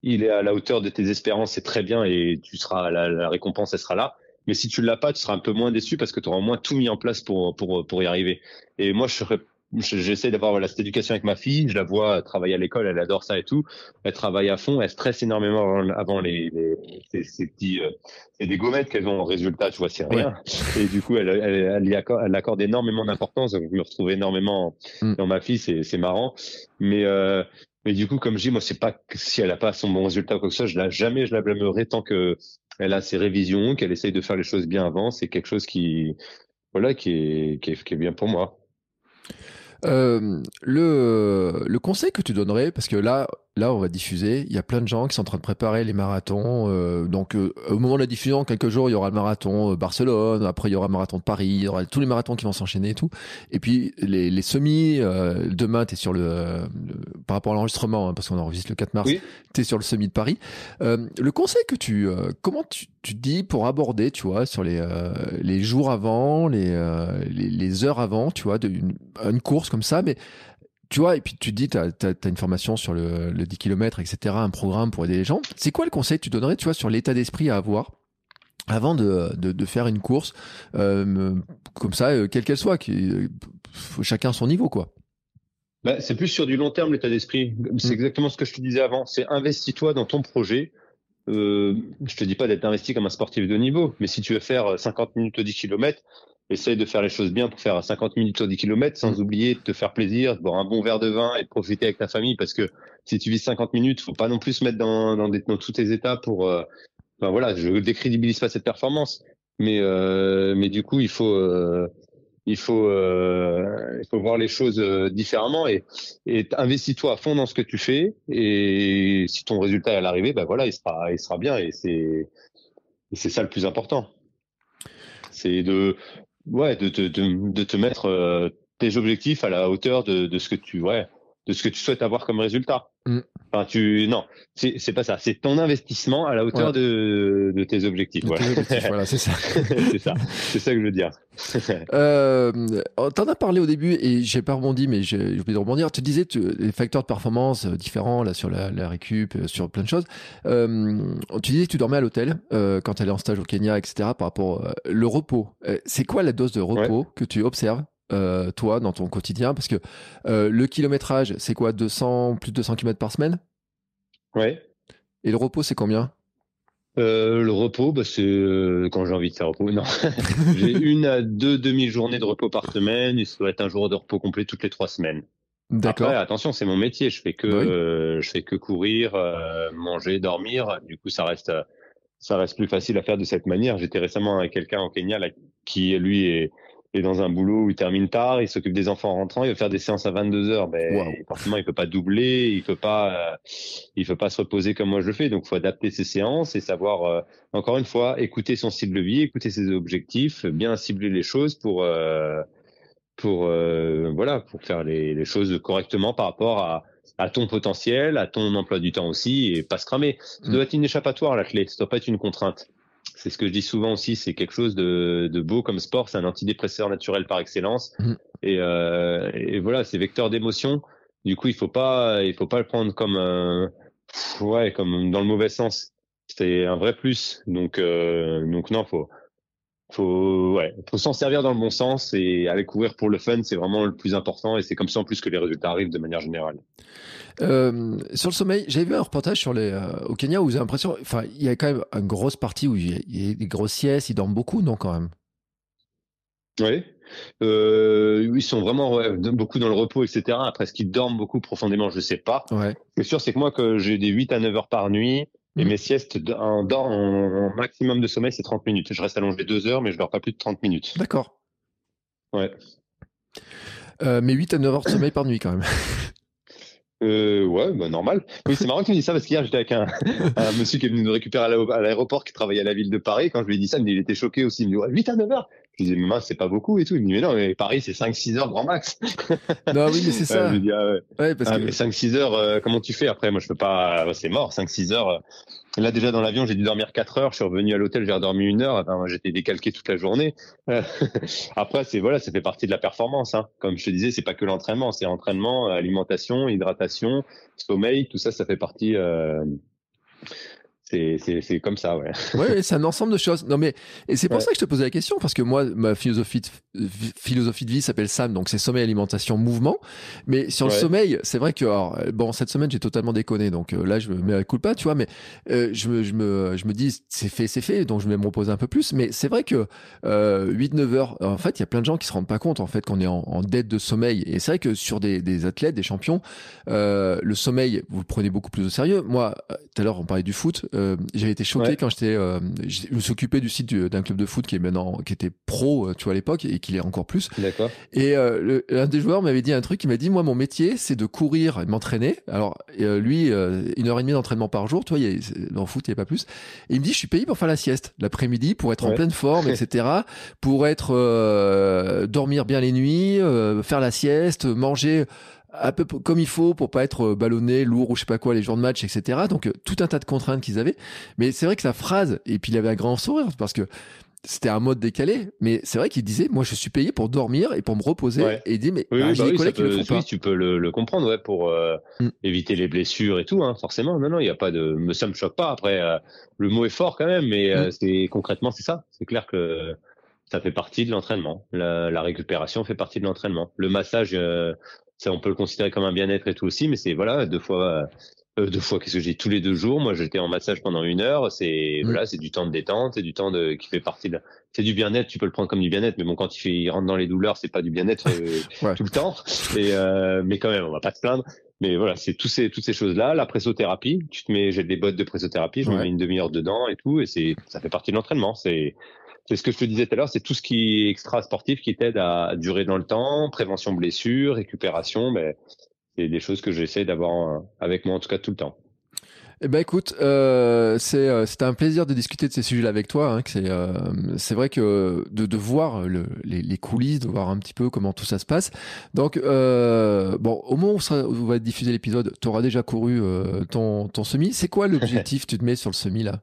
il est à la hauteur de tes espérances, c'est très bien et tu seras la, la récompense, elle sera là. Mais si tu l'as pas, tu seras un peu moins déçu parce que tu auras au moins tout mis en place pour pour pour y arriver. Et moi, je serais j'essaie d'avoir voilà, cette éducation avec ma fille. Je la vois travailler à l'école, elle adore ça et tout. Elle travaille à fond, elle stresse énormément avant, les, les ces, petits euh, et des gommettes qu'elles ont en résultat, tu vois, c'est rien. Et du coup, elle, elle, elle, accorde, elle accorde énormément d'importance. Je me retrouve énormément mm. dans ma fille, c'est c'est marrant. Mais euh, mais du coup, comme je dis, moi, c'est pas que si elle a pas son bon résultat ou quoi que ce soit, je la jamais je la blâmerai tant que elle a ses révisions, qu'elle essaye de faire les choses bien avant. C'est quelque chose qui voilà qui est, qui est, qui est bien pour moi. Euh, le, le conseil que tu donnerais, parce que là, là, on va diffuser. Il y a plein de gens qui sont en train de préparer les marathons. Euh, donc, euh, au moment de la diffusion, quelques jours, il y aura le marathon euh, Barcelone. Après, il y aura le marathon de Paris. Il y aura tous les marathons qui vont s'enchaîner et tout. Et puis, les, les semis. Euh, demain, tu es sur le, par rapport à l'enregistrement, hein, parce qu'on enregistre le 4 mars. Oui. Tu es sur le semi de Paris. le conseil que tu, comment tu, tu dis pour aborder, tu vois, sur les les jours avant, les, les, les heures avant, tu vois, de une, une course comme ça, mais tu vois, et puis tu te dis, tu as, as, une formation sur le, le 10 km, etc., un programme pour aider les gens. C'est quoi le conseil que tu donnerais, tu vois, sur l'état d'esprit à avoir avant de, de, de faire une course euh, comme ça, euh, quelle qu'elle soit, qui, euh, chacun son niveau, quoi? Bah, C'est plus sur du long terme l'état d'esprit. C'est mmh. exactement ce que je te disais avant. C'est investis-toi dans ton projet. Euh, je te dis pas d'être investi comme un sportif de niveau, mais si tu veux faire 50 minutes au 10 km, essaye de faire les choses bien pour faire 50 minutes au 10 km sans mm. oublier de te faire plaisir, de boire un bon verre de vin et de profiter avec ta famille parce que si tu vis 50 minutes, faut pas non plus se mettre dans, dans, des, dans tous tes états pour, euh, enfin voilà, je décrédibilise pas cette performance, mais euh, mais du coup il faut euh, il faut euh, il faut voir les choses euh, différemment et, et investis-toi à fond dans ce que tu fais et si ton résultat est à l'arrivée, ben voilà, il sera il sera bien et c'est c'est ça le plus important. C'est de ouais, de, de, de, de te mettre euh, tes objectifs à la hauteur de, de ce que tu ouais, de ce que tu souhaites avoir comme résultat. Mm. Enfin, tu non, c'est pas ça. C'est ton investissement à la hauteur de, de tes objectifs. Voilà, voilà c'est ça. (laughs) c'est ça. C'est ça que je veux dire. (laughs) euh, T'en as parlé au début et j'ai pas rebondi, mais j'ai oublié de rebondir. Tu disais tu, les facteurs de performance euh, différents là sur la, la récup, euh, sur plein de choses. Euh, tu disais que tu dormais à l'hôtel euh, quand tu allais en stage au Kenya, etc. Par rapport euh, le repos. c'est quoi la dose de repos ouais. que tu observes? Euh, toi, dans ton quotidien Parce que euh, le kilométrage, c'est quoi 200, Plus de 200 km par semaine? Ouais. Et le repos, c'est combien? Euh, le repos, bah, c'est euh, quand j'ai envie de faire repos. Non, (laughs) j'ai une à deux demi-journées de repos par semaine. Il doit être un jour de repos complet toutes les trois semaines. D'accord. Après, attention, c'est mon métier. Je fais que, oui. euh, je fais que courir, manger, dormir. Du coup, ça reste, ça reste plus facile à faire de cette manière. J'étais récemment avec quelqu'un au Kenya là, qui lui est est dans un boulot où il termine tard, il s'occupe des enfants en rentrant, il va faire des séances à 22 heures. Ben, forcément, il peut pas doubler, il peut pas, euh, il peut pas se reposer comme moi je le fais. Donc, faut adapter ses séances et savoir, euh, encore une fois, écouter son style de vie, écouter ses objectifs, bien cibler les choses pour, euh, pour, voilà, pour faire les, les, choses correctement par rapport à, à ton potentiel, à ton emploi du temps aussi, et pas se cramer. Ça mm. doit être une échappatoire la clé, ça doit pas être une contrainte. C'est ce que je dis souvent aussi, c'est quelque chose de, de, beau comme sport, c'est un antidépresseur naturel par excellence. Mmh. Et, euh, et, voilà, c'est vecteur d'émotion. Du coup, il faut pas, il faut pas le prendre comme un, ouais, comme dans le mauvais sens. C'est un vrai plus. Donc, euh, donc non, faut, faut, ouais, faut s'en servir dans le bon sens et aller courir pour le fun, c'est vraiment le plus important. Et c'est comme ça en plus que les résultats arrivent de manière générale. Euh, sur le sommeil, j'avais vu un reportage sur les, euh, au Kenya où vous avez l'impression, enfin, il y a quand même une grosse partie où il y a, des grosses siestes, ils dorment beaucoup, non, quand même? Oui. Euh, ils sont vraiment beaucoup dans le repos, etc. Après, est-ce qu'ils dorment beaucoup profondément? Je sais pas. Ouais. Ce qui est sûr, c'est que moi, que j'ai des 8 à 9 heures par nuit, et mes siestes en, en, maximum de sommeil, c'est 30 minutes. Je reste allongé 2 heures, mais je dors pas plus de 30 minutes. D'accord. Ouais. Euh, mais 8 à 9 heures de sommeil par nuit, quand même. (laughs) Euh, ouais, bah normal. Oui, c'est marrant que tu me dises ça parce qu'hier j'étais avec un, (laughs) un, monsieur qui est venu nous récupérer à l'aéroport qui travaillait à la ville de Paris. Quand je lui ai dit ça, il était choqué aussi. Il me dit ouais, 8 à 9 heures. Je disais, mais c'est pas beaucoup et tout. Il me dit, mais non, mais Paris, c'est 5-6 heures grand max. (laughs) non, oui, mais c'est ça. je lui dis, ah ouais. ouais parce ah, que... mais 5-6 heures, euh, comment tu fais après? Moi, je peux pas, c'est mort, 5-6 heures. Euh, Là, déjà, dans l'avion, j'ai dû dormir 4 heures. Je suis revenu à l'hôtel, j'ai redormi une heure. Enfin, j'étais décalqué toute la journée. (laughs) Après, c'est voilà, ça fait partie de la performance. Hein. Comme je te disais, c'est pas que l'entraînement, c'est entraînement, alimentation, hydratation, sommeil, tout ça, ça fait partie. Euh, c'est comme ça, (laughs) ouais. ouais, c'est un ensemble de choses. Non, mais et c'est pour ça que je te posais la question parce que moi, ma philosophie de, philosophie de vie s'appelle SAM, donc c'est sommeil, alimentation, mouvement. Mais sur le sommeil, c'est vrai que alors, bon, cette semaine j'ai totalement déconné, donc euh, là je me mets à coup pas, tu vois. Mais euh, je me je me je me dis c'est fait, c'est fait, donc je vais me reposer un peu plus. Mais c'est vrai que euh, 8-9 heures, en fait, il y a plein de gens qui se rendent pas compte en fait qu'on est en, en, dette de sommeil. Et c'est vrai que sur des, des athlètes, des champions, euh, le sommeil, vous le prenez beaucoup plus au sérieux. Moi, tout à l'heure on parlait du foot. Euh, j'avais été choqué quand j'étais, euh, je me suis occupé du site d'un club de foot qui est maintenant, qui était pro, euh, tu vois à l'époque et qui l'est encore plus. D'accord. Et euh, un des joueurs m'avait dit un truc, il m'a dit moi mon métier c'est de courir et de m'entraîner. Alors lui une heure et demie d'entraînement par jour, toi il dans le foot il n'y a pas plus. Et il me dit je suis payé pour faire la sieste l'après-midi pour être en pleine forme, etc. pour être dormir bien les nuits, faire la sieste, manger un peu comme il faut pour pas être euh, ballonné, lourd ou je sais pas quoi les jours de match, etc. Donc euh, tout un tas de contraintes qu'ils avaient. Mais c'est vrai que sa phrase, et puis il avait un grand sourire parce que c'était un mode décalé, mais c'est vrai qu'il disait, moi je suis payé pour dormir et pour me reposer. Et il dit, mais oui, bah, j'ai des collègues qui le font pas. tu peux le, comprendre, ouais, pour euh, mm. éviter les blessures et tout, hein, forcément. Non, non, il y a pas de, me ça me choque pas. Après, le mot est fort quand même, mais mm. c'est concrètement c'est ça. C'est clair que ça fait partie de l'entraînement. La, la, récupération fait partie de l'entraînement. Le massage, ça, on peut le considérer comme un bien-être et tout aussi, mais c'est voilà deux fois. Euh, deux fois, qu'est-ce que j'ai tous les deux jours. Moi, j'étais en massage pendant une heure. C'est mmh. voilà, c'est du temps de détente, c'est du temps de qui fait partie de. C'est du bien-être. Tu peux le prendre comme du bien-être, mais bon, quand il rentre dans les douleurs, c'est pas du bien-être euh, (laughs) tout le temps. Et euh, mais quand même, on va pas se plaindre. Mais voilà, c'est tous ces toutes ces choses-là. La pressothérapie, tu te mets, j'ai des bottes de pressothérapie, je me mets une demi-heure dedans et tout, et c'est ça fait partie de l'entraînement. C'est c'est ce que je te disais tout à l'heure, c'est tout ce qui est extra sportif qui t'aide à durer dans le temps, prévention blessure, récupération, mais c'est des choses que j'essaie d'avoir avec moi en tout cas tout le temps. Eh ben écoute, euh, c'est euh, c'était un plaisir de discuter de ces sujets-là avec toi. Hein, c'est euh, c'est vrai que de, de voir le, les, les, coulisses, de voir un petit peu comment tout ça se passe. Donc euh, bon, au moment où, ça, où on va diffuser l'épisode, tu auras déjà couru euh, ton ton semi. C'est quoi l'objectif? Que (laughs) tu te mets sur le semi là?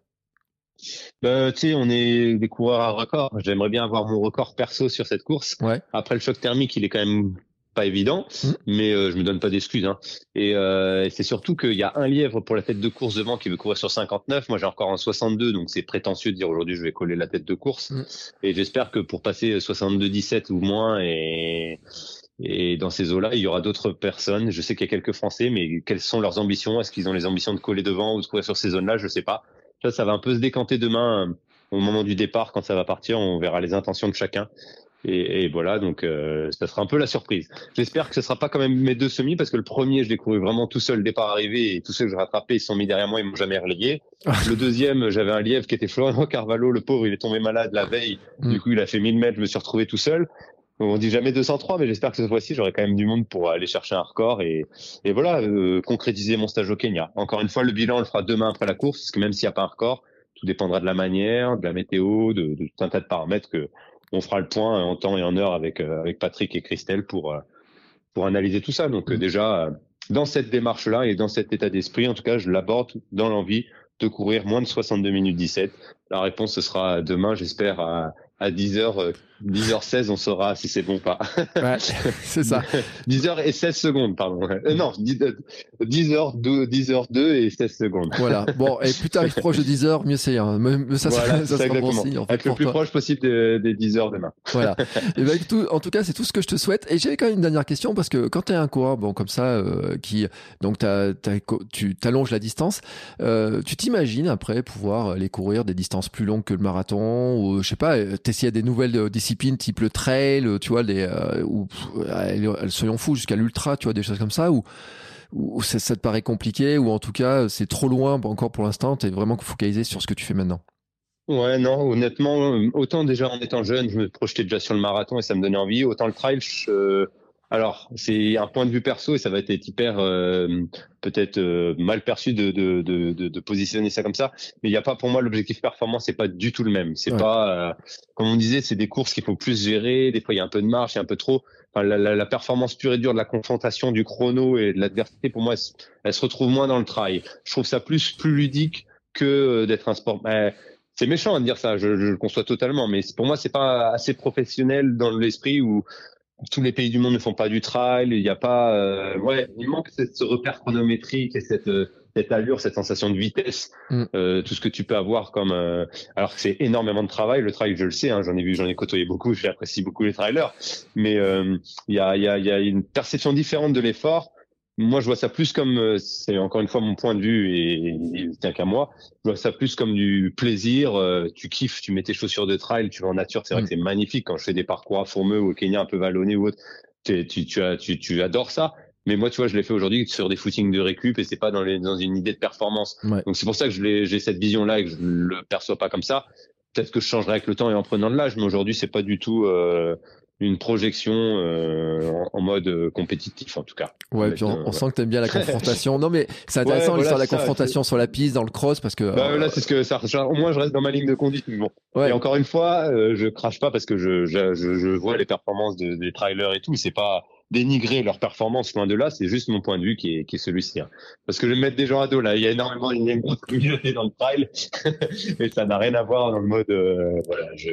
Bah, tu sais, on est des coureurs à record. J'aimerais bien avoir mon record perso sur cette course. Ouais. Après, le choc thermique, il est quand même pas évident, mmh. mais euh, je me donne pas d'excuses. Hein. Et, euh, c'est surtout qu'il y a un lièvre pour la tête de course devant qui veut courir sur 59. Moi, j'ai encore un 62, donc c'est prétentieux de dire aujourd'hui je vais coller la tête de course. Mmh. Et j'espère que pour passer 62-17 ou moins et et dans ces eaux-là, il y aura d'autres personnes. Je sais qu'il y a quelques Français, mais quelles sont leurs ambitions? Est-ce qu'ils ont les ambitions de coller devant ou de courir sur ces zones-là? Je sais pas. Ça, ça va un peu se décanter demain euh, au moment du départ quand ça va partir. On verra les intentions de chacun. Et, et voilà, donc euh, ça sera un peu la surprise. J'espère que ce sera pas quand même mes deux semis parce que le premier, je l'ai couru vraiment tout seul départ arrivé et tous ceux que j'ai rattrapés, ils sont mis derrière moi, ils m'ont jamais relayé. (laughs) le deuxième, j'avais un lièvre qui était Florian Carvalho, le pauvre, il est tombé malade la veille. Mm. Du coup, il a fait 1000 mètres, je me suis retrouvé tout seul. On dit jamais 203, mais j'espère que cette fois-ci, j'aurai quand même du monde pour aller chercher un record et, et voilà, euh, concrétiser mon stage au Kenya. Encore une fois, le bilan, on le fera demain après la course, parce que même s'il n'y a pas un record, tout dépendra de la manière, de la météo, de, de, tout un tas de paramètres que on fera le point en temps et en heure avec euh, avec Patrick et Christelle pour euh, pour analyser tout ça. Donc mmh. déjà dans cette démarche-là et dans cet état d'esprit, en tout cas, je l'aborde dans l'envie de courir moins de 62 minutes 17. La réponse ce sera demain, j'espère à à 10h, 10h16, on saura si c'est bon ou pas. (laughs) Ouais, c'est ça. (laughs) 10h et 16 secondes, pardon. Euh, non, 10h, 2, 10h2 et 16 secondes. Voilà. (laughs) Bon, et plus t'arrives proche de 10h, mieux c'est. Hein. Ça, voilà, ça, ça sera bon signe. En fait, Être le plus proche possible des 10h demain. Voilà. et ben, tout, en tout cas, c'est tout ce que je te souhaite. Et j'avais quand même une dernière question parce que quand tu es un coureur, bon, comme ça, euh, qui, donc t'as, t'as, tu t'allonges la distance, euh, tu t'imagines après pouvoir aller courir des distances plus longues que le marathon ou, je sais pas, t'essayes des nouvelles euh, disciplines type le trail, euh, tu vois, les, euh, ou, soyons fous, jusqu'à l'ultra, tu vois, des choses comme ça, ou, ou ça, te paraît compliqué, ou en tout cas, c'est trop loin encore pour l'instant, tu es vraiment focalisé sur ce que tu fais maintenant. Ouais, non, honnêtement, autant déjà en étant jeune, je me projetais déjà sur le marathon et ça me donnait envie, autant le trail, je, alors, c'est un point de vue perso et ça va être hyper euh, peut-être euh, mal perçu de, de, de, de, positionner ça comme ça. Mais il n'y a pas pour moi l'objectif performance, c'est pas du tout le même. C'est pas, euh, comme on disait, c'est des courses qu'il faut plus gérer. Des fois, il y a un peu de marche, il y a un peu trop. Enfin, la, la, la, performance pure et dure de la confrontation du chrono et de l'adversité, pour moi, elle, se retrouve moins dans le trail. Je trouve ça plus plus ludique que d'être un sport. Ben, c'est méchant de dire ça, je, je, le conçois totalement, mais pour moi, c'est pas assez professionnel dans l'esprit où tous les pays du monde ne font pas du trail. Il n'y a pas, euh, ouais, il manque ce repère chronométrique et cette euh, cette allure, cette sensation de vitesse, mm. euh, tout ce que tu peux avoir comme. Euh, alors que c'est énormément de travail. Le trail, je le sais, hein, j'en ai vu, j'en ai côtoyé beaucoup. J'apprécie beaucoup les trailers, mais il y a y a il y a une perception différente de l'effort moi, je vois ça plus comme, euh, c'est encore une fois mon point de vue et, il tient qu'à moi, je vois ça plus comme du plaisir. Euh, tu kiffes, tu mets tes chaussures de trail, tu vas en nature, c'est vrai mm. que c'est magnifique quand je fais des parcours à Fourmeux ou au Kenya un peu vallonné ou autre. Tu, tu, as, tu, tu adores ça. Mais moi, tu vois, je l'ai fait aujourd'hui sur des footings de récup et c'est pas dans, les, dans une idée de performance. Donc c'est pour ça que j'ai cette vision-là et que je le perçois pas comme ça. Peut-être que je changerai avec le temps et en prenant de l'âge, mais aujourd'hui, c'est pas du tout euh, une projection euh, en, mode euh, compétitif en tout cas. Ouais, puis on, sent que tu aimes bien la (laughs) confrontation. non mais c'est intéressant l'histoire de la confrontation sur la piste dans le cross parce que bah, là c'est ce que ça au moins je reste dans ma ligne de conduite mais bon. Ouais. Et encore une fois, euh, je crache pas parce que je je, je, vois les performances des trailers et tout, c'est pas dénigrer leur performance loin de là, c'est juste mon point de vue qui est, qui est celui-ci. Hein. Parce que je vais mettre des gens à dos là, il y a énormément il y a une grosse communauté dans le trail (laughs) et ça n'a rien à voir dans le mode euh, voilà, je,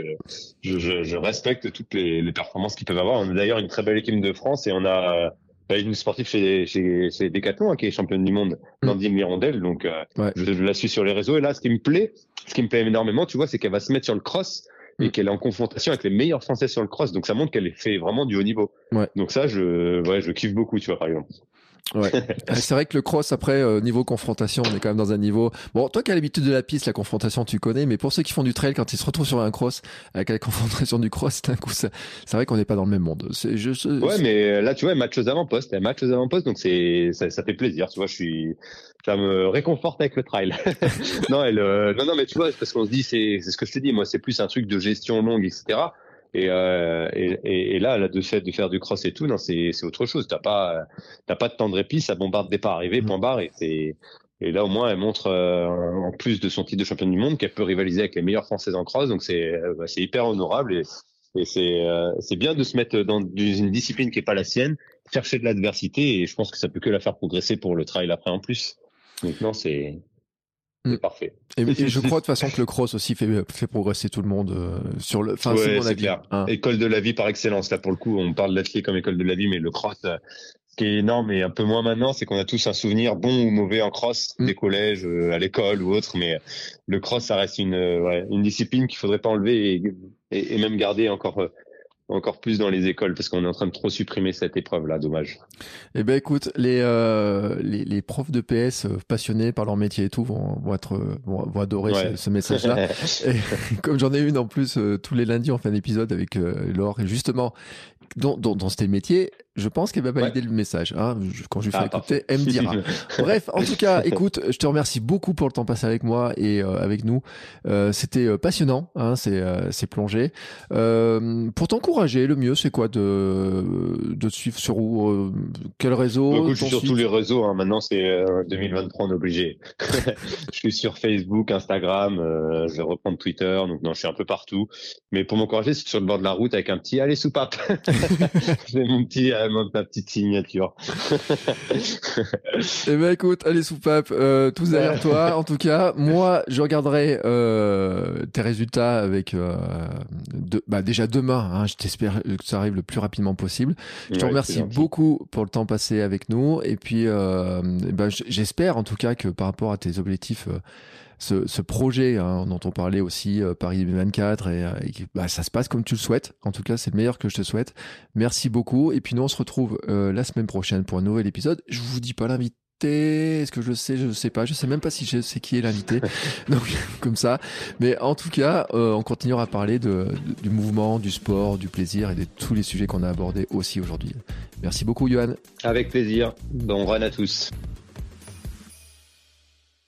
je, je, respecte toutes les, les performances qu'ils peuvent avoir. On a d'ailleurs une très belle équipe de France et on a bah, une sportive chez, chez, chez Decathlon hein, qui est championne du monde. Nandine Mirondelle. Donc euh, je, je, la suis sur les réseaux et là, ce qui me plaît, ce qui me plaît énormément, tu vois, c'est qu'elle va se mettre sur le cross et mm. qu'elle est en confrontation avec les meilleurs Français sur le cross. Donc ça montre qu'elle fait vraiment du haut niveau. Ouais. Donc ça, je, ouais, je kiffe beaucoup, tu vois, par exemple. Ouais. (laughs) c'est vrai que le cross après euh, niveau confrontation, on est quand même dans un niveau. Bon, toi qui as l'habitude de la piste, la confrontation tu connais, mais pour ceux qui font du trail, quand ils se retrouvent sur un cross avec la (laughs) confrontation du cross, c'est un coup, c'est vrai qu'on n'est pas dans le même monde. C'est je, Ouais, mais là tu vois, match aux avant-postes, match aux avant-postes, donc c'est ça, ça, fait plaisir. Tu vois, je suis, ça me réconforte avec le trail. (laughs) non, elle, euh, non, non, mais tu vois, parce qu'on se dit, c'est, c'est ce que je te dis, moi, c'est plus un truc de gestion longue, etc. Et, euh, et, et, là, là, de fait de faire du cross et tout, non, c'est, c'est autre chose. T'as pas, t'as pas de temps de répit, ça bombarde départ arrivé, mmh. point barre, et c'est, et là, au moins, elle montre, euh, en plus de son titre de championne du monde, qu'elle peut rivaliser avec les meilleurs Français en cross. Donc, c'est, euh, bah, c'est hyper honorable et, et c'est, c'est bien de se mettre dans une discipline qui est pas la sienne, chercher de l'adversité. Et je pense que ça peut que la faire progresser pour le trail après en plus. Donc, non, c'est, c'est mm. parfait. Et, (laughs) je crois de toute façon que le cross aussi fait, fait progresser tout le monde euh, sur le. Enfin, c'est mon avis. Hein. École de la vie par excellence. Là, pour le coup, on parle d'athlète comme école de la vie, mais le cross, euh, ce qui est énorme et un peu moins maintenant, c'est qu'on a tous un souvenir bon ou mauvais en cross, mm. des collèges, euh, à l'école ou autre. Mais le cross, ça reste une, ouais, une discipline qu'il faudrait pas enlever et, et, et même garder encore encore plus dans les écoles parce qu'on est en train de trop supprimer cette épreuve là dommage. Eh ben écoute les euh, les, les, profs de PS euh, passionnés par leur métier et tout vont, vont être vont, vont adorer ce, message là (laughs) (laughs) comme j'en ai une en plus euh, tous les lundis on fait un épisode avec euh, Laure. Et justement dont, dont, dont c'était le métier Je pense qu'elle va valider le message. Hein. quand je lui fais ah, écouter, elle me dira. (laughs) Bref, en tout cas, (laughs) écoute, je te remercie beaucoup pour le temps passé avec moi et euh, avec nous. Euh, C'était euh, passionnant, hein, c'est euh, plongé. Euh, pour t'encourager, le mieux, c'est quoi de, de te suivre sur où Quel réseau Je suis sur tous les réseaux. Hein. Maintenant, c'est 2023, on est obligé. (laughs) je suis sur Facebook, Instagram, je vais reprendre Twitter. Donc, non, je suis un peu partout. Mais pour m'encourager, c'est sur le bord de la route avec un petit « Allez, soupape !» C'est mon petit ma petite signature. (laughs) eh ben écoute, allez soupape, euh, tous derrière toi. (laughs) En tout cas, moi, je regarderai euh, tes résultats avec euh, bah, déjà demain. Hein, je t'espère que ça arrive le plus rapidement possible. Je te remercie beaucoup pour le temps passé avec nous. Et puis, euh, bah, j'espère en tout cas que par rapport à tes objectifs ce, projet hein, dont on parlait aussi euh, Paris 2024 et, euh, bah, ça se passe comme tu le souhaites. En tout cas, c'est le meilleur que je te souhaite. Merci beaucoup. Et puis nous, on se retrouve euh, la semaine prochaine pour un nouvel épisode. Je vous dis pas l'invité. Est-ce que je sais? Je ne sais pas. Je sais même pas si je sais qui est l'invité. (laughs) Donc comme ça. Mais en tout cas, on continuera à parler de, du mouvement, du sport, du plaisir et de tous les sujets qu'on a abordés aussi aujourd'hui. Merci beaucoup, Johan. Avec plaisir. Bon run à tous.